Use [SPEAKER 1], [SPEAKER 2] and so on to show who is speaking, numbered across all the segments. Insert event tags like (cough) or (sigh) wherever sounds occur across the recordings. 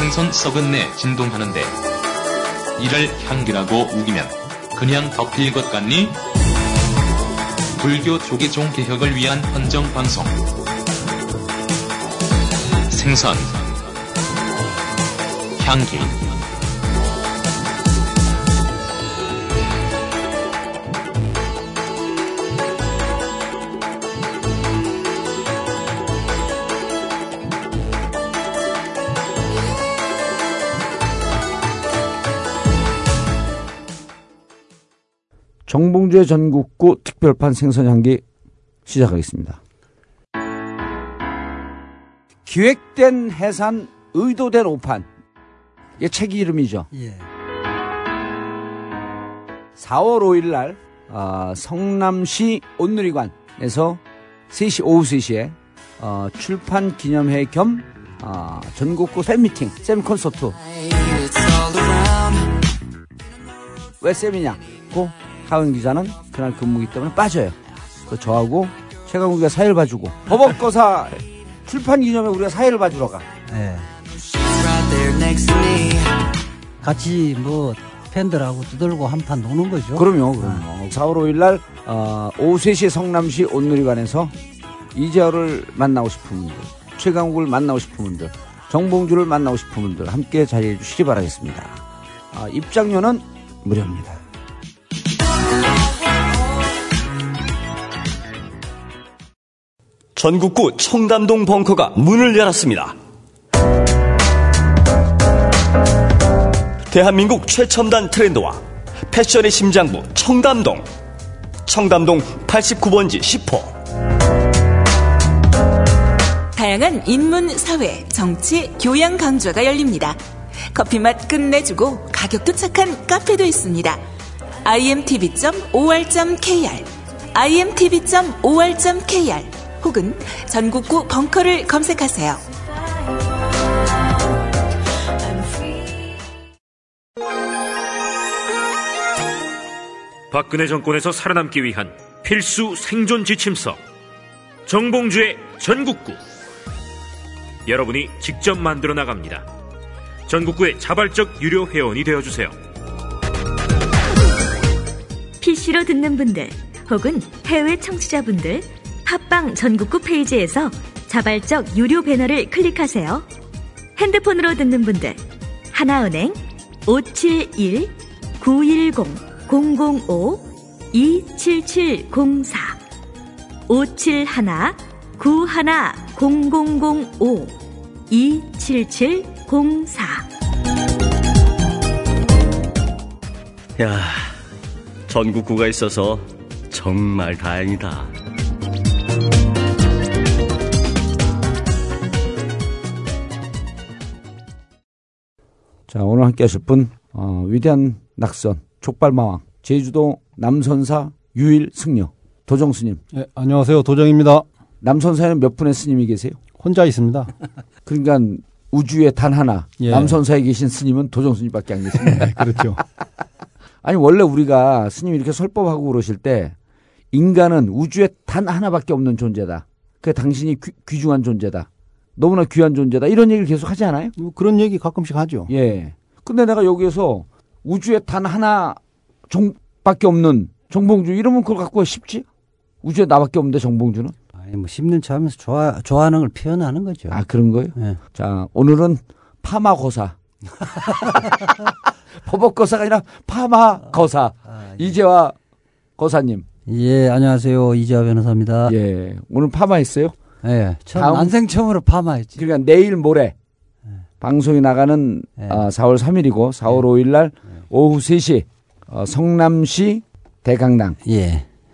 [SPEAKER 1] 생선 썩은 내 진동하는데 이를 향기라고 우기면 그냥 덮일 것 같니? 불교 조계종 개혁을 위한 헌정 방송. 생선. 향기
[SPEAKER 2] 정봉주의 전국구 특별판 생선향기 시작하겠습니다. 기획된 해산, 의도된 오판. 이게 책 이름이죠.
[SPEAKER 3] 예.
[SPEAKER 2] 4월 5일 날 어, 성남시 온누리관에서 3시 오후 3시에 어, 출판 기념회 겸 어, 전국구 팬미팅, 쌤 콘서트. 왜 쌤이냐? 고 하은 기자는 그날 근무기 때문에 빠져요. 그래서 저하고 최강욱이가 사회를 봐주고 버벅거사 출판 기념회 우리가 사회를 봐주러 가.
[SPEAKER 3] 예. 같이 뭐 팬들하고 두들고 한판 노는 거죠.
[SPEAKER 2] 그럼요, 그럼요. 4월 5일 날 어, 오후 3시 성남시 온누리관에서 이재호를 만나고 싶은 분들, 최강욱을 만나고 싶은 분들, 정봉주를 만나고 싶은 분들 함께 자리해 주시기 바라겠습니다. 아, 입장료는 무료입니다.
[SPEAKER 4] 전국구 청담동 벙커가 문을 열었습니다. 대한민국 최첨단 트렌드와 패션의 심장부 청담동. 청담동 89번지 10호.
[SPEAKER 5] 다양한 인문, 사회, 정치, 교양 강좌가 열립니다. 커피 맛 끝내주고 가격도 착한 카페도 있습니다. imtv.or.kr imtv.or.kr 혹은 전국구 벙커를 검색하세요.
[SPEAKER 6] 박근혜 정권에서 살아남기 위한 필수 생존 지침서 정봉주의 전국구 여러분이 직접 만들어 나갑니다. 전국구의 자발적 유료 회원이 되어 주세요.
[SPEAKER 7] PC로 듣는 분들 혹은 해외 청취자분들 팟빵 전국구 페이지에서 자발적 유료 배너를 클릭하세요. 핸드폰으로 듣는 분들 하나은행 571 910 005 27704 571 91 0005 27704
[SPEAKER 4] 야, 전국구가 있어서 정말 다행이다.
[SPEAKER 2] 자, 오늘 함께 하실 분, 어, 위대한 낙선, 족발마왕, 제주도 남선사 유일 승려, 도정 스님.
[SPEAKER 8] 네, 안녕하세요. 도정입니다.
[SPEAKER 2] 남선사에는 몇 분의 스님이 계세요?
[SPEAKER 8] 혼자 있습니다. (laughs)
[SPEAKER 2] 그러니까 우주에 단 하나,
[SPEAKER 8] 예.
[SPEAKER 2] 남선사에 계신 스님은 도정 스님밖에 안 계십니다.
[SPEAKER 8] 네, 그렇죠. (laughs)
[SPEAKER 2] 아니, 원래 우리가 스님이 이렇게 설법하고 그러실 때, 인간은 우주에 단 하나밖에 없는 존재다. 그 당신이 귀, 귀중한 존재다. 너무나 귀한 존재다. 이런 얘기를 계속 하지 않아요?
[SPEAKER 8] 뭐 그런 얘기 가끔씩 하죠.
[SPEAKER 2] 예. 근데 내가 여기에서 우주에 단 하나 종밖에 없는 정봉주 이러면 그걸 갖고 쉽지? 우주에 나밖에 없는데 정봉주는?
[SPEAKER 3] 아니 뭐 씹는 척 하면서 좋아 좋아하는 걸 표현하는 거죠.
[SPEAKER 2] 아 그런 거예요?
[SPEAKER 3] 예.
[SPEAKER 2] 자 오늘은 파마거사. (laughs) 버벅거사가 아니라 파마거사.
[SPEAKER 3] 아, 예.
[SPEAKER 2] 이재화 거사님.
[SPEAKER 3] 예, 안녕하세요. 이재화 변호사입니다.
[SPEAKER 2] 예. 오늘 파마했어요?
[SPEAKER 3] 예. 처음 난생 처음으로 파마했지.
[SPEAKER 2] 그러니까 내일 모레 방송이 나가는
[SPEAKER 3] 네.
[SPEAKER 2] 아, 4월 3일이고 4월 5일 날 오후 3시 어, 성남시 대강당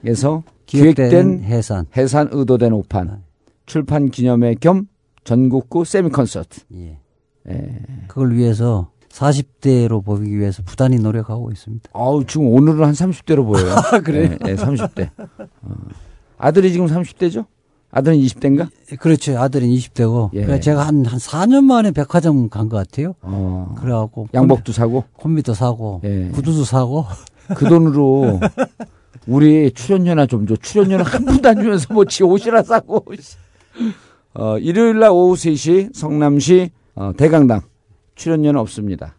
[SPEAKER 2] 에서
[SPEAKER 3] 예.
[SPEAKER 2] 기획된
[SPEAKER 3] 기획된 해산.
[SPEAKER 2] 해산 의도된 오판 출판 기념회 겸 전국구 세미 콘서트.
[SPEAKER 3] 예.
[SPEAKER 2] 예.
[SPEAKER 3] 그걸 위해서 40대로 보이기 위해서 부단히 노력하고 있습니다.
[SPEAKER 2] 아우 지금 오늘은 한 30대로 보여요. (laughs) 그래요? 예, 30대. 어. 아들이 지금 30대죠? 아들은 20대인가?
[SPEAKER 3] 그렇죠. 아들은 20대고.
[SPEAKER 2] 예.
[SPEAKER 3] 그래서 제가 한, 한 4년 만에 백화점 간 것 같아요.
[SPEAKER 2] 어.
[SPEAKER 3] 그래갖고.
[SPEAKER 2] 양복도 사고
[SPEAKER 3] 콤비도 사고.
[SPEAKER 2] 예.
[SPEAKER 3] 구두도 사고.
[SPEAKER 2] 그 돈으로 (laughs) 우리 출연료나 좀 줘. 출연료는 한 푼도 안 주면서 뭐 지 옷이나 사고. 어, 일요일 날 오후 3시 성남시 어, 대강당 출연료는 없습니다.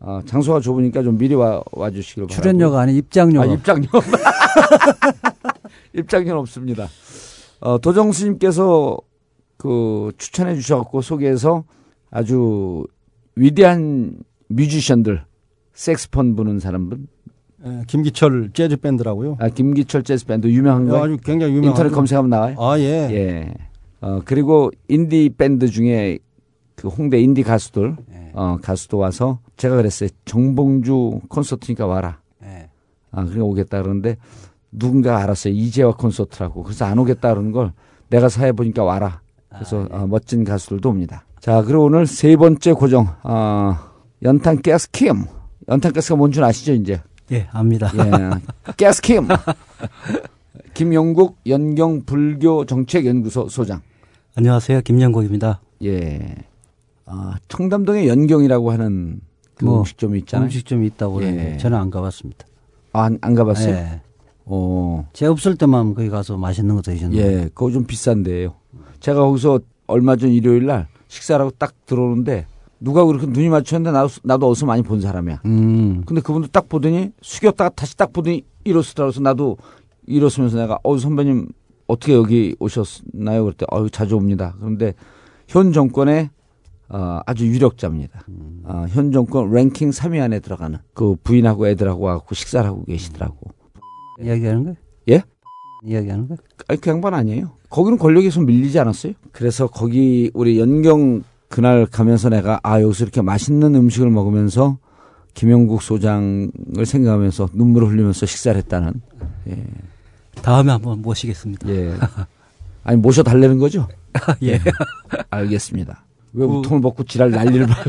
[SPEAKER 2] 어, 장소가 좁으니까 좀 미리 와, 와주시길 바랍니다.
[SPEAKER 3] 출연료가 아닌 입장료.
[SPEAKER 2] 아, 입장료. (laughs) 입장료는 없습니다. 어, 도정 스님께서 그 추천해 주셔갖고 소개해서 아주 위대한 뮤지션들, 색스폰 부는 사람분,
[SPEAKER 8] 예, 김기철 재즈 밴드라고요.
[SPEAKER 2] 아, 김기철 재즈 밴드 유명한 거
[SPEAKER 8] 아주 굉장히 유명한
[SPEAKER 2] 인터넷 검색하면 나와요.
[SPEAKER 8] 아 예.
[SPEAKER 2] 예. 어, 그리고 인디 밴드 중에 그 홍대 인디 가수들, 어, 가수도 와서 제가 그랬어요. 정봉주 콘서트니까 와라.
[SPEAKER 3] 예.
[SPEAKER 2] 아, 그래 오겠다 그러는데 누군가 알았어요. 이재화 콘서트라고. 그래서 안 오겠다 그러는 걸 내가 사회 보니까 와라. 그래서 어, 멋진 가수들도 옵니다. 자, 그리고 오늘 세 번째 고정, 어, 연탄 가스킴. 연탄 가스가 뭔 줄 아시죠, 이제?
[SPEAKER 3] 예, 압니다.
[SPEAKER 2] 예. 가스킴. (laughs) 김용국 연경 불교 정책 연구소 소장.
[SPEAKER 3] 안녕하세요. 김영국입니다.
[SPEAKER 2] 예. 아, 청담동에 연경이라고 하는 그
[SPEAKER 3] 뭐,
[SPEAKER 2] 음식점이 있잖아요.
[SPEAKER 3] 음식점이 있다고 그러는데
[SPEAKER 2] 예.
[SPEAKER 3] 저는 안 가봤습니다.
[SPEAKER 2] 아, 안, 안 가봤어요?
[SPEAKER 3] 예.
[SPEAKER 2] 어.
[SPEAKER 3] 제 없을 때만 거기 가서 맛있는 거 드시는
[SPEAKER 2] 예, 그거 좀 비싼데요. 제가 거기서 얼마 전 일요일 날 식사라고 딱 들어오는데 누가 그렇게 눈이 맞췄는데 나도, 나도 어디서 많이 본 사람이야.
[SPEAKER 3] 음.
[SPEAKER 2] 근데 그분도 딱 보더니 숙였다가 다시 딱 보더니 그래서 나도 일어서면서 내가 어 선배님 어떻게 여기 오셨나요? 그랬더니 어 자주 옵니다. 그런데 현 정권의 어, 아주 유력자입니다. 어, 현 정권 랭킹 3위 안에 들어가는 그 부인하고 애들하고 와갖고 식사를 하고 계시더라고.
[SPEAKER 3] 이야기하는 거예요?
[SPEAKER 2] 예?
[SPEAKER 3] 이야기하는 거예요?
[SPEAKER 2] 아니 그 양반 아니에요. 거기는 권력에서 밀리지 않았어요. 그래서 거기 우리 연경 그날 가면서 내가 아 여기서 이렇게 맛있는 음식을 먹으면서 김영국 소장을 생각하면서 눈물을 흘리면서 식사를 했다는. 예.
[SPEAKER 3] 다음에 한번 모시겠습니다.
[SPEAKER 2] 예. 아니 모셔 달래는 거죠? (laughs)
[SPEAKER 3] 예.
[SPEAKER 2] 알겠습니다. 왜 우통을 먹고 지랄 난리를 봐요.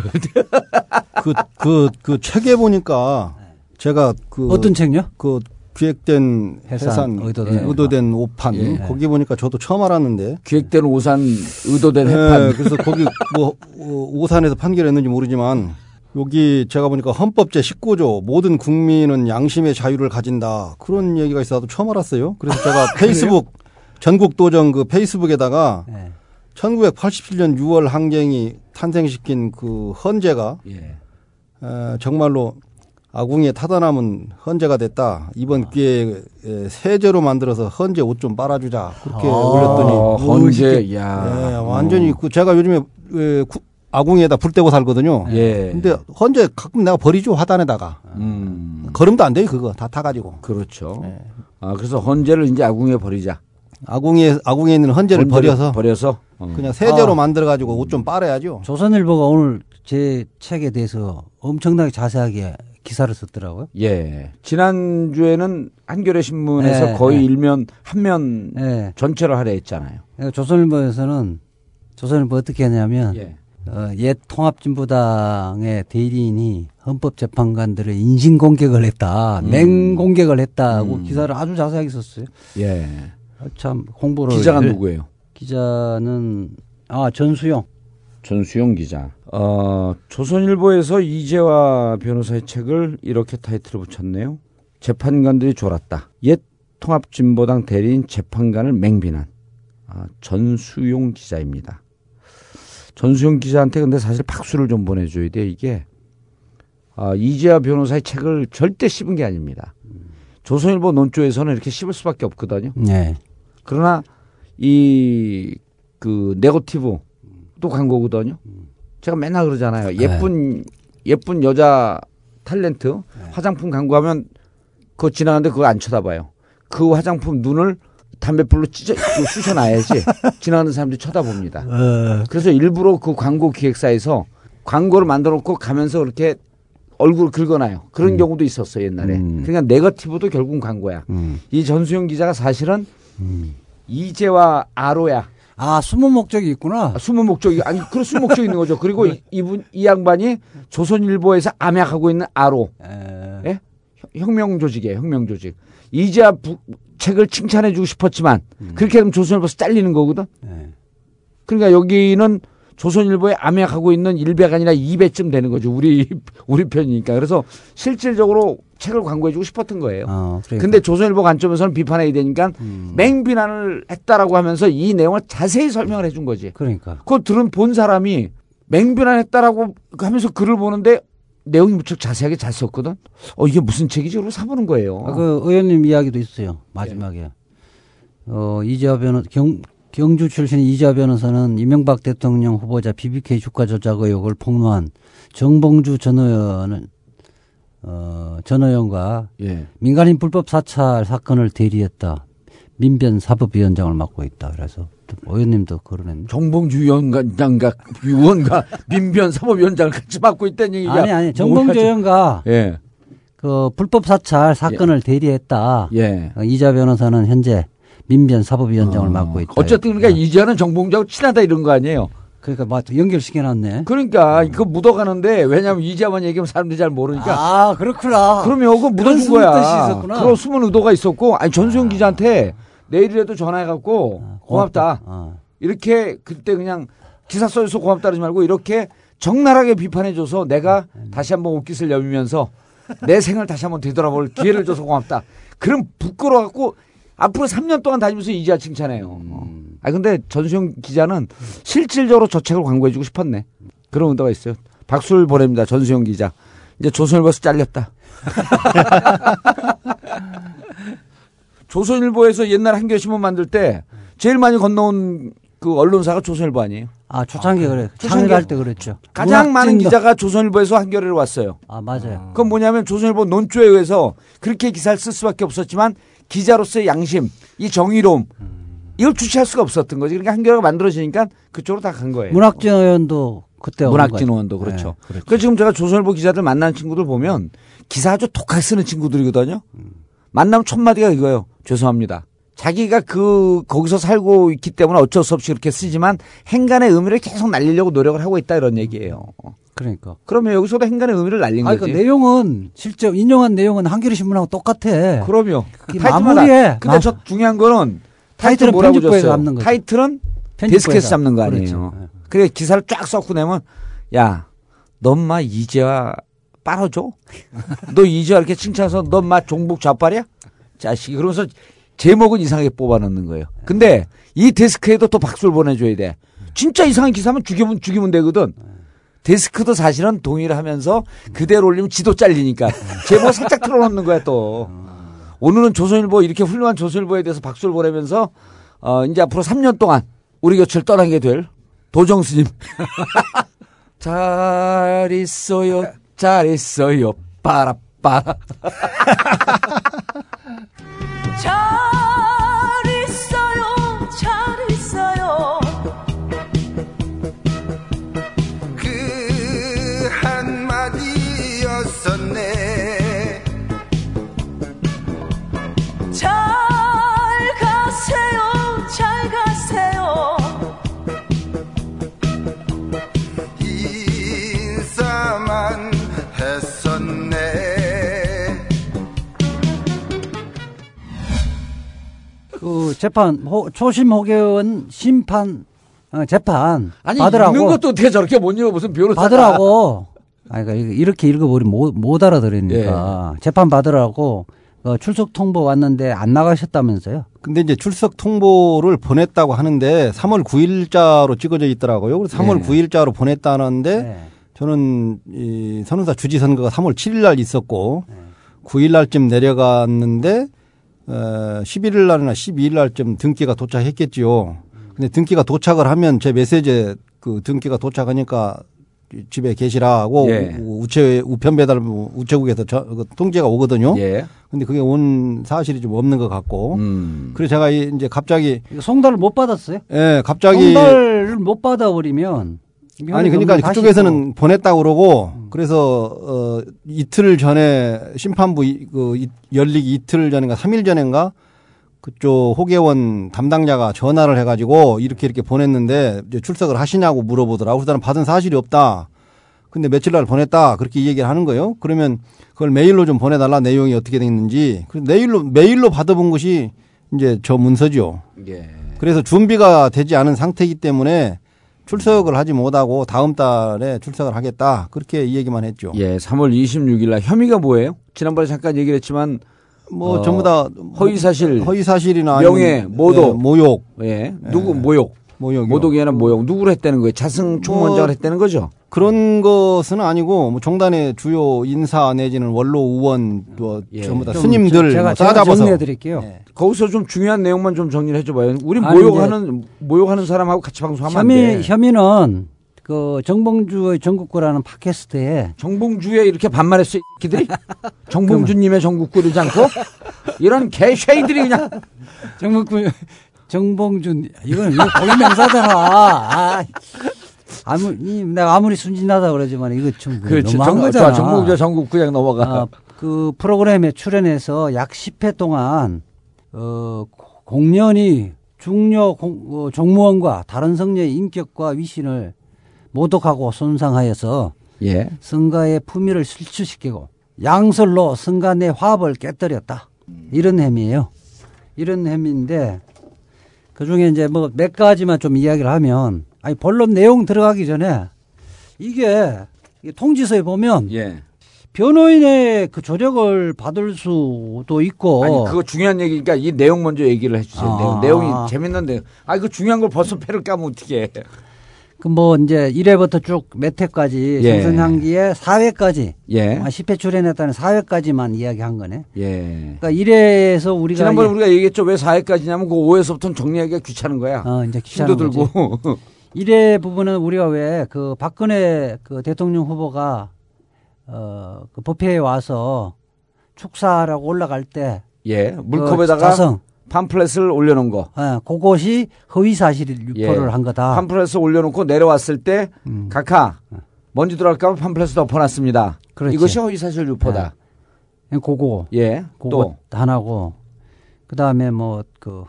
[SPEAKER 8] 그그 그 책에 보니까 제가 그
[SPEAKER 3] 어떤 책요?
[SPEAKER 8] 그 기획된
[SPEAKER 3] 해산,
[SPEAKER 8] 해산,
[SPEAKER 3] 의도된
[SPEAKER 8] 예, 의도된 오판
[SPEAKER 2] 예.
[SPEAKER 8] 거기 보니까 저도 처음 알았는데
[SPEAKER 2] 기획된 오산 의도된
[SPEAKER 8] 예,
[SPEAKER 2] 해판.
[SPEAKER 8] 그래서 거기 뭐 어, 오산에서 판결했는지 모르지만 여기 제가 보니까 헌법 제 19조 모든 국민은 양심의 자유를 가진다 그런 얘기가 있어서 처음 알았어요. 그래서 제가 페이스북 전국 도정 그 페이스북에다가
[SPEAKER 3] 예.
[SPEAKER 8] 1987년 6월 항쟁이 탄생시킨 그 헌재가
[SPEAKER 2] 예.
[SPEAKER 8] 에, 정말로 아궁이에 타다 남은 헌재가 됐다. 이번 기회에 에, 세제로 만들어서 헌재 옷 좀 빨아주자. 그렇게 올렸더니
[SPEAKER 2] 어, 헌재, 야.
[SPEAKER 8] 예, 완전히 그 제가 요즘에 에, 구- 아궁이에다 불 떼고 살거든요.
[SPEAKER 2] 예.
[SPEAKER 8] 근데 헌재 가끔 내가 버리죠 화단에다가
[SPEAKER 2] 음.
[SPEAKER 8] 걸음도 안 돼요 그거 다 타가지고
[SPEAKER 2] 그렇죠.
[SPEAKER 8] 예.
[SPEAKER 2] 아 그래서 헌재를 이제 아궁에 버리자.
[SPEAKER 8] 아궁이에 아궁이에 있는 헌재를 버려서
[SPEAKER 2] 버려서 어.
[SPEAKER 8] 그냥 세제로
[SPEAKER 3] 아.
[SPEAKER 8] 만들어 가지고 옷 좀 빨아야죠.
[SPEAKER 3] 조선일보가 오늘 제 책에 대해서 엄청나게 자세하게 기사를 썼더라고요.
[SPEAKER 2] 예. 지난주에는 한겨레 신문에서
[SPEAKER 3] 네,
[SPEAKER 2] 거의
[SPEAKER 3] 네.
[SPEAKER 2] 일면 한면
[SPEAKER 3] 예.
[SPEAKER 2] 전체를 하려 했잖아요.
[SPEAKER 3] 그러니까 조선일보에서는 조선일보 어떻게 하냐면
[SPEAKER 2] 예.
[SPEAKER 3] 어, 옛 통합진보당의 대리인이 헌법재판관들을 인신 공격을 했다,
[SPEAKER 2] 음.
[SPEAKER 3] 맹 공격을 했다고
[SPEAKER 2] 음.
[SPEAKER 3] 기사를 아주 자세하게 썼어요.
[SPEAKER 2] 예.
[SPEAKER 3] 아, 참 홍보를
[SPEAKER 2] 기자가
[SPEAKER 3] 늘-
[SPEAKER 2] 누구예요?
[SPEAKER 3] 기자는 아 전수용.
[SPEAKER 2] 전수용 기자. 어, 조선일보에서 이재화 변호사의 책을 이렇게 타이틀을 붙였네요. 재판관들이 졸았다. 옛 통합진보당 대리인 재판관을 맹비난. 아, 전수용 기자입니다. 전수용 기자한테 근데 사실 박수를 좀 보내줘야 돼. 이게 아, 이재화 변호사의 책을 절대 씹은 게 아닙니다. 조선일보 논조에서는 이렇게 씹을 수밖에 없거든요.
[SPEAKER 3] 네.
[SPEAKER 2] 그러나 이 그 네거티브 또 광고거든요. 제가 맨날 그러잖아요. 예쁜 예쁜 여자 탤런트 화장품 광고하면 그거 지나가는데 그거 안 쳐다봐요. 그 화장품 눈을 담배불로 찢어 그 쑤셔놔야지 (laughs) 지나가는 사람들이 쳐다봅니다.
[SPEAKER 3] 어,
[SPEAKER 2] 그래서 일부러 그 광고 기획사에서 광고를 만들어 놓고 가면서 그렇게 얼굴을 긁어놔요. 그런 경우도 있었어요 옛날에.
[SPEAKER 3] 음.
[SPEAKER 2] 그러니까 네거티브도 결국 광고야.
[SPEAKER 3] 음.
[SPEAKER 2] 이 전수영 기자가 사실은 이재와 아로야.
[SPEAKER 3] 아 숨은 목적이 있구나.
[SPEAKER 2] 아, 숨은 목적이 아니 그런 숨은 목적이 있는 거죠. 그리고 이- 이분 이 양반이 조선일보에서 암약하고 있는 아로
[SPEAKER 3] 에,
[SPEAKER 2] 예? 혁- 혁명 조직이에요. 혁명 조직. 이재와 부- 책을 칭찬해 주고 싶었지만 그렇게 하면 조선일보에서 잘리는 거거든.
[SPEAKER 3] 에.
[SPEAKER 2] 그러니까 여기는 조선일보에 암약하고 있는 1배가 아니라 2배쯤 되는 거죠. 우리 우리 편이니까. 그래서 실질적으로 책을 광고해주고 싶었던 거예요.
[SPEAKER 3] 어, 그러니까.
[SPEAKER 2] 근데 조선일보 관점에서는 비판해야 되니까 맹비난을 했다라고 하면서 이 내용을 자세히 설명을 해준 거지.
[SPEAKER 3] 그러니까.
[SPEAKER 2] 그거 들은 본 사람이 맹변했다라고 하면서 글을 보는데 내용이 무척 자세하게 잘 썼거든. 어 이게 무슨 책이지? 그러고 사보는 거예요.
[SPEAKER 3] 아, 그 의원님 이야기도 있어요. 마지막에. 어, 이재화 변호, 경, 경주 출신 이재화 변호사는 이명박 대통령 후보자 BBK 주가 조작 의혹을 폭로한 정봉주 전 의원은, 어, 전 의원과
[SPEAKER 2] 예.
[SPEAKER 3] 민간인 불법 사찰 사건을 대리했다. 민변 사법위원장을 맡고 있다. 그래서 또 의원님도 그러는.
[SPEAKER 2] 정봉주 위원장과 위원과 민변 사법위원장을 같이 맡고 있다는 얘기야.
[SPEAKER 3] 아니, 아니, 정봉주 의원과
[SPEAKER 2] 예.
[SPEAKER 3] 그 불법 사찰 사건을 대리했다.
[SPEAKER 2] 예.
[SPEAKER 3] 어, 이재화 변호사는 현재 민변 사법위원장을 맡고 있다.
[SPEAKER 2] 어쨌든 그러니까 이제는 정봉주하고 친하다 이런 거 아니에요.
[SPEAKER 3] 그러니까 막 연결시켜 놨네.
[SPEAKER 2] 그러니까 그거 묻어가는데 왜냐면 이제만 얘기하면 사람들이 잘 모르니까.
[SPEAKER 3] 아, 그렇구나.
[SPEAKER 2] 그러면 그거 묻어준 거야. 그런 숨은 의도가 있었고, 아니 전수영 기자한테 내일이라도 전화해갖고 고맙다.
[SPEAKER 3] 어.
[SPEAKER 2] 이렇게 그때 그냥 기사 써줘서 고맙다 그러지 말고 이렇게 적나라하게 비판해줘서 내가 다시 한번 옷깃을 여미면서 내 생을 다시 한번 되돌아볼 기회를 줘서 고맙다. 그럼 부끄러워갖고 앞으로 3년 동안 다니면서 이제야 칭찬해요. 아 근데 전수영 기자는 실질적으로 저 책을 광고해주고 싶었네. 그런 의도가 있어요. 박수를 보냅니다. 전수영 기자. 이제 조선일보에서 잘렸다. (laughs) 조선일보에서 옛날 한겨신문 만들 때 제일 많이 건너온 그 언론사가 조선일보 아니에요?
[SPEAKER 3] 아, 초창기 그래.
[SPEAKER 2] 초창기.
[SPEAKER 3] 창립할 때 그랬죠.
[SPEAKER 2] 가장 많은 기자가 조선일보에서 한겨레를 왔어요.
[SPEAKER 3] 아, 맞아요.
[SPEAKER 2] 그건 뭐냐면 조선일보 논조에 의해서 그렇게 기사를 쓸 수밖에 없었지만 기자로서의 양심, 이 정의로움 이걸 주체할 수가 없었던 거지. 그러니까 한겨레가 만들어지니까 그쪽으로 다 간 거예요.
[SPEAKER 3] 문학진 의원도 그때
[SPEAKER 2] 문학진. 의원도 그렇죠.
[SPEAKER 3] 네, 그렇죠.
[SPEAKER 2] 그래서 지금 제가 조선일보 기자들 만나는 친구들 보면 기사 아주 독하게 쓰는 친구들이거든요. 만나면 첫 마디가 이거예요. 죄송합니다. 자기가 그 거기서 살고 있기 때문에 어쩔 수 없이 그렇게 쓰지만 행간의 의미를 계속 날리려고 노력을 하고 있다 이런 얘기예요.
[SPEAKER 3] 그러니까.
[SPEAKER 2] 그러면 여기서도 행간의 의미를 날린
[SPEAKER 3] 아,
[SPEAKER 2] 거지.
[SPEAKER 3] 그 내용은 실제 인용한 내용은 한겨레 신문하고 똑같아.
[SPEAKER 2] 그럼요.
[SPEAKER 3] 그. 마무리에
[SPEAKER 2] 근데
[SPEAKER 3] 마-
[SPEAKER 2] 저 중요한 거는 타이틀
[SPEAKER 3] 타이틀은
[SPEAKER 2] 뭐라고 줬어요?
[SPEAKER 3] 잡는 거죠.
[SPEAKER 2] 타이틀은. 데스크에서 잡는 거 아니에요.
[SPEAKER 3] 그렇죠.
[SPEAKER 2] 그래 기사를 쫙 써고 내면 야, 넌마 이제와 빨아줘? 너 이제와 이렇게 칭찬해서 넌마 종북 좌빨이야? 자식이 그러면서 제목은 이상하게 뽑아놓는 거예요. 근데 이 데스크에도 또 박수를 보내줘야 돼. 진짜 이상한 기사면 죽이면 죽이면 되거든. 데스크도 사실은 동의를 하면서 그대로 올리면 지도 잘리니까 제목 살짝 틀어놓는 거야 또. 오늘은 조선일보 이렇게 훌륭한 조선일보에 대해서 박수를 보내면서 어 이제 앞으로 3년 동안 우리 곁을 떠나게 될 도정 스님. (laughs) 잘 있어요, 잘 있어요, 빠라빠라. (laughs)
[SPEAKER 9] 그
[SPEAKER 3] 재판 호- 초심 호계원 심판 어, 재판
[SPEAKER 2] 아니
[SPEAKER 3] 받으라고
[SPEAKER 2] 읽는 것도 어떻게 저렇게 못 읽어 무슨 변호사
[SPEAKER 3] 받으라고 아니 그러니까 이렇게 읽어버리면 못, 못 알아들으니까
[SPEAKER 2] 예.
[SPEAKER 3] 재판 받으라고 어, 출석 통보 왔는데 안 나가셨다면서요?
[SPEAKER 8] 근데 이제 출석 통보를 보냈다고 하는데 3월 9일자로 찍어져 있더라고요. 그래서 3월
[SPEAKER 2] 네.
[SPEAKER 8] 9일자로 보냈다는데
[SPEAKER 3] 네.
[SPEAKER 8] 저는 이 선운사 주지 선거가 3월 7일 날 있었고
[SPEAKER 3] 네.
[SPEAKER 8] 9일 날쯤 내려갔는데 어 11일 날이나 12일 날쯤 등기가 도착했겠지요. 근데 등기가 도착을 하면 제 메시지에 그 등기가 도착하니까 집에 계시라고
[SPEAKER 2] 예.
[SPEAKER 8] 우- 우체 우편 배달 우체국에서 저, 그 통지가 오거든요.
[SPEAKER 2] 예.
[SPEAKER 8] 근데 그게 온 사실이 좀 없는 것 같고.
[SPEAKER 2] 음.
[SPEAKER 8] 그래서 제가 이- 이제 갑자기
[SPEAKER 3] 송달을 못 받았어요?
[SPEAKER 8] 예, 갑자기
[SPEAKER 3] 송달을 못 받아버리면
[SPEAKER 8] 아니 그러니까 그쪽에서는 보냈다고 그러고 그래서 어 이틀 전에 심판부 이- 그 이- 열리기 이틀 전인가 3일 전인가 그쪽 호계원 담당자가 전화를 해 가지고 이렇게 이렇게 보냈는데 이제 출석을 하시냐고 물어보더라고. 그래서 나는 받은 사실이 없다. 근데 며칠 날 보냈다. 그렇게 얘기를 하는 거예요. 그러면 그걸 메일로 좀 보내 달라. 내용이 어떻게 돼 있는지. 그래서 메일로, 메일로 받아본 것이 이제 저 문서죠.
[SPEAKER 2] 예.
[SPEAKER 8] 그래서 준비가 되지 않은 상태이기 때문에 출석을 하지 못하고 다음 달에 출석을 하겠다. 그렇게 이 얘기만 했죠.
[SPEAKER 2] 예, 3월 26일 날 혐의가 뭐예요? 지난번에 잠깐 얘기를 했지만
[SPEAKER 8] 뭐
[SPEAKER 2] 어,
[SPEAKER 8] 전부 다
[SPEAKER 2] 허위 사실,
[SPEAKER 8] 허위 사실이나
[SPEAKER 2] 명예, 모독.
[SPEAKER 8] 예, 모욕.
[SPEAKER 2] 예, 누구 모욕.
[SPEAKER 8] 모욕이요.
[SPEAKER 2] 모독이 아니라 모욕. 누구를 했다는 거예요? 자승 총무원장을
[SPEAKER 8] 뭐-
[SPEAKER 2] 했다는 거죠?
[SPEAKER 8] 그런 것은 아니고 뭐 종단의 주요 인사 내지는 원로 의원 또
[SPEAKER 2] 예.
[SPEAKER 8] 전부
[SPEAKER 3] 다좀
[SPEAKER 8] 스님들
[SPEAKER 3] 제가,
[SPEAKER 8] 뭐
[SPEAKER 3] 제가 정리해 드릴게요.
[SPEAKER 2] 네. 거기서 좀 중요한 내용만 좀 정리를 해줘봐요. 우리 모욕하는 모욕하는 사람하고 같이 방송하면 안
[SPEAKER 3] 혐의
[SPEAKER 2] 돼.
[SPEAKER 3] 혐의는 그 정봉주의 전국구라는 팟캐스트에
[SPEAKER 2] 정봉주에 이렇게 반말했어, 이 새끼들이. 정봉주님의 전국구 이러지 않고 이런 개쉐이들이 그냥
[SPEAKER 3] 정봉구 정봉준 이건 이거 고유명사잖아. 아, 아무 이 내가 아무리 순진하다 그러지만 이거 좀
[SPEAKER 2] 그렇지.
[SPEAKER 3] 너무한
[SPEAKER 2] 정,
[SPEAKER 3] 거잖아.
[SPEAKER 2] 좋아, 정봉주 전국구 그냥 넘어가.
[SPEAKER 3] 아, 그 프로그램에 출연해서 약 10회 동안 어, 공연이 중요 공, 어, 종무원과 다른 성녀의 인격과 위신을 모독하고 손상하여서
[SPEAKER 2] 예.
[SPEAKER 3] 성가의 품위를 실추시키고 양설로 성가 내 화합을 깨뜨렸다. 이런 혐의예요. 이런 혐의인데 그 중에 이제 뭐 몇 가지만 좀 이야기를 하면 아니 본론 내용 들어가기 전에 이게 이 통지서에 보면
[SPEAKER 2] 예.
[SPEAKER 3] 변호인의 그 조력을 받을 수도 있고
[SPEAKER 2] 아니 그거 중요한 얘기니까 이 내용 먼저 얘기를 해주세요.
[SPEAKER 3] 아.
[SPEAKER 2] 내용, 내용이 재밌는데. 아 이거 중요한 걸 벌써 패를 까면 어떻게?
[SPEAKER 3] 그 뭐 이제 1회부터 쭉 몇 회까지
[SPEAKER 2] 예.
[SPEAKER 3] 생선향기의 4회까지
[SPEAKER 2] 예.
[SPEAKER 3] 아, 10회 출연했다는 4회까지만 이야기한 거네.
[SPEAKER 2] 예.
[SPEAKER 3] 그러니까 1회에서 우리가
[SPEAKER 2] 지난번에 우리가 얘기했죠. 왜 4회까지냐면 그 5회서부터는 정리하기가 귀찮은 거야.
[SPEAKER 3] 어, 이제
[SPEAKER 2] 힘도
[SPEAKER 3] 귀찮은 거지. (laughs)
[SPEAKER 2] 들고.
[SPEAKER 3] 이래 부분은 우리가 왜 그 박근혜 그 대통령 후보가 어, 그 법회에 와서 축사라고 올라갈 때
[SPEAKER 2] 예.
[SPEAKER 3] 그
[SPEAKER 2] 물컵에다가
[SPEAKER 3] 자성,
[SPEAKER 2] 팜플렛을 올려놓은 거.
[SPEAKER 3] 예, 그것이 허위 사실 유포를
[SPEAKER 2] 예.
[SPEAKER 3] 한 거다.
[SPEAKER 2] 팜플렛을 올려놓고 내려왔을 때
[SPEAKER 3] 음.
[SPEAKER 2] 각하 먼지 들어갈까 봐 팜플렛을 덮어놨습니다.
[SPEAKER 3] 그렇지.
[SPEAKER 2] 이것이 허위 사실 유포다.
[SPEAKER 3] 예, 그거
[SPEAKER 2] 예.
[SPEAKER 3] 그거
[SPEAKER 2] 또
[SPEAKER 3] 하나고 그다음에 뭐 그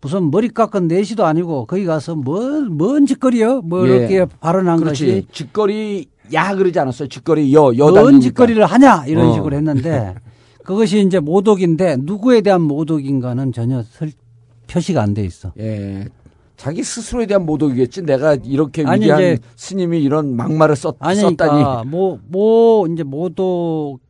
[SPEAKER 3] 무슨 머리 깎은 내시도 아니고 거기 가서 뭐뭔 짓거리요? 뭐
[SPEAKER 2] 예.
[SPEAKER 3] 이렇게 발언한
[SPEAKER 2] 그렇지.
[SPEAKER 3] 것이
[SPEAKER 2] 직거리 야 그러지 않았어요. 직거리
[SPEAKER 3] 여뭔
[SPEAKER 2] 여단
[SPEAKER 3] 짓거리를 하냐 이런
[SPEAKER 2] 어.
[SPEAKER 3] 식으로 했는데 (laughs) 그것이 이제 모독인데 누구에 대한 모독인가는 전혀 설, 표시가 안 돼 있어.
[SPEAKER 2] 예. 자기 스스로에 대한 모독이겠지. 내가 이렇게
[SPEAKER 3] 아니,
[SPEAKER 2] 위대한
[SPEAKER 3] 이제-
[SPEAKER 2] 스님이 이런 막말을 썼,
[SPEAKER 3] 아니
[SPEAKER 2] 썼다니.
[SPEAKER 3] 그러니까 뭐, 뭐 이제 모독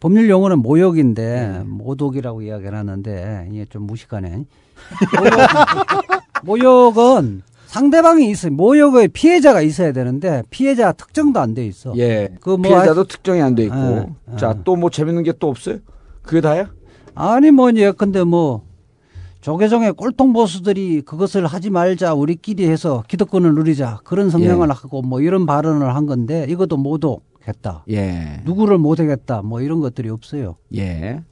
[SPEAKER 3] 법률 용어는 모욕인데
[SPEAKER 2] 네.
[SPEAKER 3] 모독이라고 이야기를 하는데 이게 좀 무식하네. (laughs) 모욕, 모욕은 상대방이 있어요. 모욕의 피해자가 있어야 되는데 피해자 특정도 안 돼 있어.
[SPEAKER 2] 예.
[SPEAKER 3] 그 뭐
[SPEAKER 2] 피해자도 특정이 안 돼 있고.
[SPEAKER 3] 예,
[SPEAKER 2] 자,
[SPEAKER 3] 예.
[SPEAKER 2] 또뭐 재밌는 게 또 없어요? 그게 다야?
[SPEAKER 3] 아니 뭐 근데 뭐 조계종의 꼴통 보수들이 그것을 하지 말자 우리끼리 해서 기득권을 누리자 그런 성명을
[SPEAKER 2] 예.
[SPEAKER 3] 하고 뭐 이런 발언을 한 건데 이것도 모독했다.
[SPEAKER 2] 예.
[SPEAKER 3] 누구를 모독했다 뭐 이런 것들이 없어요.
[SPEAKER 2] 예.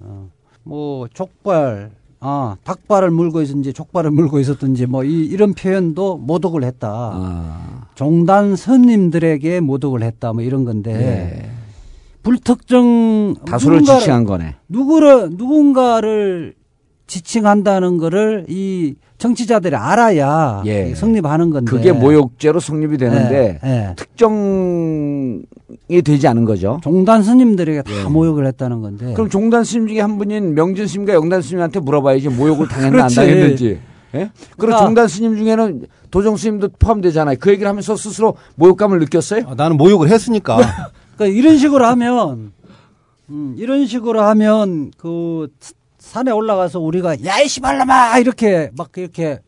[SPEAKER 3] 뭐 족발 아 닭발을 물고 있었는지 족발을 물고 있었든지 뭐 이, 이런 표현도 모독을 했다.
[SPEAKER 2] 아.
[SPEAKER 3] 종단 스님들에게 모독을 했다 뭐 이런 건데
[SPEAKER 2] 예.
[SPEAKER 3] 불특정
[SPEAKER 2] 다수를
[SPEAKER 3] 누군가를-
[SPEAKER 2] 지칭한 거네.
[SPEAKER 3] 누구를 누군가를 지칭한다는 거를 이 정치자들이 알아야
[SPEAKER 2] 예.
[SPEAKER 3] 이 성립하는 건데
[SPEAKER 2] 그게 모욕죄로 성립이 되는데
[SPEAKER 3] 예, 예.
[SPEAKER 2] 특정이 되지 않은 거죠.
[SPEAKER 3] 종단 스님들에게 다
[SPEAKER 2] 예.
[SPEAKER 3] 모욕을 했다는 건데
[SPEAKER 2] 그럼 종단 스님 중에 한 분인 명진 스님과 영단 스님한테 물어봐야지 모욕을 당했나 안. 당했는지. 예? 그리고
[SPEAKER 3] 그러니까-
[SPEAKER 2] 종단 스님 중에는 도정 스님도 포함되잖아요. 그 얘기를 하면서 스스로 모욕감을 느꼈어요?
[SPEAKER 8] 아, 나는 모욕을 했으니까 (laughs)
[SPEAKER 3] 그러니까 이런 식으로 하면 음, 이런 식으로 하면 그 산에 올라가서 우리가 야이 씨발라마 이렇게 막 이렇게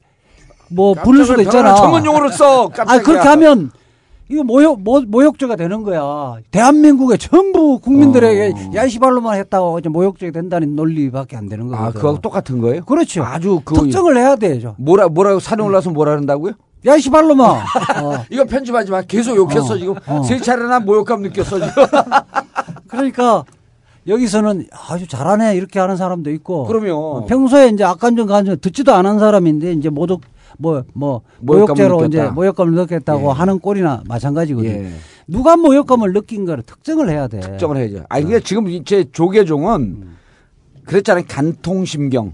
[SPEAKER 3] 뭐 부를 수도 있잖아.
[SPEAKER 2] 전문 용어를 써.
[SPEAKER 3] 아 그렇게 하면 이거 모욕 모, 모욕죄가 되는 거야. 대한민국의 전부 국민들에게
[SPEAKER 2] 어.
[SPEAKER 3] 야이 씨발로만 했다고 이제 모욕죄가 된다는 논리밖에 안 되는 거거든.
[SPEAKER 2] 아, 그거하고 똑같은 거예요?
[SPEAKER 3] 그렇죠.
[SPEAKER 2] 아주 그
[SPEAKER 3] 특정을 해야 되죠.
[SPEAKER 2] 뭐라 뭐라고 산에 올라서 뭐라 한다고요?
[SPEAKER 3] 야 이 씨발로만. 어. (laughs)
[SPEAKER 2] 이거 편집하지 마. 계속 욕했어
[SPEAKER 3] 어,
[SPEAKER 2] 지금.
[SPEAKER 3] 어.
[SPEAKER 2] 세 차례나 모욕감 느꼈어 지금. (laughs)
[SPEAKER 3] 그러니까 여기서는 아주 잘하네 이렇게 하는 사람도 있고.
[SPEAKER 2] 그럼요.
[SPEAKER 3] 어, 평소에 이제 악감정 간정 듣지도 않은 사람인데 이제 모독 뭐 뭐 모욕죄로
[SPEAKER 2] 느꼈다.
[SPEAKER 3] 이제 모욕감을 느꼈다고
[SPEAKER 2] 예.
[SPEAKER 3] 하는 꼴이나 마찬가지거든.
[SPEAKER 2] 예.
[SPEAKER 3] 누가 모욕감을 느낀 거를 특정을 해야 돼.
[SPEAKER 2] 특정을 해야죠. 아니 근데 지금 제 조계종은 그랬잖아요. 간통심경,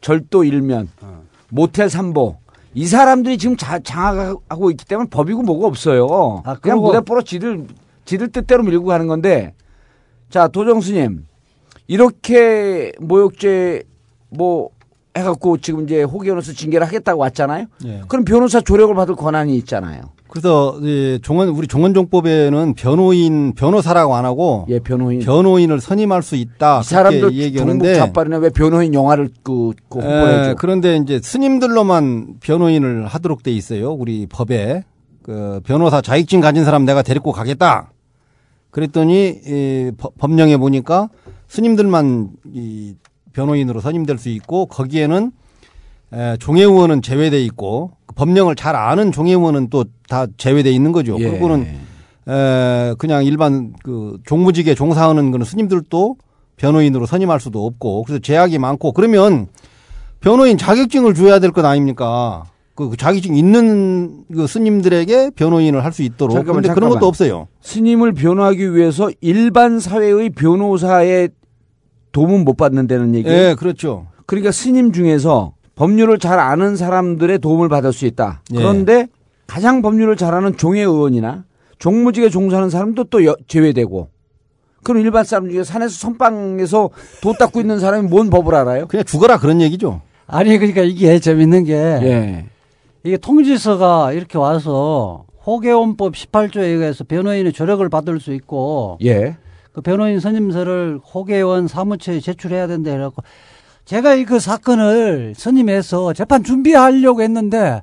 [SPEAKER 2] 절도 일면, 모텔 삼보. 이 사람들이 지금 자, 장악하고 있기 때문에 법이고 뭐가 없어요.
[SPEAKER 3] 아,
[SPEAKER 2] 그냥 무대뽀로 지들 지들 뜻대로 밀고 가는 건데. 자 도정스님 이렇게 모욕죄 뭐 해갖고 지금 이제 호계원으로서 징계를 하겠다고 왔잖아요.
[SPEAKER 8] 예.
[SPEAKER 2] 그럼 변호사 조력을 받을 권한이 있잖아요.
[SPEAKER 8] 그래서 이 종원 우리 종원종법에는 변호인 변호사라고 안 하고
[SPEAKER 2] 예, 변호인.
[SPEAKER 8] 변호인을 선임할 수 있다.
[SPEAKER 2] 이 사람들
[SPEAKER 8] 얘기하는데
[SPEAKER 2] 좌빨이나 왜 변호인 영화를 그, 그 홍보해줘.
[SPEAKER 8] 에, 그런데 이제 스님들로만 변호인을 하도록 돼 있어요. 우리 법에 그 변호사 자격증 가진 사람 내가 데리고 가겠다. 그랬더니 이 법- 법령에 보니까 스님들만 이 변호인으로 선임될 수 있고 거기에는 에, 종회의원은 제외돼 있고 그 법령을 잘 아는 종회의원은 또 다 제외돼 있는 거죠.
[SPEAKER 2] 예.
[SPEAKER 8] 그리고는 에, 그냥 일반 그 종무직에 종사하는 그런 스님들도 변호인으로 선임할 수도 없고 그래서 제약이 많고 그러면 변호인 자격증을 줘야 될 것 아닙니까? 그, 그 자격증 있는 그 스님들에게 변호인을 할 수 있도록
[SPEAKER 2] 잠깐만,
[SPEAKER 8] 그런데 그런
[SPEAKER 2] 잠깐만.
[SPEAKER 8] 것도 없어요.
[SPEAKER 2] 스님을 변호하기 위해서 일반 사회의 변호사의 도움은 못 받는 다는 얘기.
[SPEAKER 8] 예, 그렇죠.
[SPEAKER 2] 그러니까 스님 중에서 법률을 잘 아는 사람들의 도움을 받을 수 있다.
[SPEAKER 8] 예.
[SPEAKER 2] 그런데 가장 법률을 잘 아는 종회 의원이나 종무직에 종사하는 사람도 또 여- 제외되고. 그럼 일반 사람 중에 산에서 선방에서 도 닦고 있는 사람이 뭔 법을 알아요?
[SPEAKER 8] 그냥 죽어라 그런 얘기죠.
[SPEAKER 3] 아니 그러니까 이게 재밌는 게
[SPEAKER 2] 예.
[SPEAKER 3] 이게 통지서가 이렇게 와서 호계원법 18조에 의해서 변호인의 조력을 받을 수 있고
[SPEAKER 2] 예.
[SPEAKER 3] 그 변호인 선임서를 호계원 사무처에 제출해야 된다 해갖고 제가 이 그 사건을 선임해서 재판 준비하려고 했는데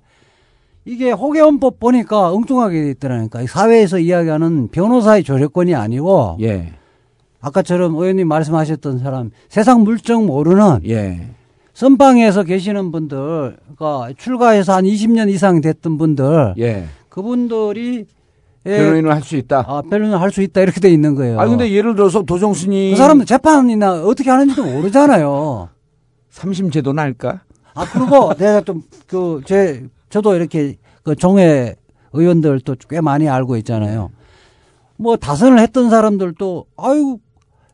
[SPEAKER 3] 이게 호계원법 보니까 엉뚱하게 돼 있더라니까 이 사회에서 이야기하는 변호사의 조력권이 아니고
[SPEAKER 2] 예.
[SPEAKER 3] 아까처럼 의원님 말씀하셨던 사람 세상 물정 모르는
[SPEAKER 2] 예.
[SPEAKER 3] 선방에서 계시는 분들 그러니까 출가해서 한 20년 이상 됐던 분들
[SPEAKER 2] 예.
[SPEAKER 3] 그분들이 예,
[SPEAKER 2] 변호인을 할 수 있다.
[SPEAKER 3] 아, 변론을 할 수 있다 이렇게 돼 있는 거예요.
[SPEAKER 2] 아 근데 예를 들어서 도정순이
[SPEAKER 3] 그 사람들 재판이나 어떻게 하는지도 모르잖아요.
[SPEAKER 2] 삼심 제도나 할까?
[SPEAKER 3] 아 그리고 내가 좀 그 제 저도 이렇게 그 종회 의원들도 꽤 많이 알고 있잖아요. 뭐 다선을 했던 사람들도 아유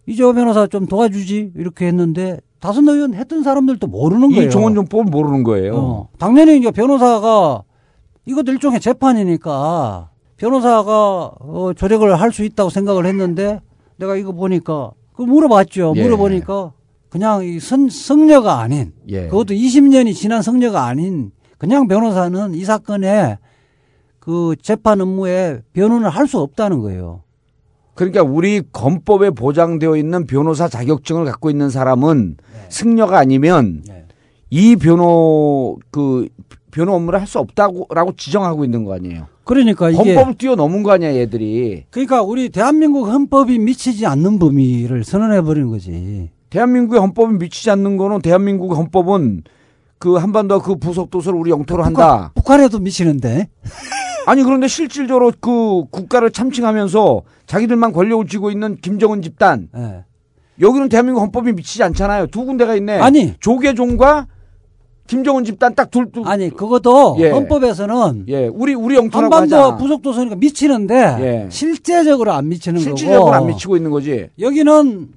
[SPEAKER 3] 이재호 변호사 좀 도와주지 이렇게 했는데 다선 의원 했던 사람들도 모르는 거예요.
[SPEAKER 2] 이 종원정법을 모르는 거예요.
[SPEAKER 3] 어, 당연히 이제 변호사가 이것도 일종의 재판이니까 변호사가 어, 조력을 할 수 있다고 생각을 했는데 내가 이거 보니까 그 물어봤죠.
[SPEAKER 2] 예.
[SPEAKER 3] 물어보니까 그냥 이 선, 성녀가 아닌
[SPEAKER 2] 예.
[SPEAKER 3] 그것도 20년이 지난 성녀가 아닌 그냥 변호사는 이 사건에 그 재판 업무에 변호를 할 수 없다는 거예요.
[SPEAKER 2] 그러니까 우리 건법에 보장되어 있는 변호사 자격증을 갖고 있는 사람은 승려가 아니면
[SPEAKER 3] 네.
[SPEAKER 2] 이 변호 그 변호 업무를 할 수 없다고라고 지정하고 있는 거 아니에요.
[SPEAKER 3] 그러니까 이게
[SPEAKER 2] 헌법을 뛰어넘은 거 아니야, 얘들이.
[SPEAKER 3] 그러니까 우리 대한민국 헌법이 미치지 않는 범위를 선언해 버리는 거지.
[SPEAKER 2] 대한민국의 헌법이 미치지 않는 거는 대한민국의 헌법은 그 한반도 그 부속 도서를 우리 영토로 한다.
[SPEAKER 3] 북한에도 미치는데. (laughs)
[SPEAKER 2] 아니 그런데 실질적으로 그 국가를 참칭하면서 자기들만 권력을 쥐고 있는 김정은 집단
[SPEAKER 3] 예.
[SPEAKER 2] 여기는 대한민국 헌법이 미치지 않잖아요. 두 군데가 있네.
[SPEAKER 3] 아니.
[SPEAKER 2] 조계종과 김정은 집단 딱 둘. 둘
[SPEAKER 3] 아니 그것도
[SPEAKER 2] 예.
[SPEAKER 3] 헌법에서는
[SPEAKER 2] 예, 우리 우리 영토라고
[SPEAKER 3] 한반도. 부속도서니까 미치는데
[SPEAKER 2] 예.
[SPEAKER 3] 실제적으로 안 미치는
[SPEAKER 2] 실질적으로
[SPEAKER 3] 거고
[SPEAKER 2] 안 미치고 있는 거지.
[SPEAKER 3] 여기는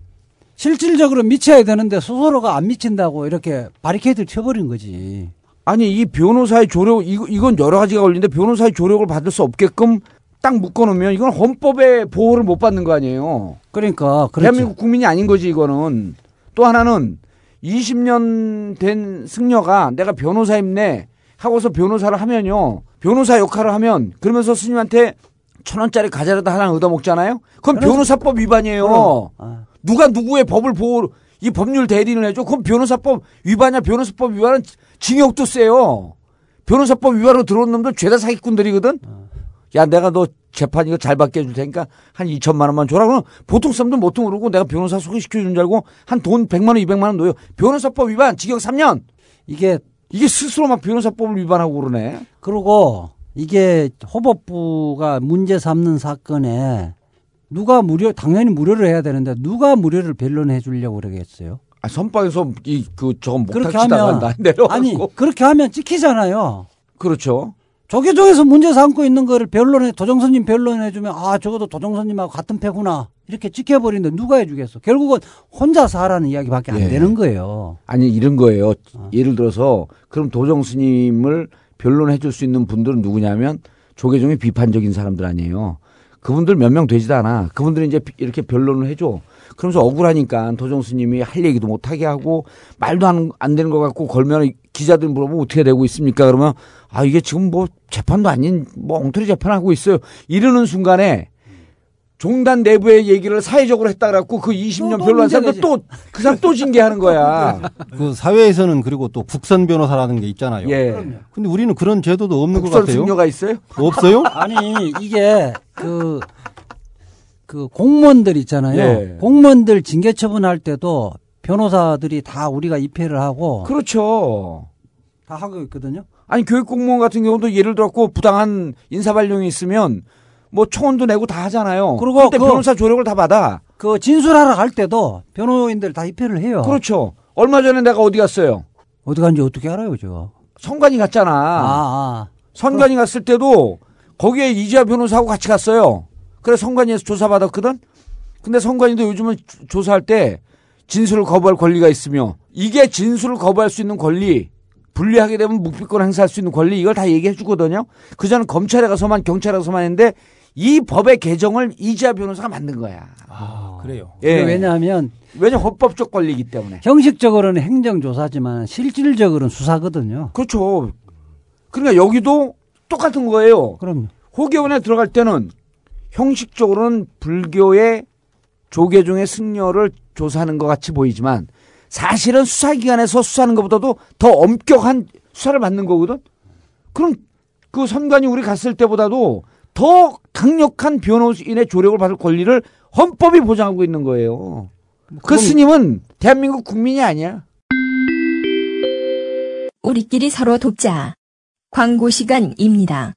[SPEAKER 3] 실질적으로 미쳐야 되는데 스스로가 안 미친다고 이렇게 바리케이드를 쳐버린 거지.
[SPEAKER 2] 아니 이 변호사의 조력 이거 이건 여러 가지가 걸리는데 변호사의 조력을 받을 수 없게끔 딱 묶어놓으면 이건 헌법의 보호를 못 받는 거 아니에요.
[SPEAKER 3] 그러니까 그렇죠.
[SPEAKER 2] 대한민국 국민이 아닌 거지 이거는. 또 하나는 20년 된 승려가 내가 변호사임네 하고서 변호사를 하면요. 변호사 역할을 하면 그러면서 스님한테 천 원짜리 과자라도 하나 얻어먹잖아요. 그건
[SPEAKER 3] 그래서-
[SPEAKER 2] 변호사 법 위반이에요.
[SPEAKER 3] 그럼, 아.
[SPEAKER 2] 누가 누구의 법을 보호 이 법률 대리를 해줘? 그건 변호사법 위반이야. 변호사법 위반은 징역도 세요. 변호사법 위반으로 들어온 놈들 죄다 사기꾼들이거든. 야 내가 너 재판 이거 잘 받게 해줄 테니까 한 2천만 원만 줘라. 그럼 보통 사람들 못 모르고 내가 변호사 소개시켜주는 줄 알고 한 돈 100만 원, 200만 원 넣어요. 변호사법 위반 징역 3년.
[SPEAKER 3] 이게
[SPEAKER 2] 이게 스스로 막 변호사법을 위반하고 그러네.
[SPEAKER 3] 그리고 이게 호법부가 문제 삼는 사건에 누가 무료 당연히 무료를 해야 되는데 누가 무료를 변론해 주려고 그러겠어요.
[SPEAKER 2] 아, 선방에서 이그 치다가
[SPEAKER 3] 하면
[SPEAKER 2] 나 내려가고.
[SPEAKER 3] 아니 그렇게 하면 찍히잖아요.
[SPEAKER 2] 그렇죠.
[SPEAKER 3] 조계종에서 문제 삼고 있는 거를 변론해 도정선님 변론해 주면 아 적어도 도정선님하고 같은 패구나 이렇게 찍혀버리는데 누가 해주겠어? 결국은 혼자서 하라는 이야기밖에 안
[SPEAKER 2] 예.
[SPEAKER 3] 되는 거예요.
[SPEAKER 2] 아니 이런 거예요.
[SPEAKER 3] 어.
[SPEAKER 2] 예를 들어서 그럼 도정 스님을 변론해 줄 수 있는 분들은 누구냐면 조계종이 비판적인 사람들 아니에요. 그분들 몇 명 되지도 않아. 그분들이 이제 이렇게 변론을 해줘. 그러면서 억울하니까 도정 스님이 할 얘기도 못하게 하고 말도 안, 안 되는 것 같고 걸면 기자들 물어보면 어떻게 되고 있습니까? 그러면 아 이게 지금 뭐 재판도 아닌 뭐 엉터리 재판하고 있어요. 이러는 순간에 종단 내부의 얘기를 사회적으로 했다 그래갖고 그 20년
[SPEAKER 3] 또
[SPEAKER 2] 변호한 사람들
[SPEAKER 3] 문제되지.
[SPEAKER 2] 또그 사람 또 징계하는 거야. (laughs)
[SPEAKER 8] 그 사회에서는 그리고 또 국선 변호사라는 게 있잖아요.
[SPEAKER 2] 예.
[SPEAKER 8] 근데 우리는 그런 제도도 없는 것 같아요.
[SPEAKER 2] 승려가 있어요?
[SPEAKER 8] 없어요? (laughs)
[SPEAKER 3] 아니 이게 그, 그 공무원들 있잖아요.
[SPEAKER 2] 예.
[SPEAKER 3] 공무원들 징계 처분할 때도 변호사들이 다 우리가 입회를 하고
[SPEAKER 2] 그렇죠.
[SPEAKER 3] 다 하고 있거든요.
[SPEAKER 2] 아니 교육 공무원 같은 경우도 예를 들었고 부당한 인사 발령이 있으면 뭐 청원도 내고 다 하잖아요.
[SPEAKER 3] 그리고
[SPEAKER 2] 그때
[SPEAKER 3] 그-
[SPEAKER 2] 변호사 조력을 다 받아.
[SPEAKER 3] 그 진술하러 갈 때도 변호인들 다 입회를 해요.
[SPEAKER 2] 그렇죠. 얼마 전에 내가 어디 갔어요?
[SPEAKER 3] 어디 간지 어떻게 알아요, 제가?
[SPEAKER 2] 선관위 갔잖아.
[SPEAKER 3] 아, 아.
[SPEAKER 2] 선관위 갔을 때도 거기에 이지아 변호사하고 같이 갔어요. 그래 선관위에서 조사받았거든. 근데 선관위도 요즘은 조- 조사할 때 진술을 거부할 권리가 있으며 이게 진술을 거부할 수 있는 권리 분리하게 되면 묵비권 행사할 수 있는 권리 이걸 다 얘기해 주거든요. 그전에 검찰에 가서만 경찰에 가서만 했는데 이 법의 개정을 이지아 변호사가 만든 거야.
[SPEAKER 8] 아, 그래요.
[SPEAKER 2] 예.
[SPEAKER 3] 왜냐하면
[SPEAKER 2] 왜냐 헌법적 권리이기 때문에.
[SPEAKER 3] 형식적으로는 행정조사지만 실질적으로는 수사거든요.
[SPEAKER 2] 그렇죠. 그러니까 여기도 똑같은 거예요.
[SPEAKER 3] 그럼요.
[SPEAKER 2] 호계원에 들어갈 때는 형식적으로는 불교의 조계종의 승려를 조사하는 것 같이 보이지만 사실은 수사기관에서 수사하는 것보다도 더 엄격한 수사를 받는 거거든. 그럼 그 선관위 우리 갔을 때보다도 더 강력한 변호인의 조력을 받을 권리를 헌법이 보장하고 있는 거예요. 그 스님은 대한민국 국민이 아니야.
[SPEAKER 10] 우리끼리 서로 돕자. 광고 시간입니다.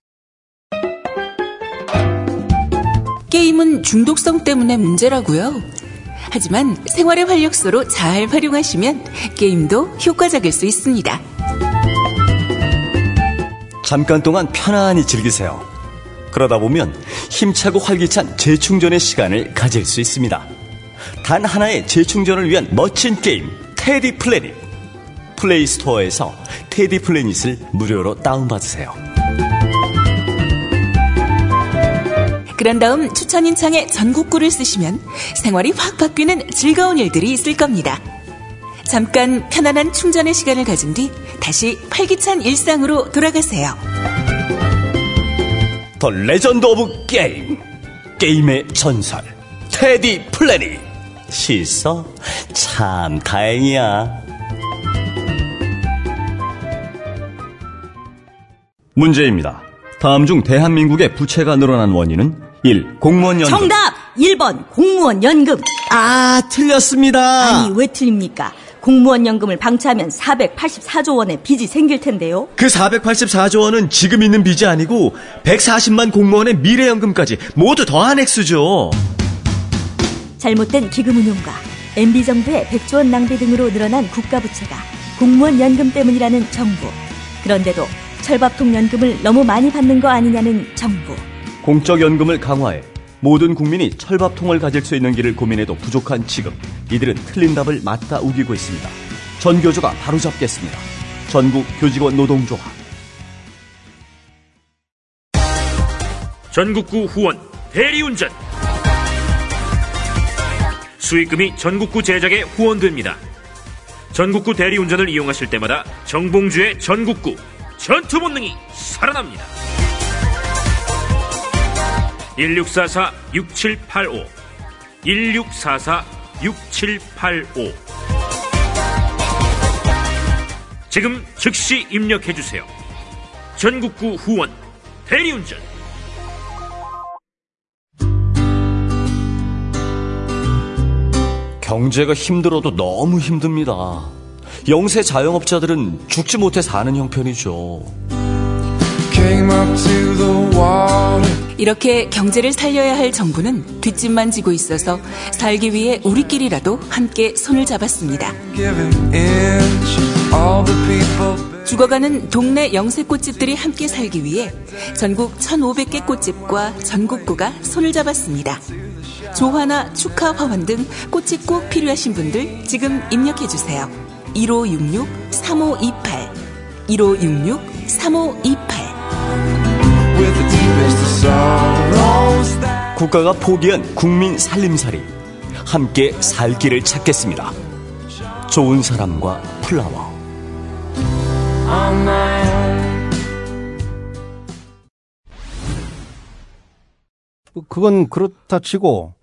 [SPEAKER 5] 게임은 중독성 때문에 문제라고요. 하지만 생활의 활력소로 잘 활용하시면 게임도 효과적일 수 있습니다.
[SPEAKER 4] 잠깐 동안 편안히 즐기세요. 그러다 보면 힘차고 활기찬 재충전의 시간을 가질 수 있습니다. 단 하나의 재충전을 위한 멋진 게임, 테디 플래닛. 플레이 스토어에서 테디 플래닛을 무료로 다운받으세요.
[SPEAKER 5] 그런 다음 추천인 창에 전국구를 쓰시면 생활이 확 바뀌는 즐거운 일들이 있을 겁니다. 잠깐 편안한 충전의 시간을 가진 뒤 다시 활기찬 일상으로 돌아가세요.
[SPEAKER 4] The Legend of Game. 게임의 전설. 테디 플래닛. 실서? 참 다행이야. 문제입니다. 다음 중 대한민국의 부채가 늘어난 원인은 1. 공무원 연금.
[SPEAKER 11] 정답! 1번 공무원 연금.
[SPEAKER 4] 아, 틀렸습니다.
[SPEAKER 11] 아니 왜 틀립니까? 공무원 연금을 방치하면 484조 원의 빚이 생길 텐데요.
[SPEAKER 4] 그 484조 원은 지금 있는 빚이 아니고 140만 공무원의 미래연금까지 모두 더한 액수죠.
[SPEAKER 7] 잘못된 기금 운용과 MB 정부의 100조 원 낭비 등으로 늘어난 국가 부채가 공무원 연금 때문이라는 정부. 그런데도 철밥통 연금을 너무 많이 받는 거 아니냐는 정부.
[SPEAKER 4] 공적 연금을 강화해 모든 국민이 철밥통을 가질 수 있는 길을 고민해도 부족한 지금 이들은 틀린 답을 맞다 우기고 있습니다. 전교조가 바로잡겠습니다. 전국 교직원 노동조합
[SPEAKER 6] 전국구 후원 대리운전 수익금이 전국구 제작에 후원됩니다. 전국구 대리운전을 이용하실 때마다 정봉주의 전국구 전투 본능이 살아납니다. 1644-6785 1644-6785 지금 즉시 입력해주세요. 전국구 후원 대리운전
[SPEAKER 4] 경제가 힘들어도 너무 힘듭니다. 영세 자영업자들은 죽지 못해 사는 형편이죠.
[SPEAKER 5] 이렇게 경제를 살려야 할 정부는 뒷짐만 지고 있어서 살기 위해 우리끼리라도 함께 손을 잡았습니다.
[SPEAKER 9] Giving inch. All the people.
[SPEAKER 5] 죽어가는 동네 영세 꽃집들이 함께 살기 위해 전국 1,500개 꽃집과 전국구가 손을 잡았습니다. 조화나 축하 화환 등 꽃이 꼭 필요하신 분들 지금 입력해 주세요. 1566-3528 1566-3528
[SPEAKER 4] 국가가 포기한 국민 살림살이 함께 살 길을 찾겠습니다. 좋은 사람과 플라워.
[SPEAKER 9] Own.
[SPEAKER 8] 그건 그렇다 치고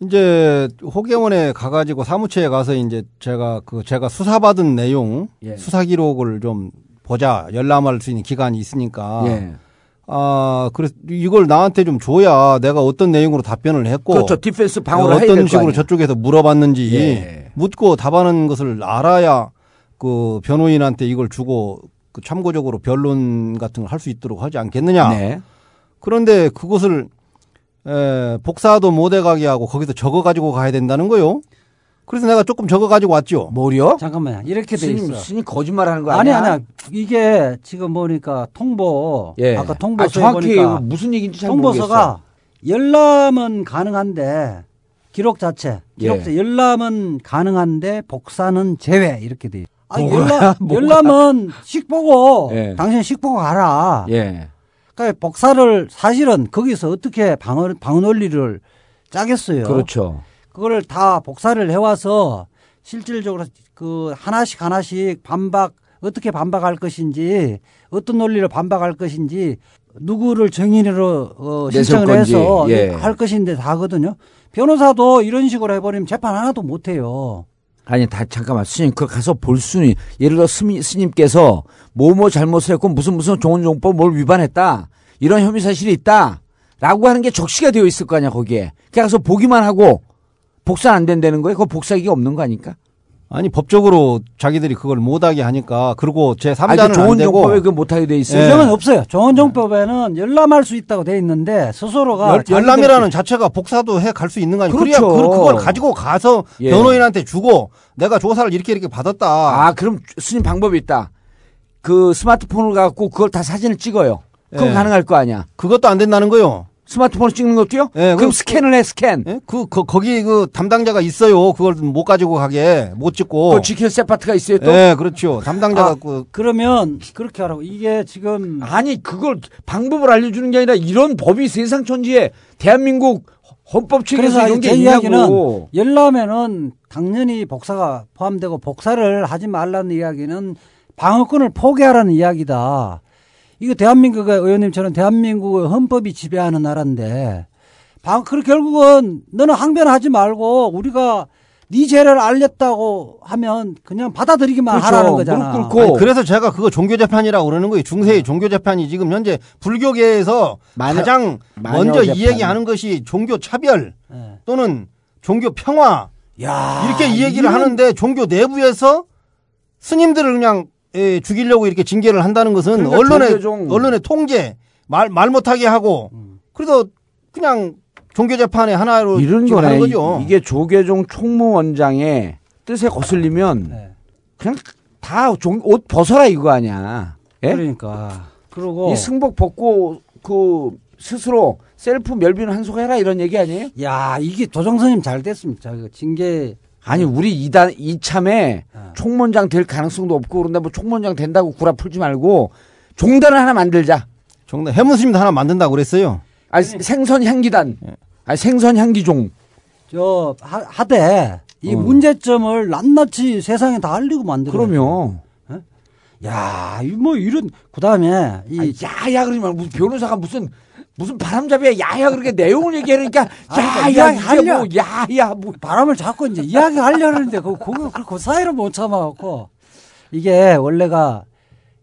[SPEAKER 8] 이제 호계원에 가가지고 사무처에 가서 이제 제가 그 제가 수사받은 내용
[SPEAKER 2] 예.
[SPEAKER 8] 수사 기록을 좀 보자 열람할 수 있는 기간이 있으니까
[SPEAKER 2] 예.
[SPEAKER 8] 아 그래서 이걸 나한테 좀 줘야 내가 어떤 내용으로 답변을 했고
[SPEAKER 2] 그렇죠. 디펜스 방어를
[SPEAKER 8] 어떤 식으로. 저쪽에서 물어봤는지
[SPEAKER 2] 예.
[SPEAKER 8] 묻고 답하는 것을 알아야 그 변호인한테 이걸 주고 그 참고적으로 변론 같은 걸 할 수 있도록 하지 않겠느냐.
[SPEAKER 2] 네.
[SPEAKER 8] 그런데 그것을 에, 복사도 못 해가게 하고 거기서 적어 가지고 가야 된다는 거요. 그래서 내가 조금 적어 가지고 왔죠.
[SPEAKER 2] 뭐요?
[SPEAKER 3] 잠깐만요. 이렇게 돼
[SPEAKER 2] 스님,
[SPEAKER 3] 있어.
[SPEAKER 2] 스님 거짓말하는 거
[SPEAKER 3] 아니
[SPEAKER 2] 아니야?
[SPEAKER 3] 아니야. 이게 지금 보니까 통보
[SPEAKER 2] 예.
[SPEAKER 3] 아까
[SPEAKER 2] 아,
[SPEAKER 3] 통보서에
[SPEAKER 2] 정확히
[SPEAKER 3] 보니까
[SPEAKER 2] 무슨 얘기인지 잘 모르겠어.
[SPEAKER 3] 통보서가 열람은 가능한데 기록 자체 기록
[SPEAKER 2] 예.
[SPEAKER 3] 열람은 가능한데 복사는 제외 이렇게 돼. 있어. 아, 열람. (laughs) 열람은 식 보고
[SPEAKER 2] 예.
[SPEAKER 3] 당신 식 보고 가라.
[SPEAKER 2] 예.
[SPEAKER 3] 그러니까 복사를 사실은 거기서 어떻게 방어 방어 논리를 짜겠어요.
[SPEAKER 2] 그렇죠.
[SPEAKER 3] 그거를 다 복사를 해와서 실질적으로 그 하나씩 하나씩 반박 어떻게 반박할 것인지 어떤 논리로 반박할 것인지 누구를 정인으로 어, 신청을 해서
[SPEAKER 2] 예.
[SPEAKER 3] 할 것인데 다 하거든요. 변호사도 이런 식으로 해버리면 재판 하나도 못 해요.
[SPEAKER 2] 아니, 다, 잠깐만, 스님, 그 가서 볼 수는, 예를 들어 스님, 스님께서 뭐뭐 잘못을 했고 무슨 무슨 종원종법 뭘 위반했다. 이런 혐의 사실이 있다. 라고 하는 게 적시가 되어 있을 거 아니야, 거기에. 그냥 가서 보기만 하고 복사 안 된다는 거예요? 그거 복사기가 없는 거 아닐까?
[SPEAKER 8] 아니 법적으로 자기들이 그걸 못하게 하니까 그리고 제
[SPEAKER 2] 아니,
[SPEAKER 8] 3자는
[SPEAKER 2] 그 좋은
[SPEAKER 8] 안 되고
[SPEAKER 2] 종법에 그거 못하게 돼 있어요.
[SPEAKER 8] 예.
[SPEAKER 3] 규정은 없어요. 정원정법에는 열람할 수 있다고 돼 있는데 스스로가
[SPEAKER 8] 열, 열람이라는 자체가 복사도 해 갈 수 있는 거 아니에요? 그래야
[SPEAKER 2] 그렇죠.
[SPEAKER 8] 그, 그걸 가지고 가서
[SPEAKER 2] 예.
[SPEAKER 8] 변호인한테 주고 내가 조사를 이렇게 이렇게 받았다.
[SPEAKER 2] 아, 그럼 스님 방법이 있다. 그 스마트폰을 갖고 그걸 다 사진을 찍어요. 그럼
[SPEAKER 8] 예.
[SPEAKER 2] 가능할 거 아니야.
[SPEAKER 8] 그것도 안 된다는 거요.
[SPEAKER 2] 스마트폰을 찍는 것도요?
[SPEAKER 8] 예,
[SPEAKER 2] 그럼
[SPEAKER 8] 그-
[SPEAKER 2] 스캔을 해, 스캔.
[SPEAKER 8] 예? 그, 그 거기 그 담당자가 있어요. 그걸 못 가지고 가게 못 찍고.
[SPEAKER 2] 또 지킬 세파트가 있어요, 또?
[SPEAKER 8] 예, 그렇죠. 담당자가
[SPEAKER 3] 아,
[SPEAKER 8] 그
[SPEAKER 3] 그러면 그렇게 하라고 이게 지금
[SPEAKER 2] 아니 그걸 방법을 알려주는 게 아니라 이런 법이 세상 천지에 대한민국 헌법 책에서 이런 제게
[SPEAKER 3] 이야기는
[SPEAKER 2] 있냐고.
[SPEAKER 3] 열람에는 당연히 복사가 포함되고 복사를 하지 말라는 이야기는 방어권을 포기하라는 이야기다. 이거 대한민국의 의원님처럼 대한민국의 헌법이 지배하는 나라인데 방, 그 결국은 너는 항변하지 말고 우리가 네 죄를 알렸다고 하면 그냥 받아들이기만
[SPEAKER 2] 그렇죠.
[SPEAKER 3] 하라는 거잖아.
[SPEAKER 2] 무릎 꿇고.
[SPEAKER 8] 아니, 그래서 제가 그거 종교 재판이라고 그러는 거예요. 중세의 종교 재판이 지금 현재 불교계에서
[SPEAKER 2] 마녀-
[SPEAKER 8] 가장
[SPEAKER 2] 마녀
[SPEAKER 8] 먼저
[SPEAKER 2] 재판.
[SPEAKER 8] 이 얘기하는 것이 종교 차별
[SPEAKER 3] 예.
[SPEAKER 8] 또는 종교 평화
[SPEAKER 3] 야,
[SPEAKER 8] 이렇게 이 얘기를
[SPEAKER 3] 이런-
[SPEAKER 8] 하는데 종교 내부에서 스님들을 그냥 예, 죽이려고 이렇게 징계를 한다는 것은
[SPEAKER 2] 그러니까
[SPEAKER 8] 언론의
[SPEAKER 2] 종교종-
[SPEAKER 8] 언론의 통제 말 말 못하게 하고
[SPEAKER 3] 음.
[SPEAKER 8] 그래서 그냥 종교 재판의 하나로
[SPEAKER 2] 이런 거네.
[SPEAKER 8] 거죠.
[SPEAKER 2] 이- 이게 조계종 총무원장의 뜻에 거슬리면
[SPEAKER 3] 네.
[SPEAKER 2] 그냥 다 옷 벗어라 이거 아니야. 예?
[SPEAKER 3] 그러니까 그리고
[SPEAKER 2] 이 승복 벗고 그 스스로 셀프 멸비는 한소가 해라 이런 얘기 아니에요?
[SPEAKER 3] 야 이게 도정선님 잘 됐습니다. 그 징계
[SPEAKER 2] 아니 우리 이단 이참에
[SPEAKER 3] 어.
[SPEAKER 2] 총무원장 될 가능성도 없고 그런데 뭐 총무원장 된다고 구라 풀지 말고 종단을 하나 만들자.
[SPEAKER 8] 정말 해문스님도 하나 만든다고 그랬어요.
[SPEAKER 2] 아 생선 향기단. 아 생선 향기종.
[SPEAKER 3] 저 하, 하되 이
[SPEAKER 2] 어.
[SPEAKER 3] 문제점을 낱낱이 세상에 다 알리고 만들어.
[SPEAKER 2] 그럼요.
[SPEAKER 3] 야, 이뭐 이런 그다음에 이
[SPEAKER 2] 아니, 야야 그러지 말고 무슨 변호사가 무슨 무슨 바람잡이야 야야 그렇게 내용을 얘기하니까 (laughs)
[SPEAKER 3] 그러니까
[SPEAKER 2] 야야
[SPEAKER 3] 이야기 하려-
[SPEAKER 2] 뭐 야야 뭐
[SPEAKER 3] 바람을 잡고 이제 이야기 하려는데 그 그거 그, 그 사이를 못 참아갖고 이게 원래가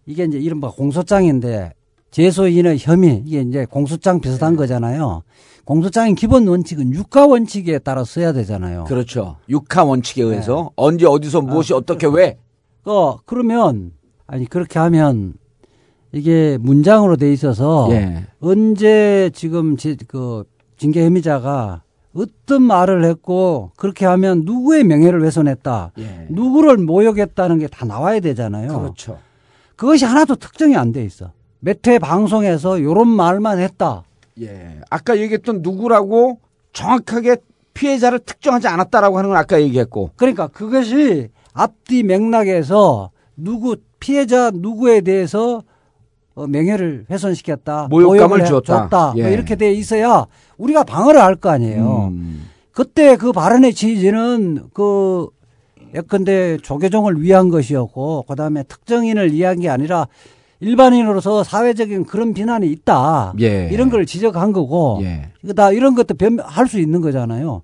[SPEAKER 3] 이게 이제 이른바 공소장인데 제소인의 혐의 이게 이제 공소장 비슷한
[SPEAKER 2] 네.
[SPEAKER 3] 거잖아요. 공소장의 기본 원칙은 육가 원칙에 따라 써야 되잖아요.
[SPEAKER 2] 그렇죠. 육하 원칙에
[SPEAKER 3] 네.
[SPEAKER 2] 의해서 언제 어디서 무엇이 어떻게 왜
[SPEAKER 3] 어, 그러면, 아니, 그렇게 하면, 이게 문장으로 돼 있어서,
[SPEAKER 2] 예.
[SPEAKER 3] 언제 지금 지, 그, 징계 혐의자가 어떤 말을 했고, 그렇게 하면 누구의 명예를 훼손했다,
[SPEAKER 2] 예.
[SPEAKER 3] 누구를 모욕했다는 게 다 나와야 되잖아요.
[SPEAKER 2] 그렇죠.
[SPEAKER 3] 그것이 하나도 특정이 안 돼 있어. 몇 회 방송에서 요런 말만 했다.
[SPEAKER 2] 예. 아까 얘기했던 누구라고 정확하게 피해자를 특정하지 않았다라고 하는 건 아까 얘기했고.
[SPEAKER 3] 그러니까 그것이 앞뒤 맥락에서 누구, 피해자 누구에 대해서 어, 명예를 훼손시켰다.
[SPEAKER 2] 모욕감을 주었다.
[SPEAKER 3] 줬다. 뭐
[SPEAKER 2] 예.
[SPEAKER 3] 이렇게 돼 있어야 우리가 방어를 할 거 아니에요.
[SPEAKER 2] 음.
[SPEAKER 3] 그때 그 발언의 취지는 그 예컨대 조계종을 위한 것이었고 그다음에 특정인을 위한 게 아니라 일반인으로서 사회적인 그런 비난이 있다.
[SPEAKER 2] 예.
[SPEAKER 3] 이런 걸 지적한 거고
[SPEAKER 2] 예.
[SPEAKER 3] 그다 이런 것도 변할 수 있는 거잖아요.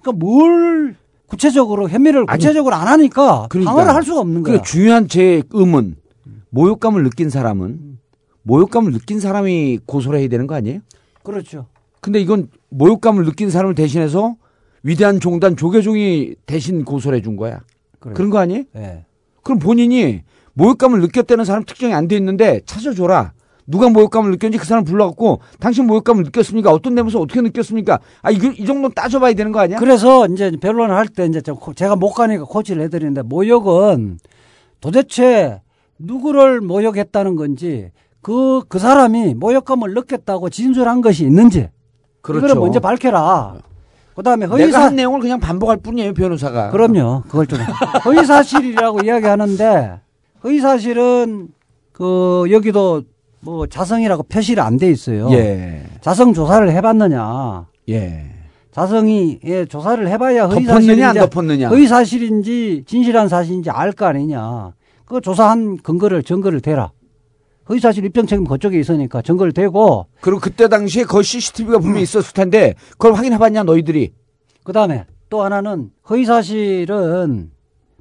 [SPEAKER 3] 그러니까 뭘 구체적으로 혐의를
[SPEAKER 2] 아니,
[SPEAKER 3] 구체적으로 안 하니까
[SPEAKER 2] 그러니까.
[SPEAKER 3] 방어를 할 수가 없는 거야.
[SPEAKER 2] 그 중요한 제 의문 모욕감을 느낀 사람은 모욕감을 느낀 사람이 고소를 해야 되는 거 아니에요?
[SPEAKER 3] 그렇죠.
[SPEAKER 2] 근데 이건 모욕감을 느낀 사람을 대신해서 위대한 종단 조계종이 대신 고소를 해준 거야.
[SPEAKER 3] 그래요.
[SPEAKER 2] 그런 거 아니에요?
[SPEAKER 3] 예.
[SPEAKER 2] 그럼 본인이 모욕감을 느꼈다는 사람 특정이 안 돼 있는데 찾아줘라. 누가 모욕감을 느꼈는지 그 사람 불러갖고 당신 모욕감을 느꼈습니까? 어떤 데면서 어떻게 느꼈습니까? 아, 이거, 이 정도는 따져봐야 되는 거 아니야?
[SPEAKER 3] 그래서 이제 변론을 할 때 이제 제가 못 가니까 코치를 해드리는데 모욕은 도대체 누구를 모욕했다는 건지 그, 그 사람이 모욕감을 느꼈다고 진술한 것이 있는지
[SPEAKER 2] 그렇죠.
[SPEAKER 3] 이거를 먼저 밝혀라. 그 다음에
[SPEAKER 2] 내가
[SPEAKER 3] 허위사,
[SPEAKER 2] 한 내용을 그냥 반복할 뿐이에요, 변호사가.
[SPEAKER 3] 그럼요. 그걸 좀. (laughs) 허위 사실이라고 이야기하는데, 허위 사실은, 그, 여기도 뭐 자성이라고 표시를 안 돼 있어요.
[SPEAKER 2] 예.
[SPEAKER 3] 자성 조사를 해봤느냐.
[SPEAKER 2] 예.
[SPEAKER 3] 자성이, 예, 조사를 해봐야
[SPEAKER 2] 덮었느냐,
[SPEAKER 3] 허위 사실인지,
[SPEAKER 2] 안 덮었느냐.
[SPEAKER 3] 허위 사실인지 진실한 사실인지 알 거 아니냐. 그 조사한 근거를, 증거를 대라. 허위사실 입증 책임 그쪽에 있으니까 증거를 대고,
[SPEAKER 2] 그리고 그때 당시에 그 CCTV가 분명히 있었을 텐데 그걸 확인해봤냐 너희들이?
[SPEAKER 3] 그 다음에 또 하나는 허위 사실은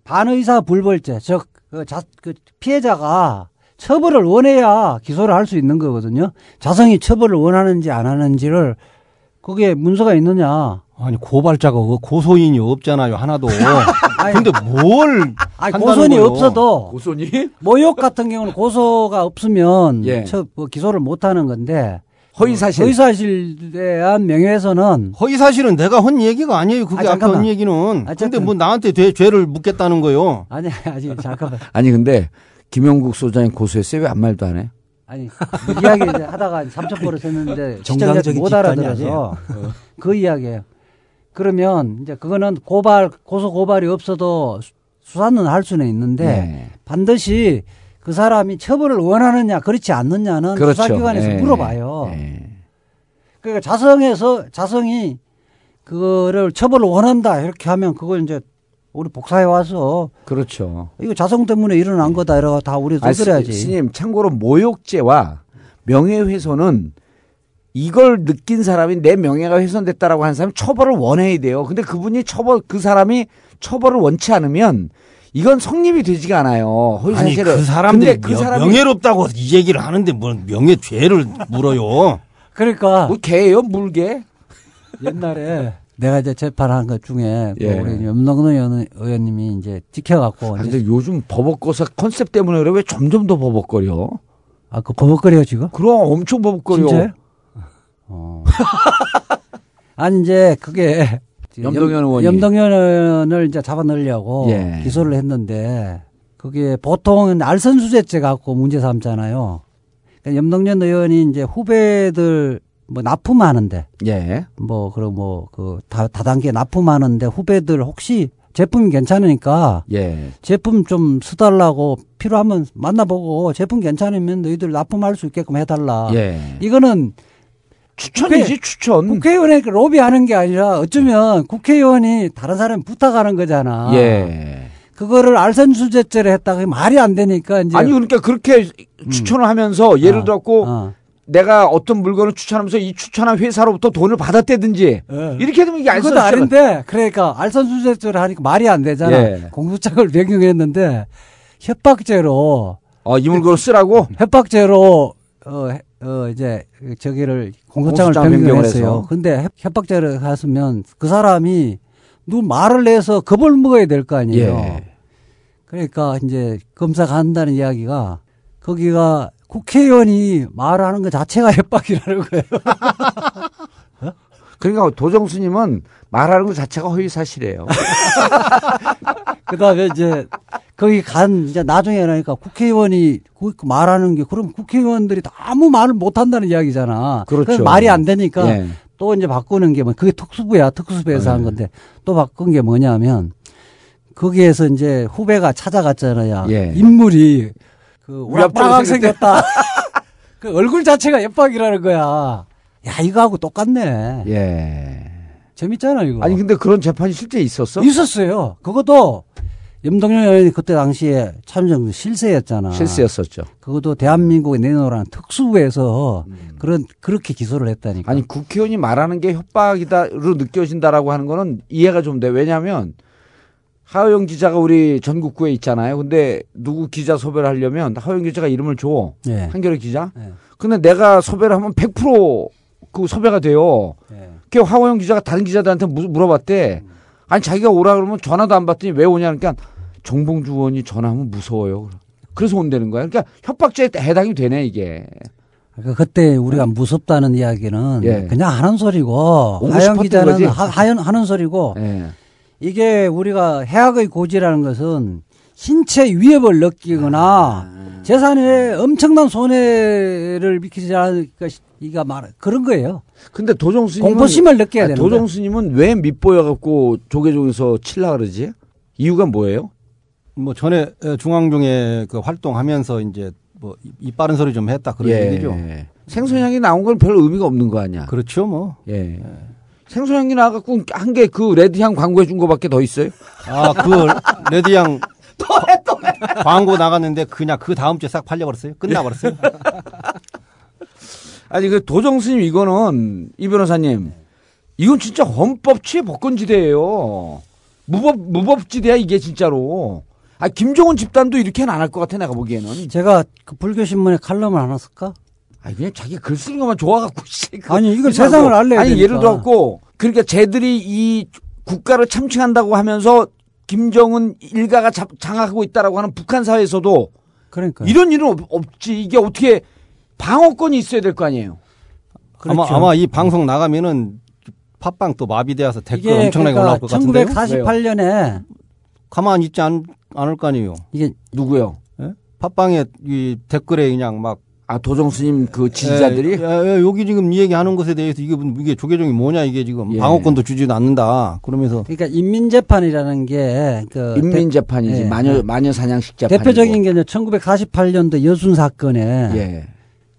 [SPEAKER 3] 반의사 불벌죄, 즉, 그 자, 그 피해자가 처벌을 원해야 기소를 할 수 있는 거거든요. 자성이 처벌을 원하는지 안 하는지를 그게 문서가 있느냐.
[SPEAKER 8] 아니 고발자가 그 고소인이 없잖아요 하나도. (laughs)
[SPEAKER 3] 아니,
[SPEAKER 8] 근데 뭘
[SPEAKER 3] 아니, 고소인이? 없어도
[SPEAKER 2] 고소니?
[SPEAKER 3] 모욕 같은 경우는 고소가 없으면
[SPEAKER 2] 예.
[SPEAKER 3] 처, 뭐 기소를 못 하는 건데
[SPEAKER 2] 허위사실.
[SPEAKER 3] 허위사실에 대한 명예훼손은
[SPEAKER 8] 허위 사실은 내가 한 얘기가 아니에요. 그게
[SPEAKER 3] 아,
[SPEAKER 8] 아까. 한 얘기는.
[SPEAKER 3] 아,
[SPEAKER 8] 근데. 뭐 나한테 죄, 죄를 묻겠다는 거요.
[SPEAKER 3] 아니 아니 잠깐만 (laughs)
[SPEAKER 2] 아니 근데 김영국 소장이 고소했어요? 왜 아무 말도 안 해?
[SPEAKER 3] 아니 그 이야기 하다가 삼천 버릇 했는데 시청자들이 못 알아들어서 그 이야기예요. 그러면 이제 그거는 고발 고소 고발이 없어도 수- 수사는 할 수는 있는데
[SPEAKER 2] 네.
[SPEAKER 3] 반드시 그 사람이 처벌을 원하느냐 그렇지 않느냐는
[SPEAKER 2] 그렇죠.
[SPEAKER 3] 수사기관에서
[SPEAKER 2] 예.
[SPEAKER 3] 물어봐요.
[SPEAKER 2] 예.
[SPEAKER 3] 그러니까 자성에서 자성이 그거를 처벌을 원한다 이렇게 하면 그걸 이제 우리 복사해 와서
[SPEAKER 2] 그렇죠.
[SPEAKER 3] 이거 자성 때문에 일어난 거다 이러고 다 우리.
[SPEAKER 2] 스- 스님 참고로 모욕죄와 명예훼손은 이걸 느낀 사람이 내 명예가 훼손됐다라고 하는 사람이 처벌을 원해야 돼요. 근데 그분이 처벌 그 사람이 처벌을 원치 않으면 이건 성립이 되지가 않아요.
[SPEAKER 8] 아니
[SPEAKER 2] 허위사실은.
[SPEAKER 8] 그 사람들이
[SPEAKER 2] 근데 그
[SPEAKER 8] 명-
[SPEAKER 2] 사람이
[SPEAKER 8] 명예롭다고 이 얘기를 하는데 뭘 명예 죄를 물어요.
[SPEAKER 3] 그러니까
[SPEAKER 2] 뭐 개예요, 물개?
[SPEAKER 3] 옛날에 내가 이제 재판한 것 중에 그
[SPEAKER 2] 예.
[SPEAKER 3] 우리 염동근 의원, 의원님이 이제 지켜갖고
[SPEAKER 2] 아,
[SPEAKER 3] 이제
[SPEAKER 2] 근데 요즘 버벅거서 컨셉 때문에 그래 왜 점점 더 버벅거려?
[SPEAKER 3] 아그 버벅거려 지금?
[SPEAKER 2] 그럼 엄청 버벅거려.
[SPEAKER 3] 진짜요? 어. (laughs) 아니 이제 그게
[SPEAKER 2] 염동현 의원이.
[SPEAKER 3] 염동현 의원을 이제 잡아 넣으려고
[SPEAKER 2] 예.
[SPEAKER 3] 기소를 했는데 그게 보통은 알선 수재죄 갖고 문제 삼잖아요. 그러니까 염동현 의원이 이제 후배들 뭐 납품하는데
[SPEAKER 2] 예.
[SPEAKER 3] 뭐 그런 뭐그 다단계 납품하는데 후배들 혹시 제품이 괜찮으니까
[SPEAKER 2] 예.
[SPEAKER 3] 제품 좀 쓰달라고 필요하면 만나보고 제품 괜찮으면 너희들 납품할 수 있게끔 해달라.
[SPEAKER 2] 예.
[SPEAKER 3] 이거는
[SPEAKER 2] 추천이지, 추천.
[SPEAKER 3] 국회의원에게 로비하는 게 아니라 어쩌면 국회의원이 다른 사람 부탁하는 거잖아.
[SPEAKER 2] 예.
[SPEAKER 3] 그거를 알선 수재죄를 했다. 그게 말이 안 되니까 이제
[SPEAKER 2] 아니 그러니까 그렇게 추천을 하면서 예를
[SPEAKER 3] 어,
[SPEAKER 2] 들었고
[SPEAKER 3] 어.
[SPEAKER 2] 내가 어떤 물건을 추천하면서 이 추천한 회사로부터 돈을 받았다든지
[SPEAKER 3] 예.
[SPEAKER 2] 이렇게 되면 이게
[SPEAKER 3] 그것도
[SPEAKER 2] 알선 수재가
[SPEAKER 3] 아닌데 그러니까 알선 수재죄를 하니까 말이 안 되잖아.
[SPEAKER 2] 예.
[SPEAKER 3] 공소장을 (laughs) 변경했는데 협박죄로
[SPEAKER 2] 어, 이 물건을 쓰라고
[SPEAKER 3] 협박죄로 어, 해- 어 이제 저기를 공소장을 변경했어요. 근데 협- 협박죄를 했으면 그 사람이 누 말을 내서 겁을 먹어야 될 거 아니에요.
[SPEAKER 2] 예.
[SPEAKER 3] 그러니까 이제 검사가 한다는 이야기가 거기가 국회의원이 말하는 것 자체가 (laughs) 협박이라는 거예요.
[SPEAKER 2] 그러니까 도정수님은 말하는 것 자체가 허위 사실이에요. (laughs)
[SPEAKER 3] 그 다음에 이제 거기 간 이제 나중에 그러니까 국회의원이 그 말하는 게 그럼 국회의원들이 아무 말을 못 한다는 이야기잖아.
[SPEAKER 2] 그렇죠.
[SPEAKER 3] 말이 안 되니까
[SPEAKER 2] 예.
[SPEAKER 3] 또 이제 바꾸는 게 뭐 그게 특수부야 특수부에서 한
[SPEAKER 2] 네.
[SPEAKER 3] 건데 또 바꾼 게 뭐냐면 거기에서 이제 후배가 찾아갔잖아요.
[SPEAKER 2] 예.
[SPEAKER 3] 인물이 그
[SPEAKER 2] 우락부락
[SPEAKER 3] 생겼다. (laughs) 그 얼굴 자체가 협박이라는 거야. 야, 이거하고 똑같네.
[SPEAKER 2] 예.
[SPEAKER 3] 재밌잖아, 이거.
[SPEAKER 2] 아니 근데 그런 재판이 실제 있었어?
[SPEAKER 3] 있었어요. 그것도 염동열 의원이 그때 당시에 참정 실세였잖아.
[SPEAKER 2] 실세였었죠.
[SPEAKER 3] 그것도 대한민국에 내놓으라는 특수부에서 그런 그렇게 기소를 했다니까.
[SPEAKER 2] 아니 국회의원이 말하는 게 협박이다로 느껴진다라고 하는 거는 이해가 좀 돼. 왜냐하면 하호영 기자가 우리 전국구에 있잖아요. 근데 누구 기자 섭외를 하려면 하호영 기자가 이름을 줘.
[SPEAKER 3] 예.
[SPEAKER 2] 한겨레 기자.
[SPEAKER 3] 예.
[SPEAKER 2] 근데 내가 섭외를 하면 100%그 섭외가 돼요.
[SPEAKER 3] 예.
[SPEAKER 2] 그 하호영 기자가 다른 기자들한테 무- 물어봤대. 아니 자기가 오라 그러면 전화도 안 받더니 왜 오냐 그러니까 정봉주 의원이 전화하면 무서워요. 그래서 온다는 거야. 그러니까 협박죄에 해당이 되네 이게.
[SPEAKER 3] 그러니까 그때 우리가 무섭다는 이야기는
[SPEAKER 2] 예.
[SPEAKER 3] 그냥 하는 소리고 하영 기자는
[SPEAKER 2] 거지.
[SPEAKER 3] 하, 하연, 하는 소리고
[SPEAKER 2] 예.
[SPEAKER 3] 이게 우리가 해악의 고지라는 것은 신체 위협을 느끼거나
[SPEAKER 2] 아.
[SPEAKER 3] 재산에 엄청난 손해를 미치지 않으니까 이가 말 그런 거예요.
[SPEAKER 2] 근데 도정스님은
[SPEAKER 3] 공포심을 느껴야 되는 거예요.
[SPEAKER 2] 도정스님은 왜 밑보여 갖고 조계종에서 칠라 그러지? 이유가 뭐예요?
[SPEAKER 8] 뭐 전에 중앙중에 그 활동하면서 이제 뭐 이 빠른 소리 좀 했다 그런
[SPEAKER 2] 예.
[SPEAKER 8] 얘기죠.
[SPEAKER 2] 생선향이 나온 건 별 의미가 없는 거 아니야?
[SPEAKER 8] 그렇죠, 뭐.
[SPEAKER 2] 예. 생선향이 나와갖고 한 개 그 레드향 광고해 준 거밖에 더 있어요?
[SPEAKER 8] 아, 그 레드양 (laughs) 광고 나갔는데 그냥 그 다음 주에 싹 팔려버렸어요. 끝나버렸어요. (laughs)
[SPEAKER 2] 아니 그 도정스님 이거는 이 변호사님 이건 진짜 헌법 취해 복권지대예요. 무법 무법지대야 이게 진짜로. 아 김종원 집단도 이렇게는 안 할 것 같아 내가 보기에는.
[SPEAKER 3] 제가 그 불교 신문에 칼럼을 하나 쓸까?
[SPEAKER 2] 아 그냥 자기 글 쓰는 것만 좋아갖고 (laughs)
[SPEAKER 3] 아니, 이걸. 세상을 알려야
[SPEAKER 2] 아니
[SPEAKER 3] 되니까.
[SPEAKER 2] 예를 들어갖고 그러니까 쟤들이 이 국가를 참칭한다고 하면서 김정은 일가가 잡- 장악하고 있다라고 하는 북한 사회에서도
[SPEAKER 3] 그러니까
[SPEAKER 2] 이런 일은 없, 없지 이게 어떻게 방어권이 있어야 될 거 아니에요.
[SPEAKER 3] 그렇죠.
[SPEAKER 8] 아마 아마 이 방송 나가면은 팟빵 또 마비되어서 댓글 엄청나게
[SPEAKER 3] 그러니까
[SPEAKER 8] 올라올 것 같은데요.
[SPEAKER 3] 1948년에
[SPEAKER 8] 가만히 있지 않, 않을 거 아니에요.
[SPEAKER 3] 이게
[SPEAKER 2] 누구요?
[SPEAKER 8] 예? 팟빵에 이 댓글에 그냥 막
[SPEAKER 2] 아 도정 스님 그 지지자들이
[SPEAKER 8] 예, 예, 예, 여기 지금 이 얘기 하는 것에 대해서 이게 뭐- 이게 조계종이 뭐냐 이게 지금
[SPEAKER 2] 예.
[SPEAKER 8] 방어권도 주지도 않는다. 그러면서
[SPEAKER 3] 그러니까 인민재판이라는 게 그
[SPEAKER 2] 인민 재판이지
[SPEAKER 3] 예.
[SPEAKER 2] 마녀 마녀 사냥식 재판
[SPEAKER 3] 대표적인 게 이제 1948년도 여순 사건에
[SPEAKER 2] 예.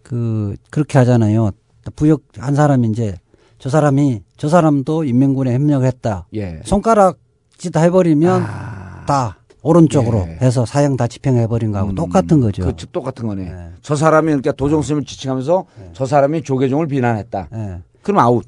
[SPEAKER 3] 그 그렇게 하잖아요. 부역 한 사람이 이제 저 사람이 저 사람도 인민군에 협력했다.
[SPEAKER 2] 예.
[SPEAKER 3] 손가락 짓 해버리면 다 오른쪽으로
[SPEAKER 2] 아. 예.
[SPEAKER 3] 해서 사형 다 집행해버린 거하고
[SPEAKER 2] 음,
[SPEAKER 3] 똑같은 거죠.
[SPEAKER 2] 그 똑같은 거네.
[SPEAKER 3] 예.
[SPEAKER 2] 저 사람이 그러니까 도정스님을 지칭하면서 저 사람이 조계종을 비난했다.
[SPEAKER 3] 예.
[SPEAKER 2] 그럼 아웃.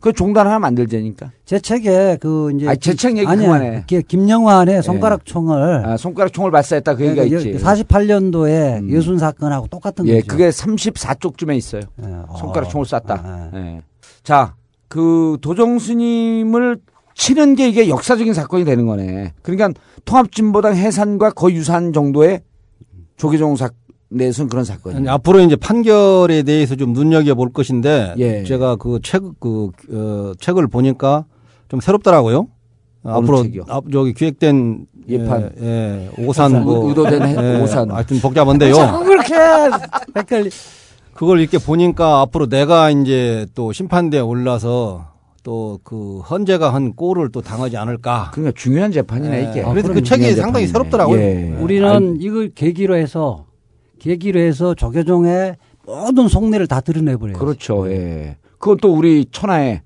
[SPEAKER 2] 그 종단 하나 만들자니까.
[SPEAKER 3] 제 책에 그 이제
[SPEAKER 2] 아니, 제책 얘기
[SPEAKER 3] 아니야,
[SPEAKER 2] 그만해.
[SPEAKER 3] 그 김영환의 손가락 총을
[SPEAKER 2] 아, 손가락 총을 발사했다 그 얘기가 있지.
[SPEAKER 3] 48년도에
[SPEAKER 2] 음.
[SPEAKER 3] 여순 사건하고 똑같은
[SPEAKER 2] 예,
[SPEAKER 3] 거죠.
[SPEAKER 2] 그게 34쪽쯤에 있어요.
[SPEAKER 3] 예.
[SPEAKER 2] 손가락
[SPEAKER 3] 어.
[SPEAKER 2] 총을 쐈다. 예. 자, 그 도정스님을 치는 게 이게 역사적인 사건이 되는 거네. 그러니까 통합진보당 해산과 거의 유사한 정도의 조계종 사 내에서는 그런 사건이에요.
[SPEAKER 8] 아니, 앞으로 이제 판결에 대해서 좀 눈여겨 볼 것인데
[SPEAKER 2] 예.
[SPEAKER 8] 제가 그책그 어, 책을 보니까 좀 새롭더라고요. 앞으로
[SPEAKER 2] 책이요?
[SPEAKER 8] 앞, 저기 기획된
[SPEAKER 2] 예판.
[SPEAKER 8] 예, 예, 오산 뭐
[SPEAKER 2] 의도된 해-
[SPEAKER 8] 예,
[SPEAKER 2] 오산.
[SPEAKER 8] 하여튼 복잡한데요.
[SPEAKER 3] 자꾸 그렇게 헷갈리.
[SPEAKER 8] 그걸 이렇게 보니까 앞으로 내가 이제 또 심판대에 올라서 또 그 헌재가 한 꼴을 또 당하지 않을까.
[SPEAKER 2] 그러니까 중요한 재판이네
[SPEAKER 8] 예,
[SPEAKER 2] 이게.
[SPEAKER 8] 그래서
[SPEAKER 2] 아,
[SPEAKER 8] 그 책이 상당히. 새롭더라고요.
[SPEAKER 2] 예.
[SPEAKER 3] 우리는 이걸 계기로 해서 계기로 해서 조계종의 모든 속내를 다 드러내버려요.
[SPEAKER 2] 그렇죠. 예. 그것도 우리 천하에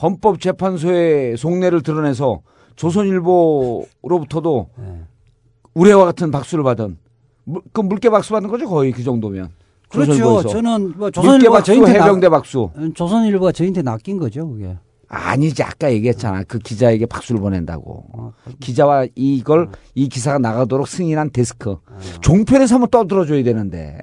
[SPEAKER 2] 헌법재판소의 속내를 드러내서 조선일보로부터도
[SPEAKER 3] 예.
[SPEAKER 2] 우레와 같은 박수를 받은 물, 그 물개 박수 받는 거죠 거의 그 정도면.
[SPEAKER 3] 그렇죠.
[SPEAKER 2] 조선일보에서.
[SPEAKER 3] 저는 뭐
[SPEAKER 2] 박수,
[SPEAKER 3] 저희한테
[SPEAKER 2] 해병대
[SPEAKER 3] 낚-
[SPEAKER 2] 박수.
[SPEAKER 3] 조선일보가 저희한테 낚인 거죠, 그게.
[SPEAKER 2] 아니지. 아까 얘기했잖아. 그 기자에게 박수를 보낸다고.
[SPEAKER 3] 어,
[SPEAKER 2] 기자와 이걸 이 기사가 나가도록 승인한 데스크. 종편에서 한번 떠들어줘야 되는데.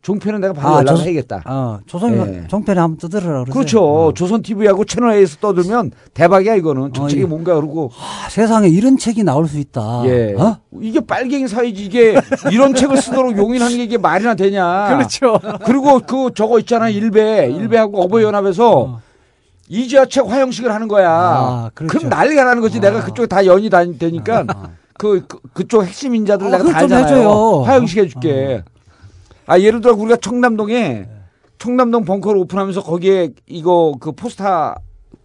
[SPEAKER 2] 종편은 내가 바로
[SPEAKER 3] 아,
[SPEAKER 2] 연락을
[SPEAKER 3] 조-
[SPEAKER 2] 해야겠다.
[SPEAKER 3] 어, 조선일보
[SPEAKER 2] 예.
[SPEAKER 3] 종편에 한번 떠들어라.
[SPEAKER 2] 그렇죠.
[SPEAKER 3] 어.
[SPEAKER 2] 조선 TV하고 채널 A에서 떠들면 대박이야 이거는. 저
[SPEAKER 3] 어,
[SPEAKER 2] 책이
[SPEAKER 3] 예.
[SPEAKER 2] 뭔가 그러고.
[SPEAKER 3] 아, 세상에 이런 책이 나올 수 있다.
[SPEAKER 2] 예.
[SPEAKER 3] 어?
[SPEAKER 2] 이게 빨갱이 사회지 이게. 이런 책을 쓰도록 용인하는 게 이게 말이나 되냐. (laughs)
[SPEAKER 3] 그렇죠.
[SPEAKER 2] 그리고 그 저거 있잖아 일베. 일베하고 어버이연합에서 이지아 책 화형식을 하는 거야.
[SPEAKER 3] 아, 그렇죠.
[SPEAKER 2] 그럼 난리가 나는 거지. 내가 그쪽에 다 연이 다 되니까 그, 그 그 쪽 핵심 인자들
[SPEAKER 3] 아,
[SPEAKER 2] 내가 다 알잖아요. 화형식 해줄게. 아 예를 들어 우리가 청담동에 청담동 벙커를 오픈하면서 거기에 이거 그 포스타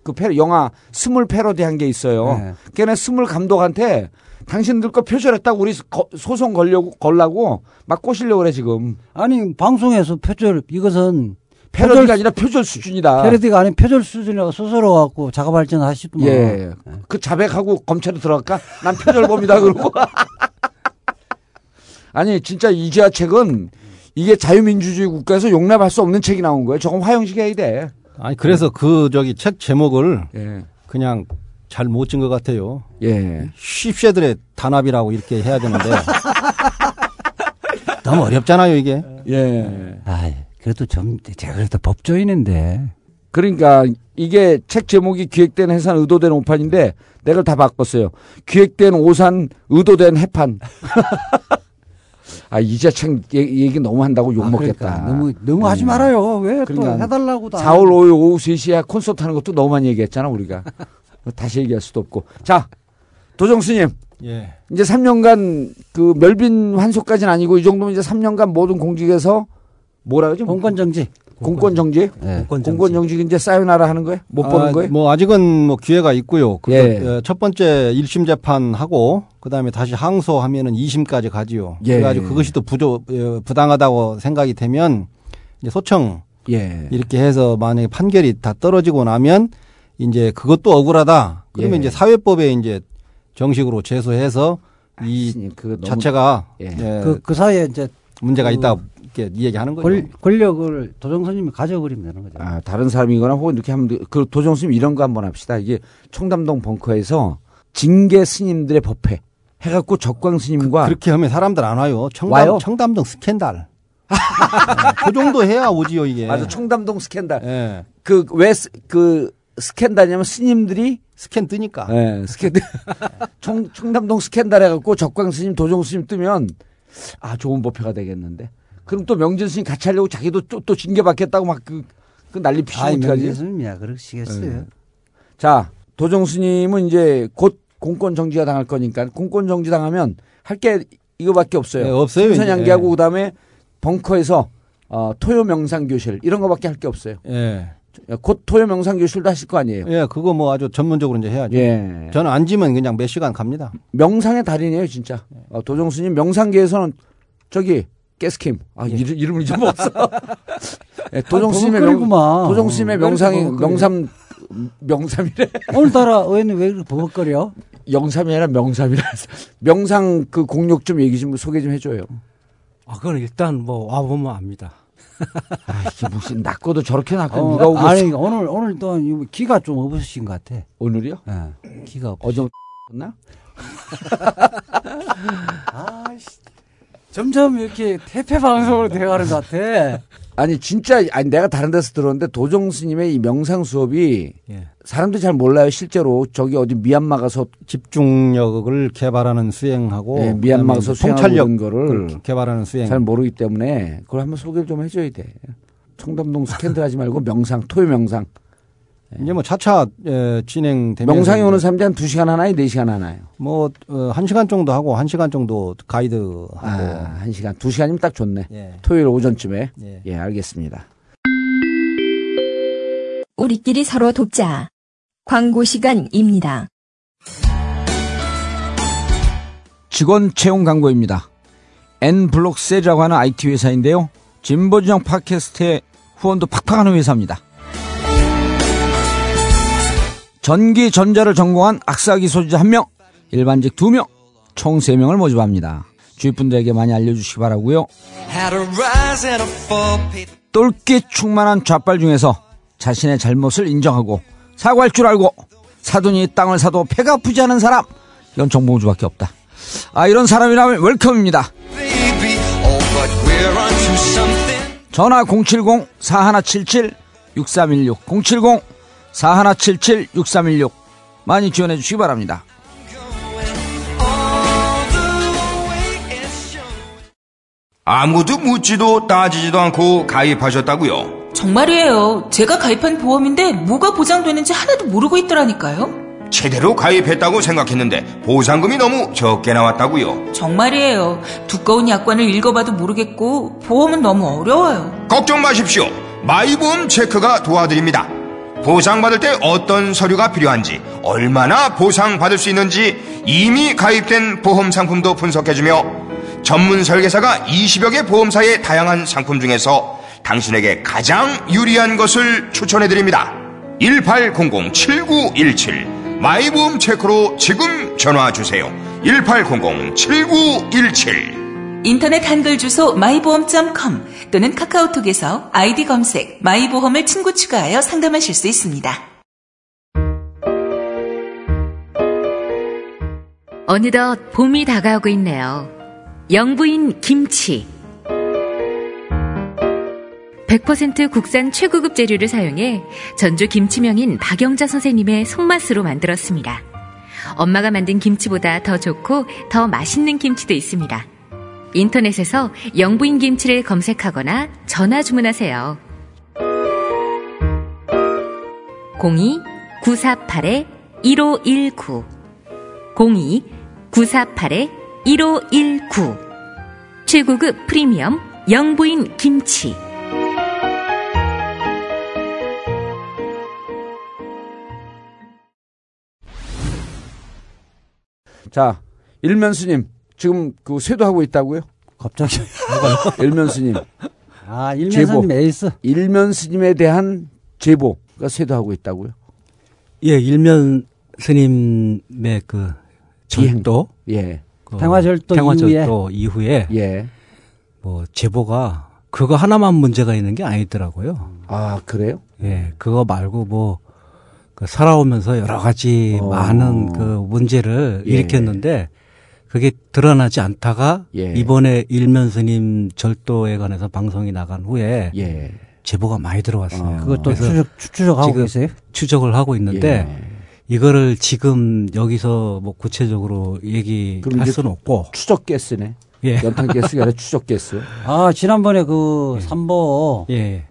[SPEAKER 2] 그 패, 영화 스물 패러디 한 게 있어요.
[SPEAKER 3] 네.
[SPEAKER 2] 걔네 스물 감독한테 당신들 거 표절했다고 우리 거- 소송 걸려고 걸라고 막 꼬시려고 그래 지금.
[SPEAKER 3] 아니 방송에서 표절 이것은
[SPEAKER 2] 패러디가
[SPEAKER 3] 표절-
[SPEAKER 2] 아니라 표절 수준이다.
[SPEAKER 3] 패러디가 아닌 표절 수준이라고 스스로 갖고 자가 발전하시더만.
[SPEAKER 2] 예. 그 자백하고 검찰에 들어갈까? 난 표절범이다 그러고. (laughs) 아니 진짜 이지아 책은 이게 자유민주주의 국가에서 용납할 수 없는 책이 나온 거예요. 저건 화형식해야 돼.
[SPEAKER 8] 아니 그래서 그 저기 책 제목을
[SPEAKER 2] 예.
[SPEAKER 8] 그냥 잘 못 진 것 같아요.
[SPEAKER 2] 예.
[SPEAKER 8] 쉽쉐들의 단합이라고 이렇게 해야 되는데 (laughs) 너무 어렵잖아요 이게.
[SPEAKER 2] 예.
[SPEAKER 3] 아, 그래도 좀 제가 그래도 법조인인데.
[SPEAKER 2] 그러니까 이게 책 제목이 기획된 해산 의도된 오판인데 내가 다 바꿨어요. 기획된 오산 의도된 해판. (laughs) 아 이제 책 얘기, 얘기 너무 한다고 욕
[SPEAKER 3] 아,
[SPEAKER 2] 먹겠다.
[SPEAKER 3] 그러니까 너무 너무 하지 말아요. 왜또
[SPEAKER 2] 그러니까
[SPEAKER 3] 해달라고 다.
[SPEAKER 2] 4월 5일 오후 3시에 콘서트 하는 것도 너무 많이 얘기했잖아 우리가. (laughs) 다시 얘기할 수도 없고. 자 도정스님
[SPEAKER 8] 예.
[SPEAKER 2] 이제 3년간 그 멸빈 환소까지는 아니고 이 정도면 이제 3년간 모든 공직에서 뭐라 그러죠?
[SPEAKER 3] 공권 정지.
[SPEAKER 2] 공권 정지?
[SPEAKER 3] 네.
[SPEAKER 2] 공권 정지 이제 사요나라 하는 거예요? 못 보는
[SPEAKER 8] 아,
[SPEAKER 2] 거예요?
[SPEAKER 8] 뭐 아직은 뭐 기회가 있고요. 그
[SPEAKER 2] 예.
[SPEAKER 8] 어, 첫 번째 1심 재판 하고 그다음에 다시 항소하면은 2심까지 가지요.
[SPEAKER 2] 예.
[SPEAKER 8] 그래 가지고 그것이 또 부조 어, 부당하다고 생각이 되면 이제 소청
[SPEAKER 2] 예.
[SPEAKER 8] 이렇게 해서 만약에 판결이 다 떨어지고 나면 이제 그것도 억울하다. 그러면
[SPEAKER 2] 예.
[SPEAKER 8] 이제 사회법에 이제 정식으로 제소해서 이
[SPEAKER 2] 너무-
[SPEAKER 8] 자체가
[SPEAKER 2] 예.
[SPEAKER 8] 예,
[SPEAKER 3] 그, 그 사이에 이제
[SPEAKER 8] 문제가
[SPEAKER 3] 그
[SPEAKER 8] 있다 이렇게 얘기하는 거죠.
[SPEAKER 3] 권, 권력을 도정선님이 가져버리면 되는 거죠.
[SPEAKER 2] 아, 다른 사람이거나 혹은 이렇게 하면 돼. 그 도정스님 이런 거 한번 합시다. 이게 청담동 벙커에서 징계 스님들의 법회 해갖고 적광 스님과
[SPEAKER 8] 그 렇게 하면 사람들 안 와요. 청담,
[SPEAKER 2] 와요?
[SPEAKER 8] 청담동 스캔들. 네, (laughs) 그 정도 해야 오지요 이게.
[SPEAKER 2] 맞아 청담동 스캔들.
[SPEAKER 8] 예.
[SPEAKER 2] 그왜그 스캔들이냐면 스님들이
[SPEAKER 8] 스캔 뜨니까.
[SPEAKER 2] 예, 스캔들 (laughs) 청 청담동 스캔들 해갖고 적광 스님 도정 스님 뜨면 아 좋은 법회가 되겠는데. 그럼 또 명진 스님 같이 하려고 자기도 또, 또 징계 받겠다고 막그 그 난리 피시고 어떡하지?
[SPEAKER 3] 명예스님이야. 그러시겠어요.
[SPEAKER 2] 예. 자, 도정 스님은 이제 곧 공권 정지가 당할 거니까 공권 정지 당하면 할 게 이거밖에 없어요.
[SPEAKER 8] 네, 없어요.
[SPEAKER 2] 선양기하고
[SPEAKER 8] 예.
[SPEAKER 2] 그다음에 벙커에서 어, 토요 명상 교실 이런 거밖에 할 게 없어요.
[SPEAKER 8] 예.
[SPEAKER 2] 곧 토요 명상 교실도 하실 거 아니에요.
[SPEAKER 8] 예, 그거 뭐 아주 전문적으로 이제 해야죠.
[SPEAKER 2] 예.
[SPEAKER 8] 저는 앉으면 그냥 몇 시간 갑니다.
[SPEAKER 2] 명상의 달인이에요, 진짜. 어, 도정 스님 명상계에서는 저기 깨스킴. 아, 이름, 이름을 잊어먹었어. (laughs) 예, 도정 스님의 명,
[SPEAKER 3] 버벅거리구만.
[SPEAKER 2] 도정 스님의
[SPEAKER 3] 어, 왜 이렇게
[SPEAKER 2] 명상이? 명삼 명삼이래. (laughs)
[SPEAKER 3] 오늘따라 의원님 왜 이렇게 버벅거려?
[SPEAKER 2] 영삼이 아니라 명삼이라 명상 그 공력 좀 얘기 좀 소개 좀 해줘요.
[SPEAKER 12] 아, 그건 일단 뭐 와보면 압니다.
[SPEAKER 2] 아, 이게 무슨 낳고도 저렇게 낳고
[SPEAKER 3] 어,
[SPEAKER 2] 누가 오고
[SPEAKER 3] 아니 오늘 오늘 또 기가 좀 없으신 것 같아.
[SPEAKER 2] 오늘이요?
[SPEAKER 3] 예. 기가 없.
[SPEAKER 2] 어제 나 (laughs)
[SPEAKER 3] 점점 이렇게 태페 방송으로 돼가는 것 같아.
[SPEAKER 2] 아니 진짜 아니 내가 다른 데서 들었는데 도정 스님의 이 명상 수업이
[SPEAKER 8] 예.
[SPEAKER 2] 사람들이 잘 몰라요 실제로 저기 어디 미얀마 가서
[SPEAKER 8] 집중력을 개발하는 수행하고
[SPEAKER 2] 예, 미얀마 가서
[SPEAKER 8] 통찰력
[SPEAKER 2] 거를
[SPEAKER 8] 개발하는 수행.
[SPEAKER 2] 잘 모르기 때문에 그걸 한번 소개를 좀 해줘야 돼. 청담동 스캔들 하지 말고 명상 토요 명상
[SPEAKER 8] 이제 뭐 차차 예, 진행되면
[SPEAKER 2] 명상에 오는 사람들이 한 2시간 하나요? 4시간 하나요?
[SPEAKER 8] 뭐, 어, 한 시간 정도 하고, 한 시간 정도 가이드 하고.
[SPEAKER 2] 아, 한 시간, 두 시간이면 딱 좋네.
[SPEAKER 8] 예.
[SPEAKER 2] 토요일 오전쯤에.
[SPEAKER 8] 예.
[SPEAKER 2] 예, 알겠습니다.
[SPEAKER 10] 우리끼리 서로 돕자. 광고 시간입니다.
[SPEAKER 2] 직원 채용 광고입니다. N블록셀이라고 하는 IT 회사인데요. 진보진영 팟캐스트에 후원도 팍팍 하는 회사입니다. 전기 전자를 전공한 악사기 소지자 1명, 일반직 2명, 총 3명을 모집합니다. 주위 분들에게 많이 알려주시기 바라고요. 똘끼 충만한 좌빨 중에서 자신의 잘못을 인정하고 사과할 줄 알고 사돈이 땅을 사도 배가 아프지 않은 사람 이건 정봉주밖에 없다. 아 이런 사람이라면 웰컴입니다.
[SPEAKER 9] Oh, but we're onto something.
[SPEAKER 2] 전화 070-4177-6316 070-4177-6316 많이 지원해 주시기 바랍니다.
[SPEAKER 13] 아무도 묻지도 따지지도 않고 가입하셨다고요?
[SPEAKER 5] 정말이에요. 제가 가입한 보험인데 뭐가 보장되는지 하나도 모르고 있더라니까요.
[SPEAKER 13] 제대로 가입했다고 생각했는데 보상금이 너무 적게 나왔다고요?
[SPEAKER 5] 정말이에요. 두꺼운 약관을 읽어봐도 모르겠고 보험은 너무 어려워요.
[SPEAKER 13] 걱정 마십시오. 마이보험 체크가 도와드립니다. 보상받을 때 어떤 서류가 필요한지, 얼마나 보상받을 수 있는지 이미 가입된 보험 상품도 분석해주며 전문 설계사가 20여 개 보험사의 다양한 상품 중에서 당신에게 가장 유리한 것을 추천해드립니다. 1800-7917 마이보험 체크로 지금 전화주세요. 1800-7917
[SPEAKER 5] 인터넷 한글 주소 마이보험.com 또는 카카오톡에서 아이디 검색 마이보험을 친구 추가하여 상담하실 수 있습니다.
[SPEAKER 14] 어느덧 봄이 다가오고 있네요. 영부인 김치. 100% 국산 최고급 재료를 사용해 전주 김치명인 박영자 선생님의 손맛으로 만들었습니다. 엄마가 만든 김치보다 더 좋고 더 맛있는 김치도 있습니다. 인터넷에서 영부인 김치를 검색하거나 전화 주문하세요. 02-948-1519 02-948-1519 최고급 프리미엄 영부인 김치.
[SPEAKER 2] 자, 일면스님 지금 그 쇄도하고 있다고요?
[SPEAKER 3] 갑자기 (laughs)
[SPEAKER 2] 일면 스님.
[SPEAKER 3] 아, 일면스님 에이스.
[SPEAKER 2] 일면 스님에 대한 제보가 쇄도하고 있다고요?
[SPEAKER 12] 예, 일면 스님의 그 절도,
[SPEAKER 2] 예,
[SPEAKER 12] 그
[SPEAKER 3] 평화절도
[SPEAKER 12] 평화절도 이후에,
[SPEAKER 2] 예,
[SPEAKER 12] 뭐 제보가 그거 하나만 문제가 있는 게 아니더라고요.
[SPEAKER 2] 아 그래요?
[SPEAKER 12] 예, 그거 말고 뭐. 그 살아오면서 여러 가지
[SPEAKER 2] 어.
[SPEAKER 12] 많은 그 문제를
[SPEAKER 2] 예.
[SPEAKER 12] 일으켰는데 그게 드러나지 않다가
[SPEAKER 2] 예.
[SPEAKER 12] 이번에 일면 스님 절도에 관해서 방송이 나간 후에
[SPEAKER 2] 예.
[SPEAKER 12] 제보가 많이 들어왔어요.
[SPEAKER 2] 어.
[SPEAKER 3] 그것도
[SPEAKER 12] 그래서
[SPEAKER 3] 추적, 추적하고 계세요?
[SPEAKER 12] 추적을 하고 있는데
[SPEAKER 2] 예.
[SPEAKER 12] 이거를 지금 여기서 뭐 구체적으로 얘기할 수는 없고
[SPEAKER 2] 추적 가스네.
[SPEAKER 12] 예.
[SPEAKER 2] 연탄 가스가 아니라 추적 가스.
[SPEAKER 3] 아, 지난번에 그 삼보
[SPEAKER 12] 예.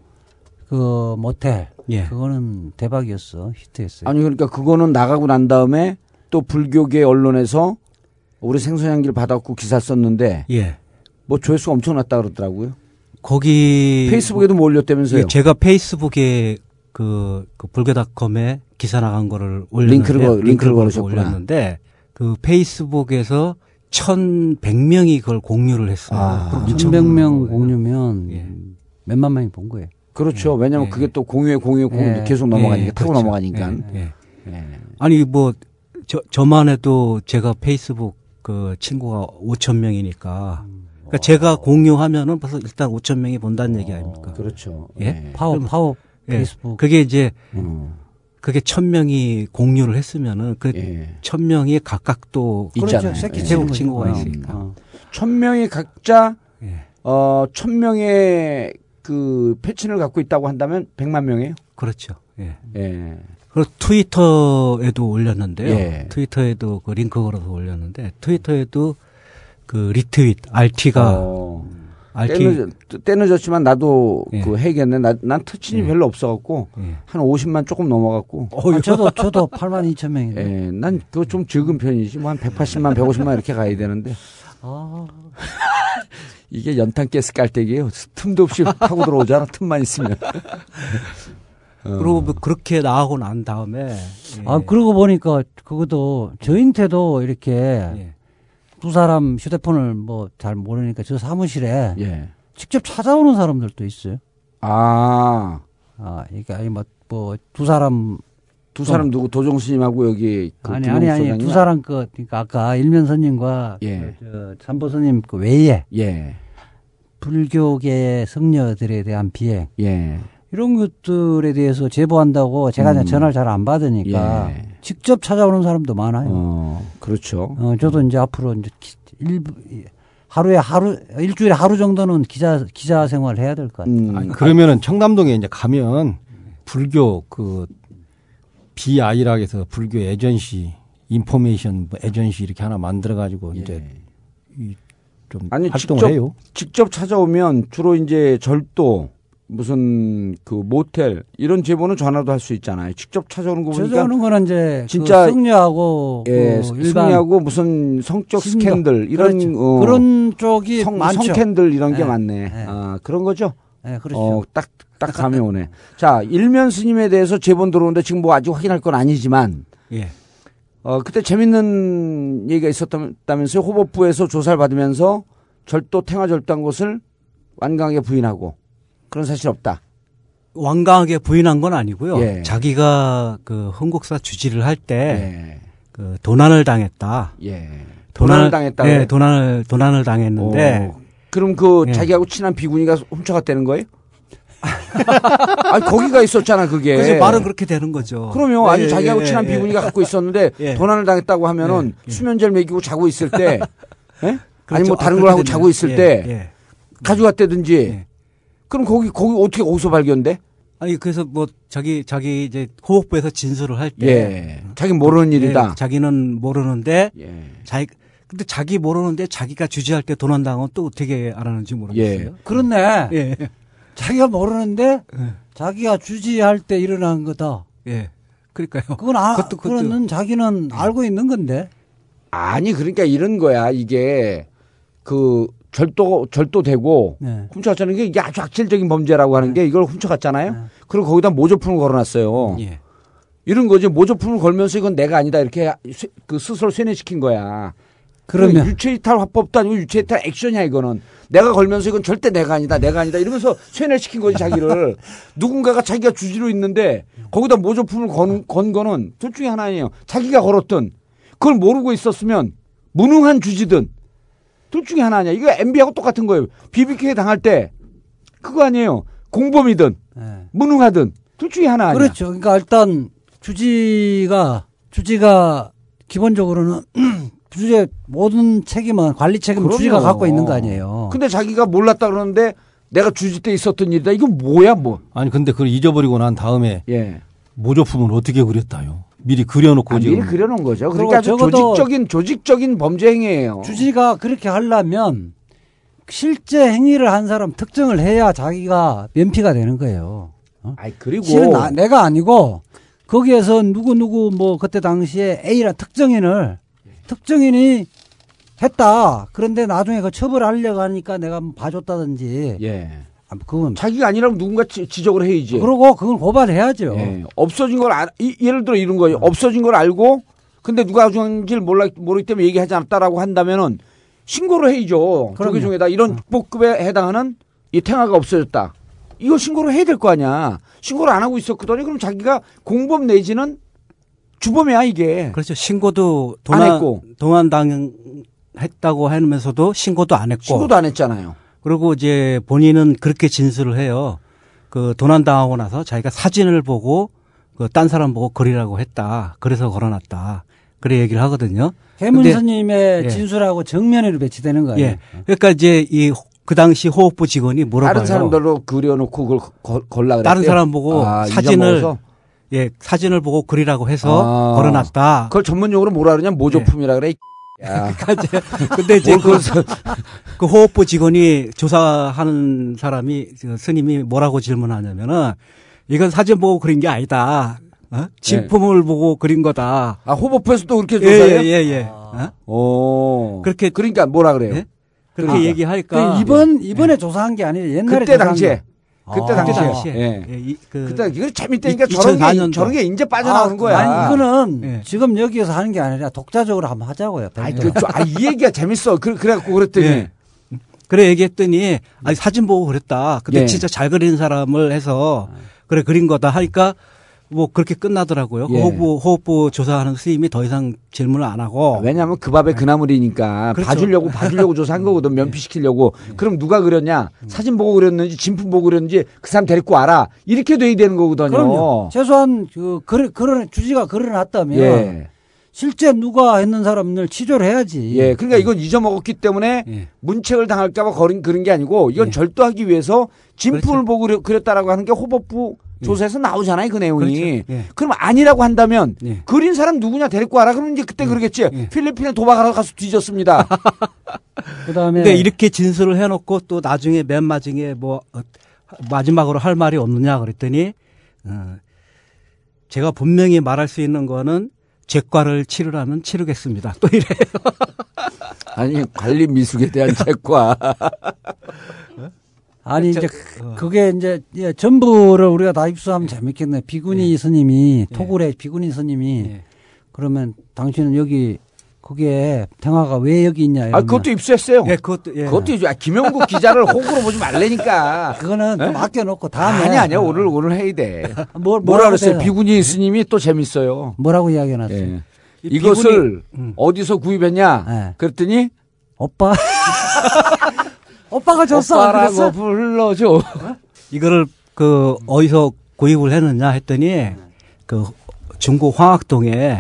[SPEAKER 3] 그 모텔
[SPEAKER 12] 예.
[SPEAKER 3] 그거는 대박이었어. 히트했어요.
[SPEAKER 2] 아니 그러니까 그거는 나가고 난 다음에 또 불교계 언론에서 우리 생선향기를 받았고 기사 썼는데
[SPEAKER 12] 예.
[SPEAKER 2] 뭐 조회수가 엄청났다 그러더라고요.
[SPEAKER 12] 거기
[SPEAKER 2] 페이스북에도 뭐 올렸다면서요?
[SPEAKER 12] 예, 제가 페이스북에 그, 그 불교닷컴에 기사 나간 거를 올렸는데
[SPEAKER 2] 링크를 거- 링크를 걸으셨구나.
[SPEAKER 12] 올렸는데 그 페이스북에서 1,100명이 그걸 공유를 했어요.
[SPEAKER 2] 아,
[SPEAKER 12] 그럼
[SPEAKER 3] 1100명 공유면
[SPEAKER 12] 예.
[SPEAKER 3] 몇만 명이 본 거예요.
[SPEAKER 2] 그렇죠. 왜냐면
[SPEAKER 12] 예.
[SPEAKER 2] 그게 또 공유에 공유에 공유에
[SPEAKER 3] 예.
[SPEAKER 2] 계속 넘어가니까
[SPEAKER 12] 예,
[SPEAKER 2] 타고
[SPEAKER 12] 그렇죠.
[SPEAKER 2] 넘어가니까.
[SPEAKER 12] 예, 예.
[SPEAKER 2] 예.
[SPEAKER 12] 아니 뭐 저, 저만 해도 제가 페이스북 그 친구가 5천 명이니까 그러니까 제가 공유하면은 벌써 일단 5천 명이 본다는 얘기 아닙니까?
[SPEAKER 2] 그렇죠.
[SPEAKER 12] 예?
[SPEAKER 3] 파워
[SPEAKER 12] 그럼-
[SPEAKER 3] 파워
[SPEAKER 12] 예.
[SPEAKER 3] 페이스북.
[SPEAKER 12] 그게 이제
[SPEAKER 2] 음.
[SPEAKER 12] 그게 천 명이 공유를 했으면은 그
[SPEAKER 2] 예.
[SPEAKER 12] 천 명이 각각 또
[SPEAKER 2] 있잖아요.
[SPEAKER 3] 그렇죠. 새끼
[SPEAKER 2] 예.
[SPEAKER 3] 치는
[SPEAKER 12] 태국 친구가
[SPEAKER 3] 거죠.
[SPEAKER 12] 있으니까.
[SPEAKER 3] 어.
[SPEAKER 2] 천 명이 각자
[SPEAKER 12] 예.
[SPEAKER 2] 어, 천 명의 그 페친을 갖고 있다고 한다면 백만 명이에요.
[SPEAKER 12] 그렇죠. 예.
[SPEAKER 2] 예.
[SPEAKER 12] 그리고 트위터에도 올렸는데요.
[SPEAKER 2] 예.
[SPEAKER 12] 트위터에도 그 링크 걸어서 올렸는데 트위터에도 그 retweet RT가
[SPEAKER 2] 어,
[SPEAKER 12] RT
[SPEAKER 2] 때늦, 때늦었지만 나도
[SPEAKER 12] 예.
[SPEAKER 2] 그. 나, 난 터친이
[SPEAKER 12] 예.
[SPEAKER 2] 별로 없어갖고
[SPEAKER 12] 예.
[SPEAKER 2] 한 50만 조금 넘어갔고.
[SPEAKER 3] 아, 저도 저도 8만 2천 명인데.
[SPEAKER 2] 예, 난 그거 좀 적은 편이지. 뭐 한 180만, 150만 이렇게 가야 되는데.
[SPEAKER 3] 아,
[SPEAKER 2] 이게 연탄 가스 깔때기예요. 틈도 없이 파고 들어오잖아. 틈만 있으면. (laughs) 어.
[SPEAKER 12] 그리고 뭐 그렇게 나가고 난 다음에 예.
[SPEAKER 3] 아 그러고 보니까 그것도 저한테도 이렇게
[SPEAKER 12] 예.
[SPEAKER 3] 두 사람 휴대폰을 뭐 잘 모르니까 저 사무실에
[SPEAKER 2] 예.
[SPEAKER 3] 직접 찾아오는 사람들도 있어요.
[SPEAKER 2] 아,
[SPEAKER 3] 아, 이게 아니 뭐뭐두 사람
[SPEAKER 2] 두 사람 누구 도종 스님하고 여기 그
[SPEAKER 3] 아니 아니 아니 두
[SPEAKER 2] 소장이나?
[SPEAKER 3] 사람 그 그러니까 아까 일면선님과
[SPEAKER 2] 예.
[SPEAKER 3] 그, 저 삼보선님 그 외에
[SPEAKER 2] 예.
[SPEAKER 3] 불교계 성녀들에 대한 비행
[SPEAKER 2] 예.
[SPEAKER 3] 이런 것들에 대해서 제보한다고 제가
[SPEAKER 2] 음.
[SPEAKER 3] 전화를 잘 안 받으니까
[SPEAKER 2] 예.
[SPEAKER 3] 직접 찾아오는 사람도 많아요.
[SPEAKER 2] 어, 그렇죠.
[SPEAKER 3] 어, 저도 이제 앞으로 이제 기- 일부 하루에 하루 일주일에 하루 정도는 기자 기자 생활을 해야 될 것 같아요.
[SPEAKER 2] 음,
[SPEAKER 8] 아니, 그러면은 청담동에 이제 가면 불교 그 비아이락에서 불교 에전시 인포메이션 뭐 에전시 이렇게 하나 만들어 가지고 이제 이좀
[SPEAKER 2] 예. 아니,
[SPEAKER 8] 활동을
[SPEAKER 2] 직접-
[SPEAKER 8] 해요.
[SPEAKER 2] 직접 찾아오면 주로 이제 절도 무슨 그 모텔 이런 제보는 전화도 할 수 있잖아요. 직접 찾아오는 거 보니까
[SPEAKER 3] 저는 거는 이제
[SPEAKER 2] 진짜
[SPEAKER 3] 그 승려하고
[SPEAKER 2] 예,
[SPEAKER 3] 그 일반
[SPEAKER 2] 승리하고 무슨 성적
[SPEAKER 3] 신도.
[SPEAKER 2] 스캔들 이런
[SPEAKER 3] 그렇죠.
[SPEAKER 2] 어,
[SPEAKER 3] 그런 쪽이
[SPEAKER 2] 성,
[SPEAKER 3] 많죠.
[SPEAKER 2] 성캔들 이런 게
[SPEAKER 3] 예,
[SPEAKER 2] 많네.
[SPEAKER 3] 예.
[SPEAKER 2] 아, 그런 거죠.
[SPEAKER 3] 예, 그렇죠.
[SPEAKER 2] 어, 딱 딱 감이 (laughs) 오네. 자, 일면 스님에 대해서 제본 들어오는데 지금 뭐 아직 확인할 건 아니지만
[SPEAKER 12] 예.
[SPEAKER 2] 어, 그때 재밌는 얘기가 있었다면서요. 호법부에서 조사를 받으면서 절도 탱화절도한 것을 완강하게 부인하고 그런 사실 없다.
[SPEAKER 12] 완강하게 부인한 건 아니고요.
[SPEAKER 2] 예.
[SPEAKER 12] 자기가 그 흥국사 주지를 할때그
[SPEAKER 2] 예.
[SPEAKER 12] 도난을 당했다.
[SPEAKER 2] 예. 도난을 당했다고요?
[SPEAKER 12] 예, 도난을 도난을 당했는데
[SPEAKER 2] 오. 그럼 그
[SPEAKER 12] 예.
[SPEAKER 2] 자기하고 친한 비구니가 훔쳐갔다는 거예요? (laughs) 아니 거기가 있었잖아 그게.
[SPEAKER 12] 그래서 말은 그렇게 되는 거죠.
[SPEAKER 2] 그러면
[SPEAKER 12] 예,
[SPEAKER 2] 아니
[SPEAKER 12] 예,
[SPEAKER 2] 자기하고
[SPEAKER 12] 예,
[SPEAKER 2] 친한
[SPEAKER 12] 예.
[SPEAKER 2] 비구니가 갖고 있었는데 (laughs)
[SPEAKER 12] 예.
[SPEAKER 2] 도난을 당했다고 하면은
[SPEAKER 12] 예, 예.
[SPEAKER 2] 수면제를 먹이고 자고 있을 때, 예? 아니
[SPEAKER 12] 그렇죠.
[SPEAKER 2] 뭐 다른
[SPEAKER 12] 아,
[SPEAKER 2] 걸 하고 자고 있을. 때
[SPEAKER 12] 예, 예.
[SPEAKER 2] 가져갔다든지. 그럼 거기 거기 어떻게 어디서 발견돼?
[SPEAKER 12] 아니 그래서 뭐 자기 자기 이제 호흡부에서 진술을 할때
[SPEAKER 2] 예. 자기 모르는 일이다.
[SPEAKER 12] 예, 자기는 모르는데
[SPEAKER 2] 예.
[SPEAKER 12] 자기 근데 자기 모르는데 자기가 주지할 때 도난 당은 또 어떻게 알았는지 모르겠어요.
[SPEAKER 3] 그렇네.
[SPEAKER 12] 예.
[SPEAKER 3] 자기가 모르는데 자기가 주지할 때 일어난 거다.
[SPEAKER 12] 예. 그러니까요.
[SPEAKER 3] 그건 아,
[SPEAKER 12] 그것도- 그것도-
[SPEAKER 3] 그거는 자기는 알고 있는 건데.
[SPEAKER 2] 아니 그러니까 이런 거야 이게 그 절도 절도되고
[SPEAKER 3] 네.
[SPEAKER 2] 훔쳐갔다는 게 이게 아주 악질적인 범죄라고 하는 게 이걸 훔쳐갔잖아요. 그리고 거기다 모조품을 걸어놨어요.
[SPEAKER 12] 예.
[SPEAKER 2] 이런 거지 모조품을 걸면서 이건 내가 아니다 이렇게 쇠- 그 스스로 쇠뇌시킨 거야.
[SPEAKER 3] 그러면-
[SPEAKER 2] 유체이탈 화법도 아니고 유체이탈 액션이야 이거는. 내가 걸면서 이건 절대 내가 아니다 내가 아니다 이러면서 쇠뇌시킨 거지 자기를. (laughs) 누군가가 자기가 주지로 있는데 거기다 모조품을 건, 건 거는 둘 중에 하나예요. 자기가 걸었든 그걸 모르고 있었으면 무능한 주지든 둘 중에 하나 아니야. 이거 MB하고 똑같은 거예요. BBK 당할 때 그거 아니에요. 공범이든 무능하든 둘 중에 하나 아니야.
[SPEAKER 3] 그렇죠. 그러니까 일단 주지가 주지가 기본적으로는 (clears throat) 주지의 모든 책임은 관리 책임 은 주지가
[SPEAKER 2] 그럼요.
[SPEAKER 3] 갖고 있는 거 아니에요.
[SPEAKER 2] 근데 자기가 몰랐다 그러는데 내가 주지 때 있었던 일이다. 이거 뭐야 뭐.
[SPEAKER 8] 아니 근데 그걸 잊어버리고 난 다음에
[SPEAKER 2] 예.
[SPEAKER 8] 모조품을 어떻게 그렸다요? 미리 그려놓고
[SPEAKER 2] 아,
[SPEAKER 8] 지금
[SPEAKER 2] 미리 그려놓은 거죠. 그러니까
[SPEAKER 3] 적어도
[SPEAKER 2] 조직적인 조직적인 범죄 행위예요.
[SPEAKER 3] 주지가 그렇게 하려면 실제 행위를 한 사람 특정을 해야 자기가 면피가 되는 거예요. 어?
[SPEAKER 2] 아니 그리고
[SPEAKER 3] 실은 나, 내가 아니고 거기에서 누구 누구 뭐 그때 당시에 A라 특정인을 특정인이 했다. 그런데 나중에 그 처벌하려고 하니까 내가 뭐 봐줬다든지.
[SPEAKER 2] 예.
[SPEAKER 3] 아, 그건
[SPEAKER 2] 자기가 아니라면 누군가 지, 지적을 해야지.
[SPEAKER 3] 그러고 그걸 고발해야죠.
[SPEAKER 2] 예. 없어진 걸 알, 이, 예를 들어 이런 거예요. 없어진 걸 알고 근데 누가 가져간지를 몰라 모르기 때문에 얘기하지 않았다라고 한다면은 신고를 해야죠. 조계 중에다 이런 복급에 해당하는 이 탱화가 없어졌다. 이거 신고를 해야 될 거 아니야. 신고를 안 하고 있었거든요. 그럼 자기가 공범 내지는 주범이야 이게.
[SPEAKER 12] 그렇죠. 신고도
[SPEAKER 2] 예. 안
[SPEAKER 12] 도난
[SPEAKER 2] 했고.
[SPEAKER 12] 도난 당했다고 하면서도 신고도 안 했고
[SPEAKER 2] 신고도 안 했잖아요.
[SPEAKER 12] 그리고 이제 본인은 그렇게 진술을 해요. 그 도난 당하고 나서 자기가 사진을 보고 그 딴 사람 보고 그리라고 했다. 그래서 걸어놨다. 그래 얘기를 하거든요.
[SPEAKER 3] 해문
[SPEAKER 12] 근데-
[SPEAKER 3] 스님의
[SPEAKER 12] 예.
[SPEAKER 3] 진술하고 정면으로 배치되는 거예요.
[SPEAKER 12] 예. 그러니까 이제 이 그 당시 호흡부 직원이 물어봐요.
[SPEAKER 2] 다른 사람들로 그려놓고 그걸 걸, 걸라 그랬대요.
[SPEAKER 12] 다른 사람 보고
[SPEAKER 2] 아,
[SPEAKER 12] 사진을
[SPEAKER 2] 잊어먹어서?
[SPEAKER 12] 예 사진을 보고 그리라고 해서
[SPEAKER 2] 아.
[SPEAKER 12] 걸어놨다.
[SPEAKER 2] 그걸 전문용어로 뭐라 그러냐 모조품이라 그래. 야. (laughs)
[SPEAKER 12] 근데 이제
[SPEAKER 2] 뭘
[SPEAKER 12] 그,
[SPEAKER 2] 그
[SPEAKER 12] 호흡부 직원이 조사하는 사람이 그 스님이 뭐라고 질문하냐면은 이건 사진 보고 그린 게 아니다. 어? 진품을 보고 그린 거다.
[SPEAKER 2] 아 호법부에서도 그렇게
[SPEAKER 12] 예,
[SPEAKER 2] 조사해요?
[SPEAKER 12] 예, 예, 예. 어?
[SPEAKER 2] 오.
[SPEAKER 12] 그렇게
[SPEAKER 2] 그러니까 뭐라 그래요?
[SPEAKER 12] 예? 그렇게
[SPEAKER 2] 그러니까.
[SPEAKER 12] 얘기하니까
[SPEAKER 3] 그 이번 이번에 조사한 게 아니라 옛날에
[SPEAKER 2] 그때 당시에.
[SPEAKER 3] 거.
[SPEAKER 2] 그때
[SPEAKER 3] 아.
[SPEAKER 2] 당시에. 예.
[SPEAKER 12] 예, 이, 그,
[SPEAKER 2] 그때 이거 재밌다니까
[SPEAKER 12] 이-
[SPEAKER 2] 저런 게
[SPEAKER 12] 2004년도.
[SPEAKER 2] 저런 게 이제 빠져나오는
[SPEAKER 3] 아,
[SPEAKER 2] 거야.
[SPEAKER 3] 아니 이거는
[SPEAKER 12] 예.
[SPEAKER 3] 지금 여기에서 하는 게 아니라 독자적으로 한번 하자고요. 별도로.
[SPEAKER 2] 그, 저- 아, 이 얘기가 재밌어. 그, 그래갖고 그랬더니.
[SPEAKER 12] 예. 그래 얘기했더니 아니 사진 보고 그랬다. 근데
[SPEAKER 2] 예.
[SPEAKER 12] 진짜 잘 그리는 사람을 해서 그래 그린 거다 하니까 뭐 그렇게 끝나더라고요. 그
[SPEAKER 2] 예.
[SPEAKER 12] 호흡부 호흡부 조사하는 스님이 더 이상 질문을 안 하고
[SPEAKER 2] 왜냐하면 그 밥에 그 나물이니까
[SPEAKER 12] 그렇죠.
[SPEAKER 2] 봐주려고 봐주려고 조사한 거거든 (laughs) 면피시키려고 그럼 누가 그렸냐 사진 보고 그렸는지 진품 보고 그렸는지 그 사람 데리고 와라 이렇게 돼야 되는 거거든요.
[SPEAKER 3] 그럼요. 최소한 그 그래 그런 주지가 그려놨다면
[SPEAKER 2] 예.
[SPEAKER 3] 실제 누가 했는 사람을 치조를 해야지.
[SPEAKER 2] 예, 그러니까 이건 잊어먹었기 때문에
[SPEAKER 12] 예.
[SPEAKER 2] 문책을 당할까봐 거린 그런 게 아니고 이건
[SPEAKER 12] 예.
[SPEAKER 2] 절도하기 위해서 진품을
[SPEAKER 12] 그렇죠.
[SPEAKER 2] 보고 그려- 그렸다라고 하는 게 호법부 조사에서 나오잖아요, 그 내용이.
[SPEAKER 12] 그렇죠. 예.
[SPEAKER 2] 그럼 아니라고 한다면
[SPEAKER 12] 예.
[SPEAKER 2] 그린 사람 누구냐 데리고 와라 그러면 이제 그때 그러겠지. 필리핀에 도박하러 가서 뒤졌습니다. (laughs)
[SPEAKER 3] 그다음에
[SPEAKER 12] 근데 이렇게 진술을 해놓고 또 나중에 맨 마지막에 뭐 어, 마지막으로 할 말이 없느냐 그랬더니 어, 제가 분명히 말할 수 있는 거는 죄과를 치르라면 치르겠습니다. 또 이래요. (laughs)
[SPEAKER 2] 아니 관리 미숙에 대한 책과 (laughs)
[SPEAKER 3] 아니 이제 그- 그게 이제 예, 전부를 우리가 다 입수하면 재밌겠네. 비구니 스님이 토굴의 비구니 스님이 그러면 당신은 여기 거기에 탱화가 왜 여기 있냐?
[SPEAKER 2] 아,
[SPEAKER 3] 이러면
[SPEAKER 2] 그것도 입수했어요.
[SPEAKER 12] 예, 그것도 예.
[SPEAKER 2] 그것도 입수. 아, 김영국 기자를 호구로 보지 말라니까.
[SPEAKER 3] 그거는 좀 아껴놓고 다음에
[SPEAKER 2] 아니 아니야 오늘 오늘 해야 돼. (laughs)
[SPEAKER 3] 뭘
[SPEAKER 2] 뭐라 그랬어요? 비구니 스님이 또 재밌어요.
[SPEAKER 3] 뭐라고 이야기해놨어요?
[SPEAKER 2] 예.
[SPEAKER 3] 이
[SPEAKER 2] 이것을
[SPEAKER 3] 비구니- 음.
[SPEAKER 2] 어디서 구입했냐?
[SPEAKER 3] 네.
[SPEAKER 2] 그랬더니
[SPEAKER 3] 오빠 (laughs) 오빠가 줬어.
[SPEAKER 2] 오빠라고
[SPEAKER 3] 그랬어?
[SPEAKER 2] 불러줘.
[SPEAKER 12] 이거를 그 어디서 구입을 했느냐 했더니 그 중국 황학동에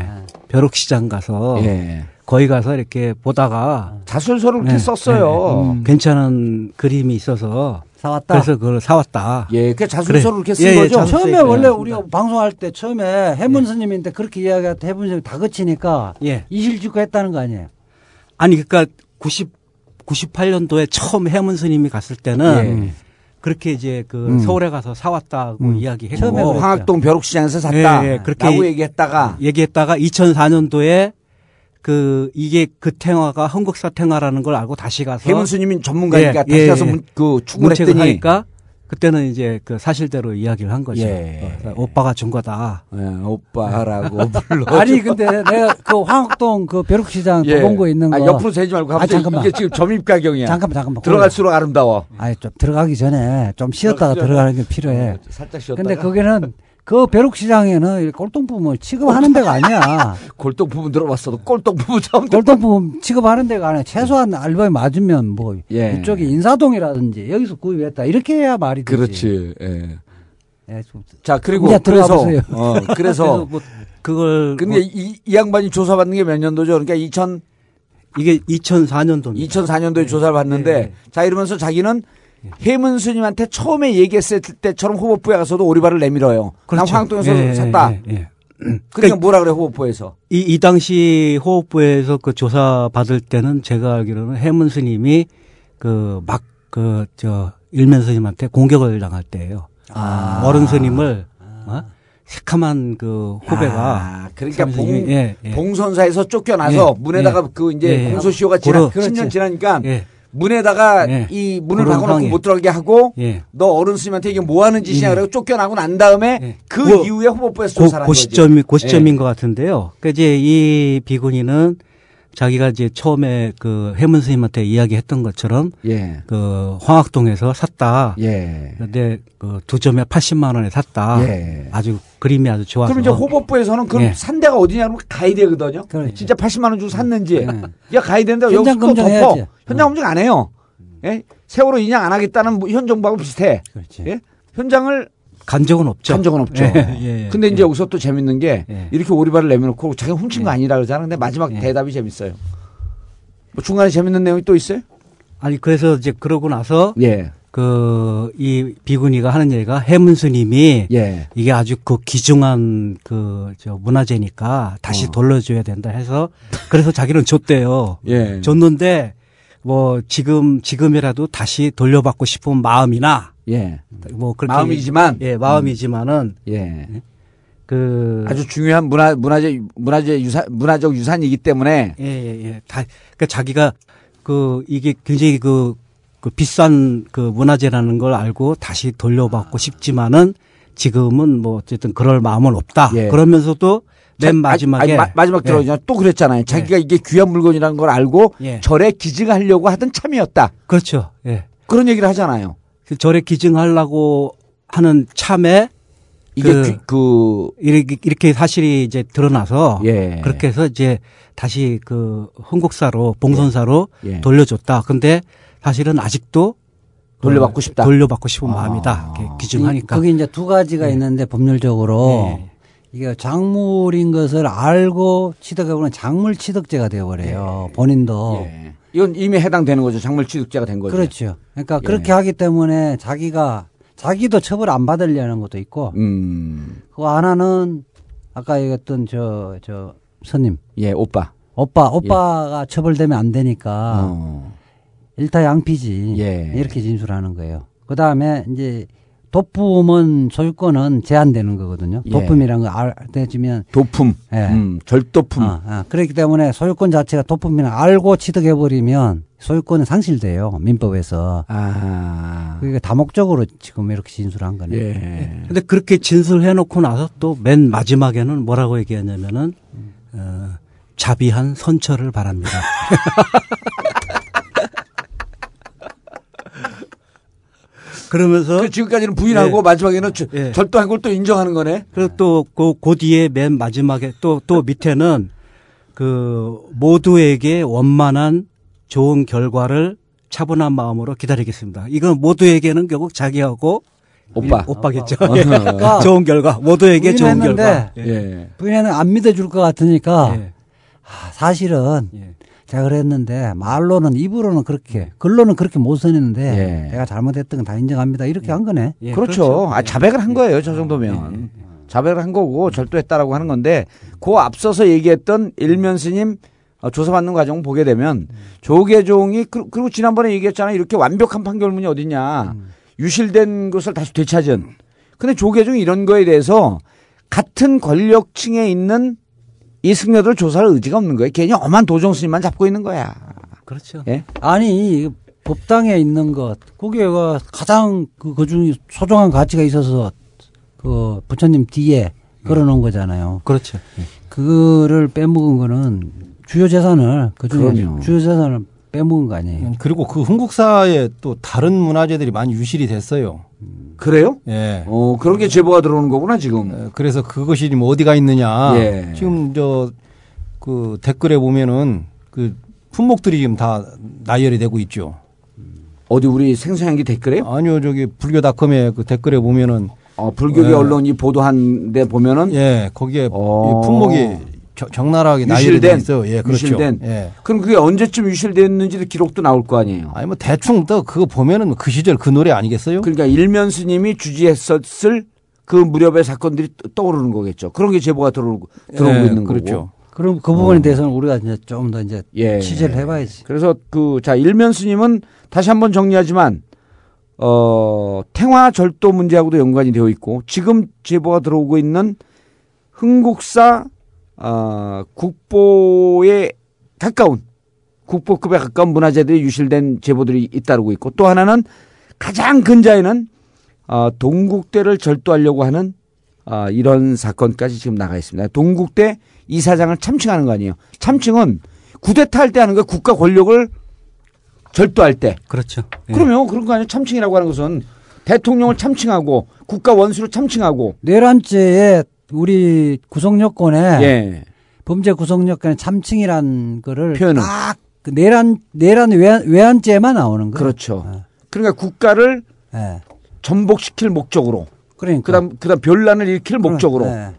[SPEAKER 12] 벼룩시장 가서
[SPEAKER 2] 예.
[SPEAKER 12] 거기 가서 이렇게 보다가
[SPEAKER 2] 자술서를 이렇게
[SPEAKER 12] 네,
[SPEAKER 2] 썼어요.
[SPEAKER 12] 네, 네. 괜찮은 그림이 있어서
[SPEAKER 3] 사왔다.
[SPEAKER 12] 그래서 그걸 사왔다.
[SPEAKER 2] 예, 그 자술서를 이렇게 쓴
[SPEAKER 12] 예, 예,
[SPEAKER 2] 거죠.
[SPEAKER 12] 자술서
[SPEAKER 3] 처음에. 원래 우리가 방송할 때 처음에 해문 스님인데 그렇게 이야기할 때 해문 스님 다 거치니까
[SPEAKER 12] 예.
[SPEAKER 3] 이실직고 했다는 거 아니에요?
[SPEAKER 12] 아니 그러니까 90 98년도에 처음 해문 스님이 갔을 때는
[SPEAKER 2] 예.
[SPEAKER 12] 그렇게 이제 그
[SPEAKER 2] 음.
[SPEAKER 12] 서울에 가서 사왔다고 이야기했고
[SPEAKER 2] 처음에 뭐 황학동 벼룩시장에서 샀다.
[SPEAKER 12] 예, 예, 그렇게
[SPEAKER 2] 얘기했다가
[SPEAKER 12] 얘기했다가 2004년도에 그 이게 그 탱화가 한국사 탱화라는 걸 알고 다시 가서
[SPEAKER 2] 해문 스님이 전문가니까 다시 가서 문- 그 축구를
[SPEAKER 12] 문책을
[SPEAKER 2] 했더니
[SPEAKER 12] 하니까 그때는 이제 그 사실대로 이야기를 한 거죠.
[SPEAKER 2] 예.
[SPEAKER 12] 어, 오빠가 준 거다.
[SPEAKER 2] 예, 오빠라고 불러. (laughs)
[SPEAKER 3] 아니 근데 내가 그 황학동 그 벼룩시장
[SPEAKER 2] 예.
[SPEAKER 3] 도봉구에 있는 거
[SPEAKER 2] 아, 옆으로 세지 말고
[SPEAKER 3] 아,
[SPEAKER 2] 갑자기
[SPEAKER 3] 잠깐만.
[SPEAKER 2] 이게 지금 점입 가경이야.
[SPEAKER 3] 잠깐만 잠깐만
[SPEAKER 2] 들어갈수록 아름다워.
[SPEAKER 3] 아니 좀 들어가기 전에 좀 쉬었다가. 들어가는 게 필요해.
[SPEAKER 2] 어, 살짝 쉬었다가.
[SPEAKER 3] 근데 거기는 (laughs) 그 벼룩시장에는 이 꼴통품을 취급하는 데가 아니야. (laughs)
[SPEAKER 2] 골동 부분 들어봤어도 부분 처음
[SPEAKER 3] 꼴통품 취급하는 데가 아니야. 최소한 알바에 맞으면 뭐
[SPEAKER 2] 예.
[SPEAKER 3] 이쪽이 인사동이라든지 여기서 구입했다 이렇게 해야 말이 되지.
[SPEAKER 2] 그렇지. 예.
[SPEAKER 3] 예, 좀-
[SPEAKER 2] 자 그리고 그래서. 어, (laughs) 그래서
[SPEAKER 12] 뭐 그걸
[SPEAKER 2] 근데
[SPEAKER 12] 뭐
[SPEAKER 2] 이, 이 양반이 조사받는 게 몇 년도죠? 그러니까 2000
[SPEAKER 12] 이게 2004년도입니다.
[SPEAKER 2] 2004년도에 조사를 받는데
[SPEAKER 12] 예.
[SPEAKER 2] 자 이러면서 자기는 해문 스님한테 처음에 얘기했을 때처럼 호법부에 가서도 오리발을 내밀어요. 난
[SPEAKER 12] 그렇죠.
[SPEAKER 2] 황동에서
[SPEAKER 12] 예,
[SPEAKER 2] 샀다.
[SPEAKER 12] 예, 예. (clears throat)
[SPEAKER 2] 그러니까 뭐라 그래 호법부에서?
[SPEAKER 12] 이, 이 당시 호흡부에서 그 조사 받을 때는 제가 알기로는 해문 스님이 그 막 그 저 일면 스님한테 공격을 당할 때예요.
[SPEAKER 2] 아.
[SPEAKER 12] 어른 스님을 어? 새카만 그 후배가
[SPEAKER 2] 아, 그러니까
[SPEAKER 12] 참
[SPEAKER 2] 봉,
[SPEAKER 12] 예, 예.
[SPEAKER 2] 봉선사에서 쫓겨나서
[SPEAKER 12] 예,
[SPEAKER 2] 문에다가
[SPEAKER 12] 예.
[SPEAKER 2] 그 이제
[SPEAKER 12] 예, 예.
[SPEAKER 2] 공소시효가 지나
[SPEAKER 12] 그러-
[SPEAKER 2] 10년
[SPEAKER 12] 그렇지.
[SPEAKER 2] 지나니까
[SPEAKER 12] 예.
[SPEAKER 2] 문에다가
[SPEAKER 12] 예.
[SPEAKER 2] 이 문을 박아놓고. 못 들어가게 하고
[SPEAKER 12] 예.
[SPEAKER 2] 너 어른 스님한테 이게 뭐 하는 짓이냐
[SPEAKER 12] 예.
[SPEAKER 2] 그러고 쫓겨나고 난 다음에 그
[SPEAKER 12] 그-
[SPEAKER 2] 이후에 호법부에서
[SPEAKER 12] 고,
[SPEAKER 2] 조사를 한
[SPEAKER 12] 고. 시점이 고 시점인
[SPEAKER 2] 예.
[SPEAKER 12] 것 같은데요. 그 이제 이 비구니는 자기가 이제 처음에 그 해문 스님한테 이야기했던 것처럼
[SPEAKER 2] 예.
[SPEAKER 12] 그 황학동에서 샀다.
[SPEAKER 2] 예.
[SPEAKER 12] 근데 그 두 점에 80만 원에 샀다.
[SPEAKER 2] 예.
[SPEAKER 12] 아주 그림이 아주 좋아서.
[SPEAKER 2] 그럼 이제 호법부에서는 그럼
[SPEAKER 12] 예.
[SPEAKER 2] 산 데가 어디냐 그러면 가야 되거든요. 진짜 80만 원 주고 샀는지. 야 가야 되는데
[SPEAKER 3] 현장 검증해야지.
[SPEAKER 2] 덮어. 현장 검증 안 해요. 예? 세월호 인양 안 하겠다는 뭐현 정부하고 비슷해. 예? 현장을
[SPEAKER 12] 간 적은 없죠.
[SPEAKER 2] 간 적은 없죠. (laughs)
[SPEAKER 12] 예, 예, 예.
[SPEAKER 2] 근데 이제 여기서 또 재밌는 게
[SPEAKER 12] 예.
[SPEAKER 2] 이렇게 오리발을 내밀어놓고 자기가 훔친 거 아니라 그러잖아. 근데 마지막 대답이 재밌어요. 뭐 중간에 재밌는 내용이 또 있어요?
[SPEAKER 12] 아니 그래서 이제 그러고 나서
[SPEAKER 2] 예.
[SPEAKER 12] 그이 비구니가 하는 얘기가 해문 스님이
[SPEAKER 2] 예.
[SPEAKER 12] 이게 아주 그 귀중한 그 저 문화재니까 다시
[SPEAKER 2] 어.
[SPEAKER 12] 돌려줘야 된다 해서 그래서 자기는 줬대요.
[SPEAKER 2] 예.
[SPEAKER 12] 줬는데 뭐 지금 지금이라도 다시 돌려받고 싶은 마음이나
[SPEAKER 2] 예.
[SPEAKER 12] 뭐 그렇게
[SPEAKER 2] 마음이지만.
[SPEAKER 12] 예 마음이지만은
[SPEAKER 2] 예.
[SPEAKER 12] 그
[SPEAKER 2] 아주 중요한 문화 문화재 문화재 유산 문화적 유산이기 때문에
[SPEAKER 12] 예예예 예, 다 그러니까 자기가 그 이게 굉장히 그, 그 비싼 그 문화재라는 걸 알고 다시 돌려받고 싶지만은 지금은 뭐 어쨌든 그럴 마음은 없다.
[SPEAKER 2] 예.
[SPEAKER 12] 그러면서도 맨
[SPEAKER 2] 자,
[SPEAKER 12] 마지막에
[SPEAKER 2] 아니, 마, 마지막
[SPEAKER 12] 예.
[SPEAKER 2] 들어오냐 또 그랬잖아요. 자기가 이게 귀한 물건이라는 걸 알고
[SPEAKER 12] 예.
[SPEAKER 2] 절에 기증하려고 하던 참이었다.
[SPEAKER 12] 그렇죠. 예.
[SPEAKER 2] 그런 얘기를 하잖아요.
[SPEAKER 12] 그 절에 기증하려고 하는 참에
[SPEAKER 2] 이게
[SPEAKER 12] 그,
[SPEAKER 2] 귀- 그
[SPEAKER 12] 이렇게, 이렇게 사실이 이제 드러나서
[SPEAKER 2] 예.
[SPEAKER 12] 그렇게 해서 이제 다시 그 흥국사로 봉선사로
[SPEAKER 2] 예.
[SPEAKER 12] 돌려줬다. 근데 사실은 아직도
[SPEAKER 2] 돌려받고 싶다.
[SPEAKER 12] 돌려받고 싶은 마음이다. 이렇게 기증하니까.
[SPEAKER 3] 거기 이제 두 가지가 있는데 법률적으로
[SPEAKER 12] 예.
[SPEAKER 3] 이게 작물인 것을 알고 취득해보면 작물 취득죄가 되어버려요. 본인도.
[SPEAKER 2] 예. 이건 이미 해당되는 거죠. 작물 취득자가 된 거죠.
[SPEAKER 3] 그렇죠. 그러니까
[SPEAKER 2] 예.
[SPEAKER 3] 그렇게 하기 때문에 자기가 자기도 처벌 안 받으려는 것도 있고
[SPEAKER 2] 음.
[SPEAKER 3] 그 하나는 아까 얘기했던 저저 선님
[SPEAKER 2] 예, 오빠.
[SPEAKER 3] 오빠 오빠가 처벌되면 안 되니까
[SPEAKER 2] 어.
[SPEAKER 3] 일타 양피지
[SPEAKER 2] 예.
[SPEAKER 3] 이렇게 진술하는 거예요. 그 다음에 이제 도품은 소유권은 제한되는 거거든요.
[SPEAKER 2] 예.
[SPEAKER 3] 도품이라는 거 알때 지면
[SPEAKER 2] 도품,
[SPEAKER 3] 예.
[SPEAKER 2] 음, 절도품.
[SPEAKER 3] 어, 어. 그렇기 때문에 소유권 자체가 도품이라 알고 취득해 버리면 소유권은 상실돼요 민법에서.
[SPEAKER 2] 아.
[SPEAKER 3] 그러니까 다목적으로 지금 이렇게 진술한 거네. 요
[SPEAKER 2] 예.
[SPEAKER 12] 근데 그렇게 진술해 놓고 나서 또 맨 마지막에는 뭐라고 얘기하냐면은 어, 자비한 선처를 바랍니다. (laughs) 그러면서
[SPEAKER 2] 그 지금까지는 부인하고
[SPEAKER 12] 예.
[SPEAKER 2] 마지막에는 저-
[SPEAKER 12] 예.
[SPEAKER 2] 절도한 걸 또 인정하는 거네.
[SPEAKER 12] 그리고 또그 그 뒤에 맨 마지막에 또또 밑에는 그 모두에게 원만한 좋은 결과를 차분한 마음으로 기다리겠습니다. 이건 모두에게는 결국 자기하고
[SPEAKER 2] 오빠.
[SPEAKER 12] 이- 오빠겠죠.
[SPEAKER 2] 어.
[SPEAKER 12] 예.
[SPEAKER 3] 그러니까 (laughs)
[SPEAKER 12] 좋은 결과. 모두에게 좋은 결과.
[SPEAKER 2] 예.
[SPEAKER 3] 부인에는 안 믿어줄 것 같으니까
[SPEAKER 12] 예.
[SPEAKER 3] 아, 사실은
[SPEAKER 12] 예.
[SPEAKER 3] 제가 그랬는데 말로는 입으로는 그렇게 글로는 그렇게 못 써냈는데
[SPEAKER 2] 예.
[SPEAKER 3] 내가 잘못했던 건 다 인정합니다 이렇게 한 거네.
[SPEAKER 12] 예,
[SPEAKER 2] 그렇죠. 아, 자백을 한 거예요,
[SPEAKER 12] 예.
[SPEAKER 2] 저 정도면. 자백을 한 거고 절도했다라고 하는 건데, 그 앞서서 얘기했던 일면 스님 어, 조사받는 과정 보게 되면 조계종이 그- 그리고 지난번에 얘기했잖아요. 이렇게 완벽한 판결문이 어딨냐. 유실된 것을 다시 되찾은. 근데 조계종이 이런 거에 대해서 같은 권력층에 있는 이 승려들 조사할 의지가 없는 거예요. 괜히 엄한 도종 스님만 잡고 있는 거야.
[SPEAKER 12] 그렇죠.
[SPEAKER 2] 예?
[SPEAKER 3] 아니 이 법당에 있는 것 그게가 가장 그, 그 중에 소중한 가치가 있어서 그 부처님 뒤에 걸어놓은 거잖아요.
[SPEAKER 12] 그렇죠.
[SPEAKER 3] 그거를 빼먹은 거는 주요 재산을 그 중에
[SPEAKER 2] 그럼요.
[SPEAKER 3] 주요 재산을 빼먹은 거 아니에요.
[SPEAKER 8] 그리고 그 흥국사에 또 다른 문화재들이 많이 유실이 됐어요.
[SPEAKER 2] 그래요?
[SPEAKER 8] 예.
[SPEAKER 2] 어, 그런 게 제보가 들어오는 거구나, 지금.
[SPEAKER 8] 어, 그래서 그것이 지금 어디가 있느냐.
[SPEAKER 2] 예.
[SPEAKER 8] 지금 저 그 댓글에 보면은 그 품목들이 지금 다 나열이 되고 있죠.
[SPEAKER 2] 어디 우리 생소향기 댓글에요?
[SPEAKER 8] 아니요, 저기 불교닷컴에 그 댓글에 보면은
[SPEAKER 2] 어, 불교계
[SPEAKER 8] 예.
[SPEAKER 2] 언론이 보도한 데 보면은
[SPEAKER 8] 예, 거기에
[SPEAKER 2] 어.
[SPEAKER 8] 이 품목이 적- 적나라하게
[SPEAKER 2] 유실된,
[SPEAKER 8] 돼 있어요. 예, 그렇죠.
[SPEAKER 2] 유실된.
[SPEAKER 8] 예.
[SPEAKER 2] 그럼 그게 언제쯤 유실됐는지도 기록도 나올 거 아니에요.
[SPEAKER 8] 아니 뭐 대충 또 그거 보면은 그 시절 그 노래 아니겠어요?
[SPEAKER 2] 그러니까 일면 스님이 주지했었을 그 무렵의 사건들이 떠- 떠오르는 거겠죠. 그런 게 제보가 들어오고, 들어오고
[SPEAKER 8] 예,
[SPEAKER 2] 있는 거고.
[SPEAKER 8] 그렇죠.
[SPEAKER 3] 그럼 그 부분에 대해서는 우리가 이제 좀 더 이제
[SPEAKER 2] 예.
[SPEAKER 3] 취재를 해봐야지.
[SPEAKER 2] 그래서 그, 자, 일면 스님은 다시 한번 정리하지만, 어, 탱화 절도 문제하고도 연관이 되어 있고, 지금 제보가 들어오고 있는 흥국사, 어, 국보에 가까운, 국보급에 가까운 문화재들이 유실된 제보들이 잇따르고 있고, 또 하나는 가장 근자에는, 어, 동국대를 절도하려고 하는, 어, 이런 사건까지 지금 나가 있습니다. 동국대 이사장을 참칭하는 거 아니에요. 참칭은 구데타 할 때 하는 거예요. 국가 권력을 절도할 때.
[SPEAKER 12] 그렇죠. 예.
[SPEAKER 2] 그러면 그런 거 아니에요. 참칭이라고 하는 것은 대통령을 참칭하고 국가 원수를 참칭하고
[SPEAKER 3] 내란죄에 우리 구성요건에
[SPEAKER 2] 예.
[SPEAKER 3] 범죄 구성요건에 참칭이란 거를
[SPEAKER 2] 표현은.
[SPEAKER 3] 딱그 내란 내란 외환, 외환죄만 나오는 거예요.
[SPEAKER 2] 그렇죠. 그러니까 국가를
[SPEAKER 3] 예.
[SPEAKER 2] 전복시킬 목적으로
[SPEAKER 3] 그러니까
[SPEAKER 2] 그다음 그다음 변란을 일으킬 목적으로
[SPEAKER 3] 예.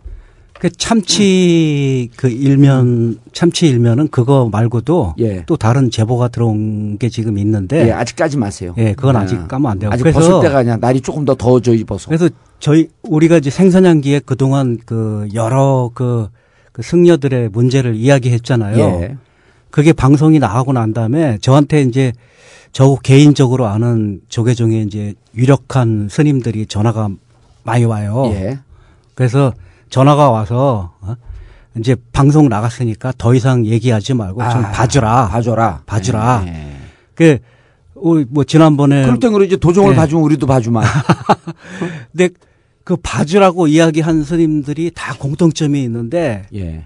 [SPEAKER 12] 그 참치 그 일면 참치 일면은 그거 말고도
[SPEAKER 2] 예.
[SPEAKER 12] 또 다른 제보가 들어온 게 지금 있는데
[SPEAKER 2] 예, 아직 까지 마세요.
[SPEAKER 12] 예, 그건
[SPEAKER 2] 아,
[SPEAKER 12] 아직 까면 안 돼요.
[SPEAKER 2] 아직
[SPEAKER 12] 그래서-
[SPEAKER 2] 벗을 때가 아니야. 날이 조금 더 더워져 입어서.
[SPEAKER 12] 그래서 저희 우리가 이제 생선향기에 그동안 그 여러 그, 그 승려들의 문제를 이야기했잖아요.
[SPEAKER 2] 예.
[SPEAKER 12] 그게 방송이 나가고 난 다음에 저한테 이제 저 개인적으로 아는 조계종의 이제 유력한 스님들이 전화가 많이 와요.
[SPEAKER 2] 예.
[SPEAKER 12] 그래서 전화가 와서 어? 이제 방송 나갔으니까 더 이상 얘기하지 말고 좀
[SPEAKER 2] 아,
[SPEAKER 12] 봐주라.
[SPEAKER 2] 봐줘라.
[SPEAKER 12] 봐주라.
[SPEAKER 2] 예.
[SPEAKER 12] 그, 우리 뭐 지난번에.
[SPEAKER 2] 그럴 땐 그러지 도종을
[SPEAKER 12] 예.
[SPEAKER 2] 봐주면 우리도 봐주마. (laughs)
[SPEAKER 12] 근데 그 봐주라고 이야기한 스님들이 다 공통점이 있는데
[SPEAKER 2] 예.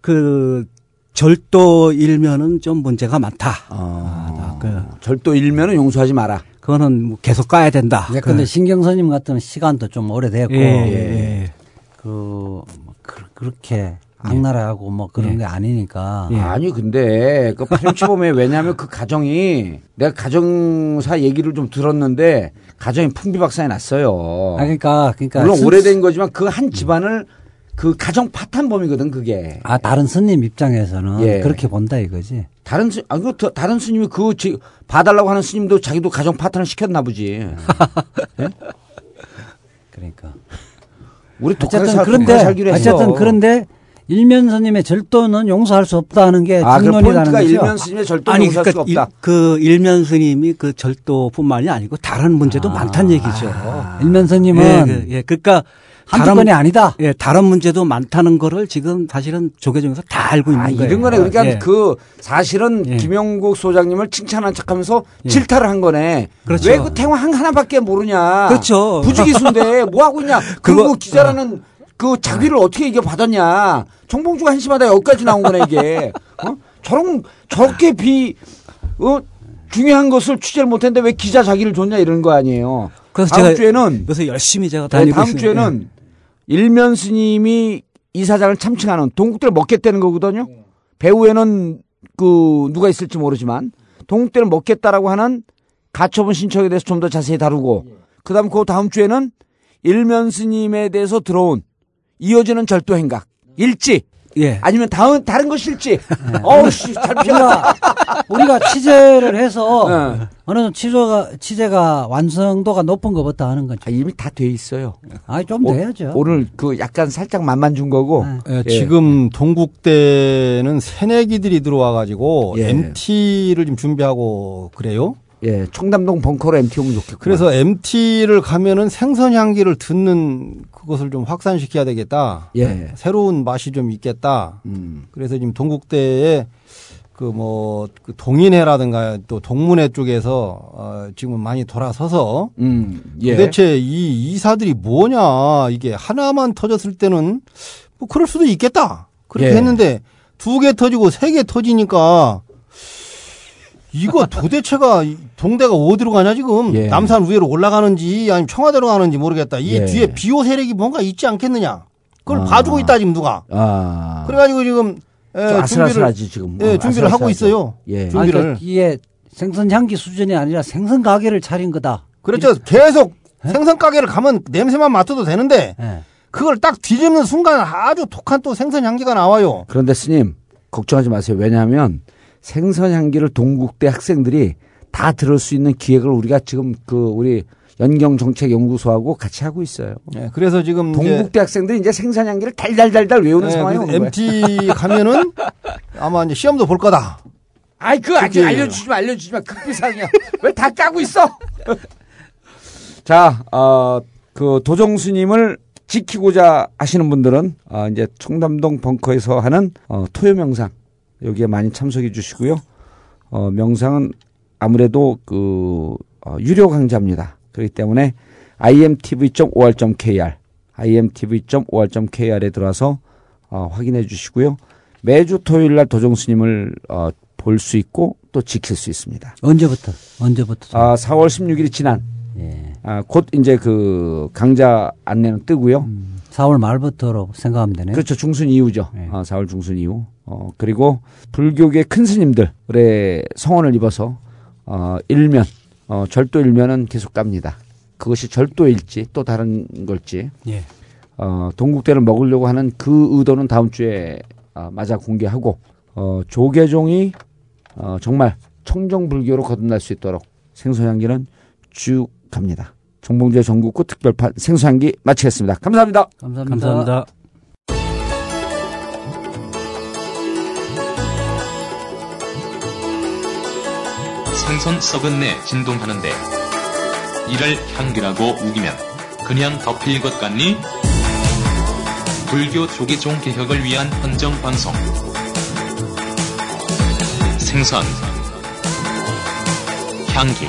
[SPEAKER 12] 그 절도 일면은 좀 문제가 많다.
[SPEAKER 2] 어,
[SPEAKER 12] 그,
[SPEAKER 2] 절도 일면은 용서하지 마라.
[SPEAKER 12] 그거는 뭐 계속 까야 된다.
[SPEAKER 3] 예, 근데
[SPEAKER 12] 그,
[SPEAKER 3] 신경선님 같은 시간도 좀 오래됐고
[SPEAKER 12] 예, 예.
[SPEAKER 3] 그, 뭐 그, 그 렇게 악랄하고 뭐 그런
[SPEAKER 12] 예.
[SPEAKER 3] 게 아니니까
[SPEAKER 12] 예.
[SPEAKER 2] 아니 근데 그 파렴치범에 (laughs) 왜냐하면 그 가정이 내가 가정사 얘기를 좀 들었는데 가정이 풍비박산이 났어요.
[SPEAKER 3] 아, 그러니까 그러니까
[SPEAKER 2] 물론
[SPEAKER 3] 스-
[SPEAKER 2] 오래된 거지만 그 한 집안을 그 가정 파탄범이거든 그게.
[SPEAKER 3] 아 다른 스님 입장에서는
[SPEAKER 2] 예.
[SPEAKER 3] 그렇게 본다 이거지.
[SPEAKER 2] 다른 스, 아, 그 더- 다른 스님이 그 지, 봐달라고 하는 스님도 자기도 가정 파탄을 시켰나 보지.
[SPEAKER 3] 그러니까 (laughs)
[SPEAKER 2] 우리
[SPEAKER 3] 어쨌든
[SPEAKER 2] 살,
[SPEAKER 3] 그런데
[SPEAKER 2] 했어.
[SPEAKER 3] 어쨌든 그런데 일면 스님의 절도는 용서할 수 없다는 게
[SPEAKER 2] 아, 그럼
[SPEAKER 3] 중론이라는 거죠.
[SPEAKER 2] 일면 스님의 절도
[SPEAKER 12] 아니
[SPEAKER 2] 용서할
[SPEAKER 12] 그러니까
[SPEAKER 2] 없다.
[SPEAKER 12] 일, 그 일면 스님이 그 절도뿐만이 아니고 다른 문제도 많다는 얘기죠.
[SPEAKER 3] 일면 스님은
[SPEAKER 12] 예, 그, 예, 그러니까
[SPEAKER 3] 한두 건이 아니다.
[SPEAKER 12] 예, 다른 문제도 많다는 거를 지금 사실은 조계종에서 다 알고 있는
[SPEAKER 2] 아,
[SPEAKER 12] 거예요.
[SPEAKER 2] 이런 거네. 그러니까
[SPEAKER 12] 예.
[SPEAKER 2] 그 사실은
[SPEAKER 12] 예.
[SPEAKER 2] 김영국 소장님을 칭찬한 척하면서
[SPEAKER 12] 예.
[SPEAKER 2] 질타를 한 거네.
[SPEAKER 12] 그렇죠.
[SPEAKER 2] 왜그 태화 한 하나밖에 모르냐.
[SPEAKER 12] 그렇죠.
[SPEAKER 2] 부지기수인데 (laughs) 뭐 하고 있냐. 그리고 기자라는 그 자비를 어떻게 이겨 받았냐. 정봉주가 한심하다 여기까지 나온 거네 이게. 어? 저런 저렇게 비 어? 중요한 것을 취재를 못했는데 왜 기자 자기를 줬냐 이런 거 아니에요.
[SPEAKER 12] 그래서
[SPEAKER 2] 다음
[SPEAKER 12] 제가
[SPEAKER 2] 주에는
[SPEAKER 12] 요새 열심히 제가
[SPEAKER 2] 네,
[SPEAKER 12] 다니고
[SPEAKER 2] 다음
[SPEAKER 12] 있습니다.
[SPEAKER 2] 주에는 일면 스님이 이사장을 참칭하는 동국대를 먹겠다는 거거든요. 배후에는 그 누가 있을지 모르지만 동국대를 먹겠다라고 하는 가처분 신청에 대해서 좀 더 자세히 다루고 그다음 그 다음 주에는 일면 스님에 대해서 들어온 이어지는 절도 행각. 일지
[SPEAKER 12] 예.
[SPEAKER 2] 아니면 다음 다른 거 실지 (laughs) 어우씨 잘 피하다
[SPEAKER 3] 우리가 취재를 해서 (laughs)
[SPEAKER 2] 네.
[SPEAKER 3] 어느 정도 취재가 취재가 완성도가 높은 것부터 하는 거죠.
[SPEAKER 2] 아, 이미 다 돼 있어요.
[SPEAKER 3] 아니 좀
[SPEAKER 2] 오-
[SPEAKER 3] 돼야죠.
[SPEAKER 2] 오늘 그 약간 살짝 맛만 준 거고
[SPEAKER 8] 예,
[SPEAKER 2] 예.
[SPEAKER 8] 지금 동국대는 새내기들이 들어와가지고
[SPEAKER 2] 예.
[SPEAKER 8] MT를 지금 준비하고 그래요.
[SPEAKER 2] 예, 청담동 벙커로 MT 오면 좋겠고.
[SPEAKER 8] 그래서 MT를 가면은 생선 향기를 듣는 그것을 좀 확산시켜야 되겠다.
[SPEAKER 2] 예.
[SPEAKER 8] 새로운 맛이 좀 있겠다.
[SPEAKER 2] 음.
[SPEAKER 8] 그래서 지금 동국대에 그뭐 그 동인회라든가 또 동문회 쪽에서 어 지금 많이 돌아서서
[SPEAKER 2] 음, 예.
[SPEAKER 8] 도대체 이 이사들이 뭐냐 이게 하나만 터졌을 때는 뭐 그럴 수도 있겠다 그렇게
[SPEAKER 2] 예.
[SPEAKER 8] 했는데 두 개 터지고 세 개 터지니까 이거 도대체가 이 동대가 어디로 가냐 지금
[SPEAKER 2] 예.
[SPEAKER 8] 남산 위로 올라가는지 아니면 청와대로 가는지 모르겠다 이
[SPEAKER 2] 예.
[SPEAKER 8] 뒤에 비호 세력이 뭔가 있지 않겠느냐 그걸
[SPEAKER 2] 아.
[SPEAKER 8] 봐주고 있다 지금 누가
[SPEAKER 2] 아.
[SPEAKER 8] 그래가지고 지금 예,
[SPEAKER 2] 좀 아슬아슬하지 지금.
[SPEAKER 8] 예,
[SPEAKER 2] 어,
[SPEAKER 8] 준비를 하고. 있어요.
[SPEAKER 2] 예.
[SPEAKER 8] 준비를.
[SPEAKER 3] 그러니까 이게 생선 향기 수준이 아니라 생선 가게를 차린 거다.
[SPEAKER 8] 그렇죠. 계속 생선 가게를 가면 냄새만 맡아도 되는데
[SPEAKER 3] 예.
[SPEAKER 8] 그걸 딱 뒤집는 순간 아주 독한 또 생선 향기가 나와요.
[SPEAKER 2] 그런데 스님 걱정하지 마세요. 왜냐하면 생선 향기를 동국대 학생들이 다 들을 수 있는 기획을 우리가 지금 그 우리 연경정책연구소하고 같이 하고 있어요.
[SPEAKER 8] 예, 그래서 지금
[SPEAKER 2] 동국대 학생들이 이제 생선 향기를 달달달달 외우는
[SPEAKER 8] 예,
[SPEAKER 2] 상황이 오는 거예요.
[SPEAKER 8] MT 가면은 아마 이제 시험도 볼 거다.
[SPEAKER 2] 아이 그 아직 알려주지 마 알려주지 마 급비상이야 (laughs) 왜 다 까고 있어 (laughs) 자, 어, 그 도정스님을 지키고자 하시는 분들은 어, 이제 청담동 벙커에서 하는 어, 토요 명상 여기에 많이 참석해 주시고요. 어, 명상은 아무래도 그 어, 유료 강좌입니다. 그렇기 때문에 imtv.or.kr imtv.or.kr에 들어와서 어, 확인해 주시고요. 매주 토요일 날 도정스님을 어, 볼 수 있고 또 지킬 수 있습니다.
[SPEAKER 3] 언제부터? 언제부터?
[SPEAKER 2] 아, 4월 16일이 지난
[SPEAKER 3] 예.
[SPEAKER 2] 아, 곧 이제 그 강좌 안내는 뜨고요.
[SPEAKER 3] 4월 말부터로 생각하면 되네요.
[SPEAKER 2] 그렇죠. 중순 이후죠. 아, 4월 중순 이후. 어, 그리고 불교계 큰 스님들의 성원을 입어서 어, 일면, 어, 절도 일면은 계속 갑니다. 그것이 절도일지 또 다른 걸지.
[SPEAKER 12] 예.
[SPEAKER 2] 어, 동국대를 먹으려고 하는 그 의도는 다음 주에 어, 맞아 공개하고 어, 조계종이 어, 정말 청정불교로 거듭날 수 있도록 생소향기는 쭉 갑니다. 정봉재 전국구 특별판 생소향기 마치겠습니다. 감사합니다.
[SPEAKER 3] 감사합니다.
[SPEAKER 12] 감사합니다.
[SPEAKER 1] 생선 썩은 내 진동하는데 이를 향기라고 우기면 그냥 덮일 것 같니? 불교 조계종 개혁을 위한 헌정 방송 생선 향기